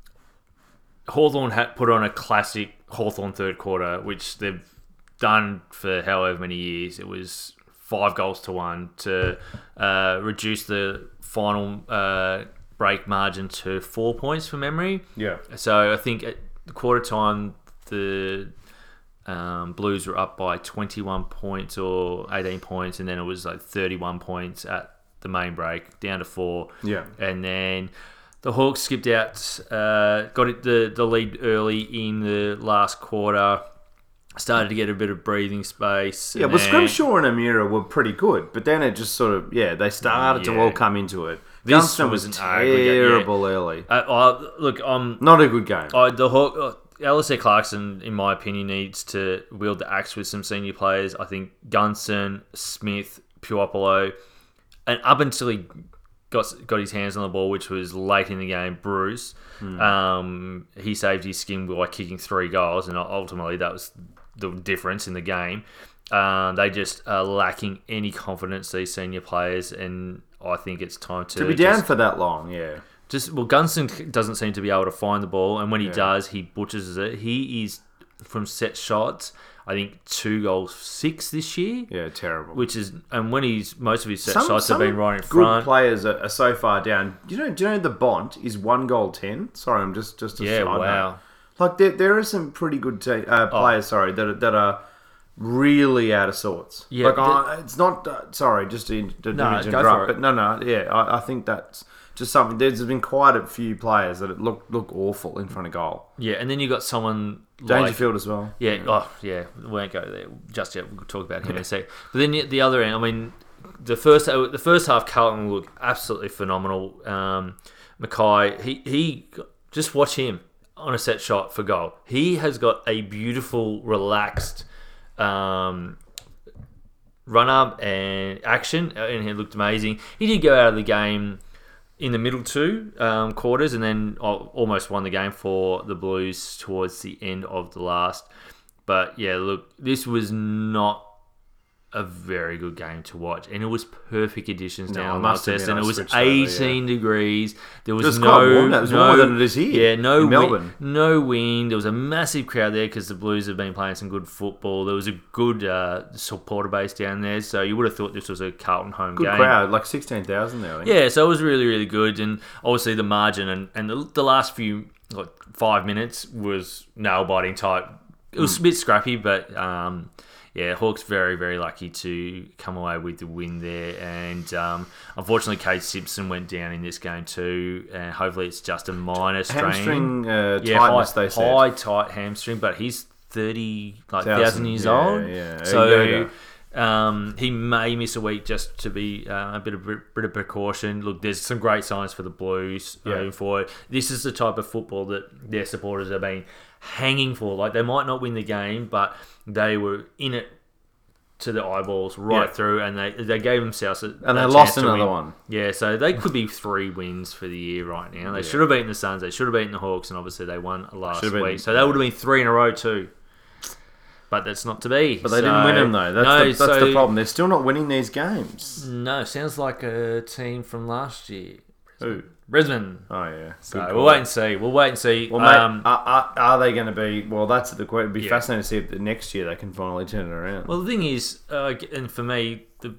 B: Hawthorn had put on a classic Hawthorn third quarter, which they've done for however many years. It was five goals to one to uh, reduce the final uh, break margin to four points for memory.
A: Yeah.
B: So I think at the quarter time, the um, Blues were up by 21 points or 18 points, and then it was like 31 points at the main break, down to four.
A: Yeah.
B: And then the Hawks skipped out, uh, got it the, the lead early in the last quarter, started to get a bit of breathing space.
A: Yeah, well,
B: then-
A: Scrimshaw and O'Meara were pretty good, but then it just sort of, yeah, they started to all come into it.
B: This
A: Gunston
B: was
A: was
B: an aggregate, yeah.
A: terrible early.
B: Uh, uh, look, I'm
A: Not a good game.
B: Oh, the Hawk, uh, Clarkson, in my opinion, needs to wield the axe with some senior players. I think Gunston, Smith, Puopolo, and up until he got got his hands on the ball, which was late in the game, Breust, um, he saved his skin by kicking three goals, and ultimately that was the difference in the game. Um, they just are lacking any confidence, these senior players, and I think it's time to,
A: to be down
B: just-
A: for that long, yeah.
B: just well, Gunston doesn't seem to be able to find the ball, and when he does, he butchers it. He is from set shots. I think two goals six this year,
A: Yeah, terrible.
B: which is and when he's most of his set shots have been right in
A: good
B: front.
A: players are, are so far down. Do you know? Do you know the Bont is one goal ten? Sorry, I'm just just a
B: Yeah,
A: side note.
B: wow.
A: Like there, there are some pretty good te- uh, players. Sorry, that that are really out of sorts.
B: Yeah,
A: like I, it's not. Uh, sorry, just to, to,
B: No,
A: to interrupt, but no, no, yeah, I, I think that's just something. There's been quite a few players that look look awful in front of goal.
B: Yeah, and then you got someone like
A: Dangerfield as well.
B: Yeah, oh yeah, we won't go there just yet. We'll talk about him in a sec. But then the- the other end, I mean, the first the first half, Carlton looked absolutely phenomenal. Um, McKay, he he, just watch him on a set shot for goal. He has got a beautiful, relaxed. Um, run up and action, uh, and he looked amazing. He did go out of the game in the middle two um, quarters, and then almost won the game for the Blues towards the end of the last. But yeah, look, this was not a very good game to watch, and it was perfect conditions
A: No,
B: down Alcest, and it was
A: switched over,
B: 18 degrees. There was
A: was
B: no,
A: was
B: no,
A: warmer than it is here
B: Yeah, no
A: in
B: wind,
A: Melbourne.
B: no wind. There was a massive crowd there because the Blues have been playing some good football. There was a good uh, supporter base down there, so you would have thought this was a Carlton home
A: Good
B: game.
A: crowd, like sixteen thousand there. I think.
B: Yeah, so it was really, really good, and obviously the margin and, and the, the last few like five minutes was nail biting type. It was a bit scrappy, but um, yeah, Hawks very, very lucky to come away with the win there, and um, unfortunately, Kade Simpson went down in this game too, and hopefully it's just a minor strain.
A: Hamstring uh,
B: yeah,
A: tightness.
B: high,
A: they said.
B: high tight hamstring, but he's thirty like
A: Thousand,
B: thousand years
A: yeah,
B: old.
A: yeah.
B: So um, he may miss a week just to be uh, a bit of bit of precaution. Look, there's some great signs for the Blues
A: Yeah.
B: moving forward. This is the type of football that their supporters have been hanging for. Like they might not win the game, but they were in it to the eyeballs right
A: Yeah.
B: through, and they they gave themselves a,
A: And they lost another one.
B: Yeah, so they could be three wins for the year right now. They
A: Yeah.
B: should have beaten the Suns. They should have beaten the Hawks, and obviously they won last week.
A: been-
B: So that would have been three in a row too. But that's not to be.
A: But they didn't win them though. That's,
B: no,
A: the, that's
B: so-
A: the problem. They're still not winning these games.
B: No, sounds like a team from last year.
A: Who?
B: Brisbane.
A: Oh yeah.
B: So
A: Good
B: we'll wait and see. We'll wait and see.
A: Well, mate,
B: um,
A: are, are, are they going to be? Well, that's the question. It'd be
B: Yeah.
A: fascinating to see if the next year they can finally turn it around.
B: Well, the thing is, uh, and for me, the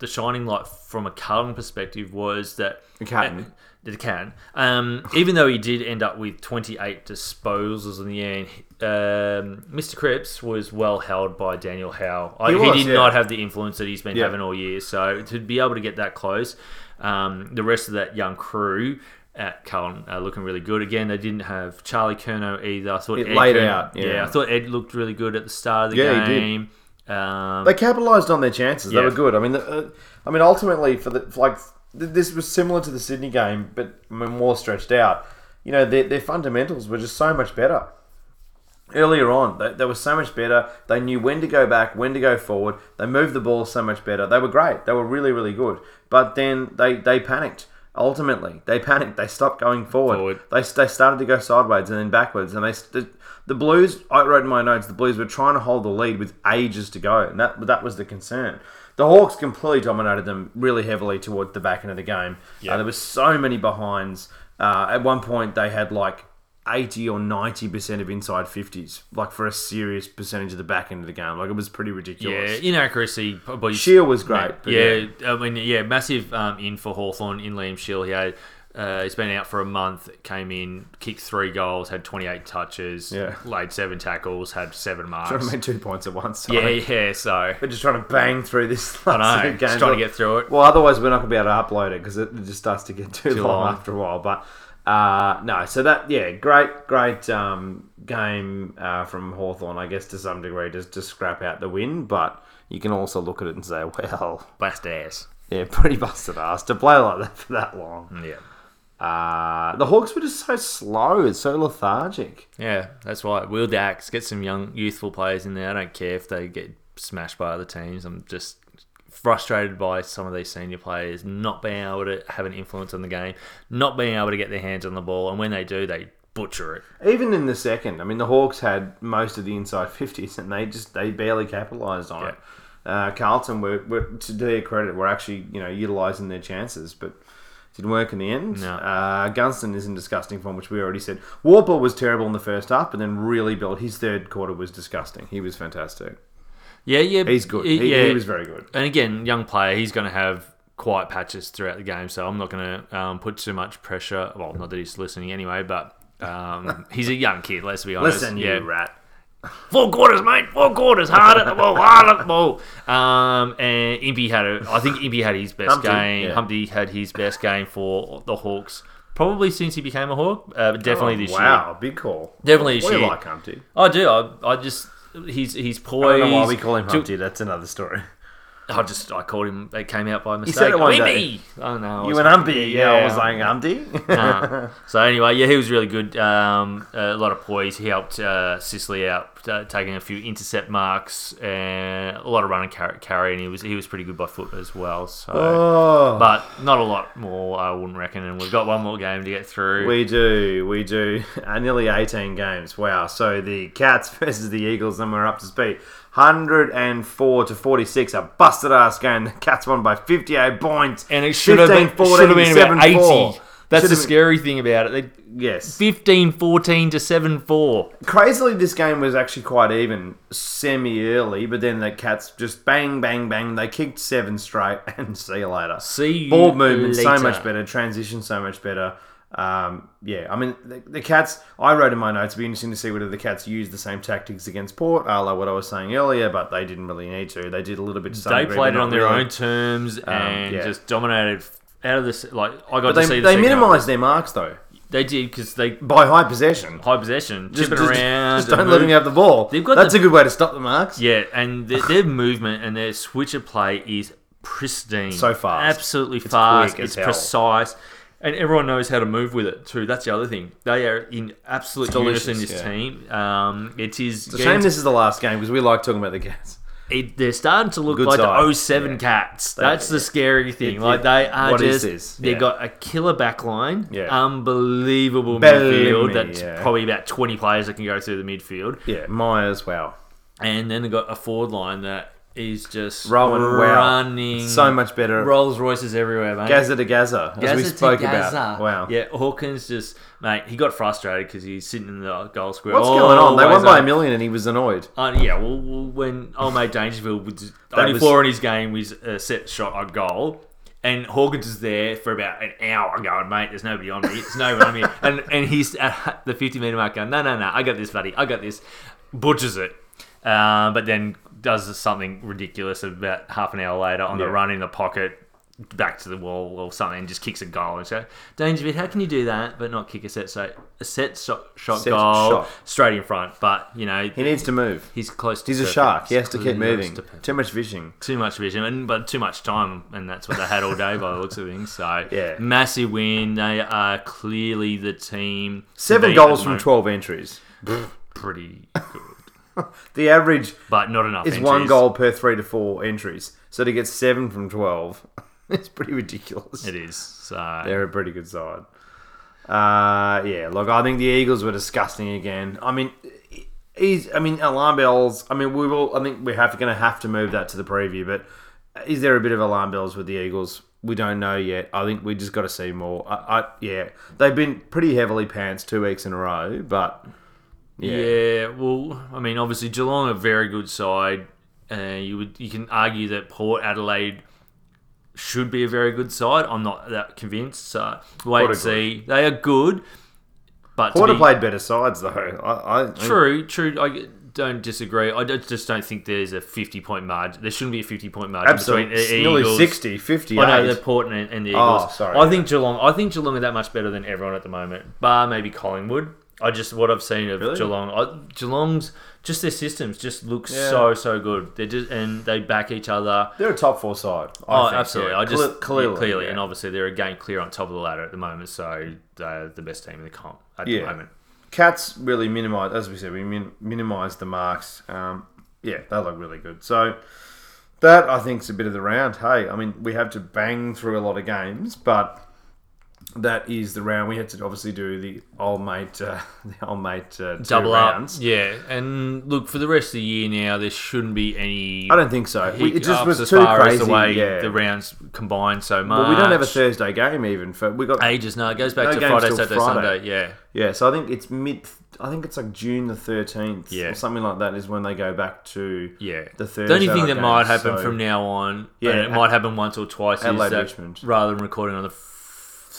B: the shining light from a Carlton perspective was that
A: The Carlton.
B: uh, the can. Um, even though he did end up with 28 disposals in the end, um, Mr. Cripps was well held by Daniel Howe. I,
A: He
B: he, did
A: yeah.
B: not have the influence that he's been
A: Yeah.
B: having all year. So to be able to get that close, um, the rest of that young crew. At Carlton, uh, looking really good. Again, they didn't have Charlie Curnow either. I thought
A: It
B: Ed
A: laid
B: Kerno-
A: out, yeah.
B: I thought Ed looked really good at the start of the
A: Yeah,
B: game. Um,
A: they capitalised on their chances. They were good. I mean, the, uh, I mean, ultimately, for the for like th- this was similar to the Sydney game, but I mean, more stretched out. You know, their, their fundamentals were just so much better. Earlier on, they, they were so much better. They knew when to go back, when to go forward. They moved the ball so much better. They were great. They were really, really good. But then they, they panicked. Ultimately, they panicked. They stopped going forward.
B: Forward.
A: They, they started to go sideways and then backwards. And they st- the Blues. I wrote in my notes the Blues were trying to hold the lead with ages to go, and that that was the concern. The Hawks completely dominated them really heavily towards the back end of the game.
B: Yeah.
A: Uh, there was so many behinds. Uh, at one point, they had like 80 or 90% of inside 50s, like for a serious percentage of the back end of the game. Like it was pretty ridiculous.
B: yeah, inaccuracy. Probably
A: Shear was great. but
B: Yeah, I mean, yeah, massive um, in for Hawthorn in Liam Shiels. He had. Uh, he's been out for a month. Came in, kicked three goals, had 28 touches,
A: Yeah.
B: laid seven tackles, had seven
A: Trying to
B: marks.
A: make two points at once.
B: Yeah, yeah. So
A: We're just trying to bang through this.
B: I
A: last
B: know,
A: few
B: just trying to get through it.
A: Well, otherwise we're not going to be able to upload it because it just starts to get too,
B: Too
A: long,
B: long.
A: after a while. But uh, no, so that yeah, great, great um, game uh, from Hawthorn, I guess to some degree, just to scrap out the win. But you can also look at it and say, well,
B: Blast ass.
A: yeah, pretty busted ass to play like that for that long.
B: Yeah.
A: Uh, the Hawks were just so slow, it's so lethargic.
B: Yeah, that's right. Wheel the axe. Get some young, youthful players in there. I don't care if they get smashed by other teams. I'm just frustrated by some of these senior players not being able to have an influence on the game, not being able to get their hands on the ball, and when they do, they butcher it.
A: Even in the second, I mean, the Hawks had most of the inside fifties, and they just they barely capitalised on
B: Yeah.
A: it. Uh, Carlton were, were, to their credit, were actually you know utilising their chances, but didn't work in the end.
B: No.
A: Uh, Gunston is in disgusting form, which we already said. Worpel was terrible in the first half, but then really built. His third quarter was disgusting. He was fantastic.
B: Yeah, yeah,
A: He's good.
B: He,
A: He,
B: yeah,
A: he was very good.
B: and again, young player, he's going to have quiet patches throughout the game, so I'm not going to um, put too much pressure. Well, not that he's listening anyway, but um, he's a young kid. Let's be honest.
A: Listen,
B: yeah,
A: you rat.
B: Four quarters, mate. Four quarters. Hard at the ball. Hard at the ball. Um, and Impey had a. I think Impey had his best
A: Humpty,
B: game.
A: yeah.
B: Humpty had his best game for the Hawks. Probably since he became a Hawk. Uh, definitely
A: Oh,
B: this year.
A: wow, big call.
B: Definitely this
A: we
B: year.
A: like Humpty.
B: I do. I, I just. He's he's
A: I
B: poised.
A: don't know why we call him
B: to-
A: Humpty. That's another story.
B: I just I called him. It came out by mistake.
A: You said it one
B: Oh,
A: day.
B: Oh no.
A: You and Humpty. Yeah, I was saying Humpty.
B: Uh, so anyway, yeah, he was really good. Um, a lot of poise. He helped uh, Sicily out, uh, taking a few intercept marks and a lot of run and carry, carry, and he was he was pretty good by foot as well. So,
A: oh.
B: but not a lot more, I wouldn't reckon. And we've got one more game to get through.
A: We do, we do. Uh, nearly 18 games. Wow. So the Cats versus the Eagles, and we're up to speed. 104 to 46, a busted ass game. The Cats won by 58 points.
B: and it should have been
A: 15, 14,
B: should have been about
A: 7-4.
B: eighty. That's
A: Should
B: the
A: been-
B: scary thing about it. They,
A: Yes.
B: 15 14 to 7 4.
A: Crazily, this game was actually quite even semi early, but then the Cats just bang, bang, bang. They kicked seven straight, and see you later.
B: See you
A: Ball movement so much better, transition so much better. Um, yeah, I mean the, the Cats. I wrote in my notes. It'd be interesting to see whether the Cats used the same tactics against Port, a la what I was saying earlier, but they didn't really need to. They did a little bit. To
B: They played it on their
A: really.
B: own terms and
A: yeah.
B: just dominated out of this. Like I got
A: But
B: to
A: they,
B: see. The
A: they minimised their marks though
B: They did because they
A: by high possession.
B: high possession,
A: Just, just-
B: around.
A: just don't let them have the ball.
B: They've got
A: That's
B: the-
A: a good way to stop the marks.
B: Yeah, and their, their movement and their switch of play is pristine.
A: So fast.
B: absolutely fast.
A: quick as
B: It's
A: hell.
B: And everyone knows how to move with it too. That's the other thing. They are in absolute
A: It's
B: in. This
A: yeah.
B: team. Um, it is.
A: It's a shame this is the last game because we like talking about the Cats.
B: it, they're starting to look
A: Good
B: like
A: side.
B: the 07
A: Yeah.
B: cats.
A: They-
B: That's the scary thing.
A: It-
B: like they are
A: what is
B: just they've
A: Yeah.
B: got a killer back line.
A: Yeah.
B: Unbelievable
A: Bellamy,
B: midfield. That's
A: yeah.
B: probably about 20 players that can go through the midfield.
A: Yeah, Myers. Wow.
B: And then they've got a forward line that is just
A: Rowan, wow.
B: running
A: So much better.
B: Rolls Royces everywhere, mate.
A: Gaza to Gaza, as we
B: Gaza
A: spoke
B: Gaza.
A: about. Wow.
B: Yeah, Hawkins just mate, he got frustrated because he's sitting in the goal square.
A: What's going on? They won by a million and he was annoyed.
B: Uh, yeah, well, when old mate Dangerfield was only
A: was-
B: four in his game was a set shot on goal. And Hawkins is there for about an hour going, mate, there's nobody on me. There's nobody on me. And and he's at the 50 metre mark going, no, no, no, I got this, buddy. I got this. Butchers it. Uh, but then does something ridiculous about half an hour later on
A: Yeah.
B: the run in the pocket, back to the wall or something, and just kicks a goal. And so, Dangerfield, how can you do that but not kick a set, so, a set shot, shot
A: Set
B: goal
A: shot.
B: straight in front? But, you know,
A: He needs to move.
B: He's close. To
A: He's a shark. He has to keep moving.
B: to.
A: Too much vision.
B: Too much vision, and but too much time, and that's what they had all day by the looks of things. So
A: Yeah.
B: massive win. They are clearly the team.
A: Seven goals from 12 entries.
B: Pretty good,
A: The average
B: but not enough.
A: is
B: entries.
A: one goal per three to four entries. So to get seven from 12, it's pretty ridiculous.
B: It is. So
A: They're a pretty good side. Uh, yeah, look, I think the Eagles were disgusting again. I mean, he's, I mean, alarm bells. I mean, we will. I think we're have going to have to move that to the preview. But is there a bit of alarm bells with the Eagles? We don't know yet. I think we just got to see more. I, I yeah, they've been pretty heavily pants two weeks in a row, but
B: yeah.
A: yeah,
B: well, I mean, obviously Geelong are a very good side. Uh, you would you can argue that Port Adelaide should be a very good side. I'm not that convinced. So wait and see. They are good, but to have
A: played better sides though. I, I
B: True, true. I don't disagree. I just don't think there's a 50 point margin. There shouldn't be a 50 point margin
A: absolutely
B: between the
A: nearly 60, 50.
B: I know the Port and, and the
A: Oh,
B: Eagles.
A: sorry,
B: I
A: yeah.
B: think Geelong. I think Geelong are that much better than everyone at the moment, bar maybe Collingwood. I just what I've seen of
A: Really?
B: Geelong. I, Geelong's just their systems just look
A: Yeah.
B: so so good. They just and they back each other.
A: They're a top four side. I
B: oh,
A: think,
B: absolutely.
A: yeah.
B: I just
A: Cle- clearly,
B: yeah, clearly, and obviously they're a game clear on top of the ladder at the moment, so they're the best team in the comp at the moment.
A: Cats really minimise, as we said, we min- minimise the marks. Um, yeah, they look really good. So that I think is a bit of the round. Hey, I mean, we have to bang through a lot of games, but that is the round. We had to obviously do the old mate, uh, the old mate uh,
B: Double
A: rounds.
B: up, yeah. And look for the rest of the year now, there shouldn't be any.
A: I don't think so. We, it just was
B: as
A: too
B: far
A: crazy.
B: as the way
A: yeah.
B: the rounds combined so much.
A: well, we don't have a Thursday game even for we got
B: ages. No, it goes back
A: No
B: to Friday, Saturday,
A: Friday.
B: Sunday. Yeah,
A: yeah. So I think it's mid. I think it's like June the thirteenth,
B: Yeah.
A: or something like that, is when they go back to
B: yeah.
A: the Thursday.
B: The only thing that might happen
A: so-
B: from now on,
A: Yeah,
B: it
A: at-
B: might happen once or twice, is
A: Adelaide,
B: that
A: Richmond.
B: rather than recording on the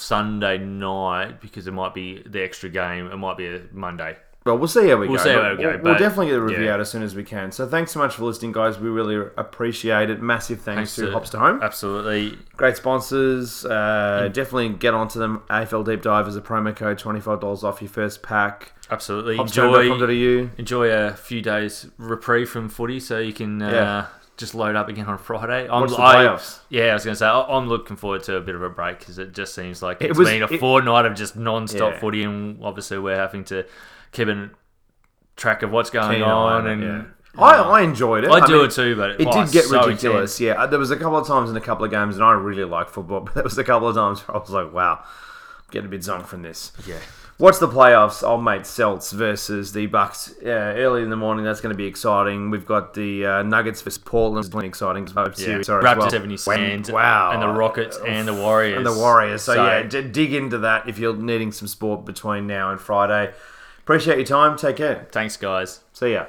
B: Sunday night because it might be the extra game, it might be a Monday.
A: Well, we'll see how we
B: We'll
A: go.
B: see how we go,
A: We'll, we'll definitely get a review
B: yeah.
A: out as soon as we can. So thanks so much for listening, guys. We really appreciate it. Massive thanks,
B: Thanks
A: to
B: to-
A: Hops to Home.
B: Absolutely.
A: Great sponsors. Uh,
B: Mm.
A: Definitely get onto them. AFL Deep Dive is a promo code, $25 off your first pack.
B: Absolutely. Enjoy, enjoy a few days reprieve from footy so you can uh,
A: Yeah.
B: Just load up again on Friday. I'm,
A: Watch the
B: I- yeah, I was going to say, I- I'm looking forward to a bit of a break because it just seems like
A: It
B: it's
A: was-
B: been a
A: it-
B: fortnight of just non stop
A: Yeah.
B: footy, and obviously we're having to keep in track of what's going
A: Keen
B: on. And
A: yeah. I, I enjoyed it.
B: I do
A: mean,
B: it too, but
A: It
B: oh,
A: did get
B: so
A: ridiculous.
B: intense.
A: Yeah, uh, there was a couple of times in a couple of games, and I really like football, but there was a couple of times where I was like, wow, I'm getting a bit zonked from this.
B: Yeah.
A: Watch the playoffs. Old mate Celts versus the Bucks uh, early in the morning. That's going to be exciting. We've got the uh, Nuggets versus Portland. It's exciting.
B: Yeah.
A: Series, sorry,
B: Raptors
A: well.
B: 76ers,
A: Wow.
B: and the Rockets and the Warriors.
A: And the Warriors. So,
B: So-
A: yeah, d- dig into that if you're needing some sport between now and Friday. Appreciate your time. Take care.
B: Thanks, guys.
A: See ya.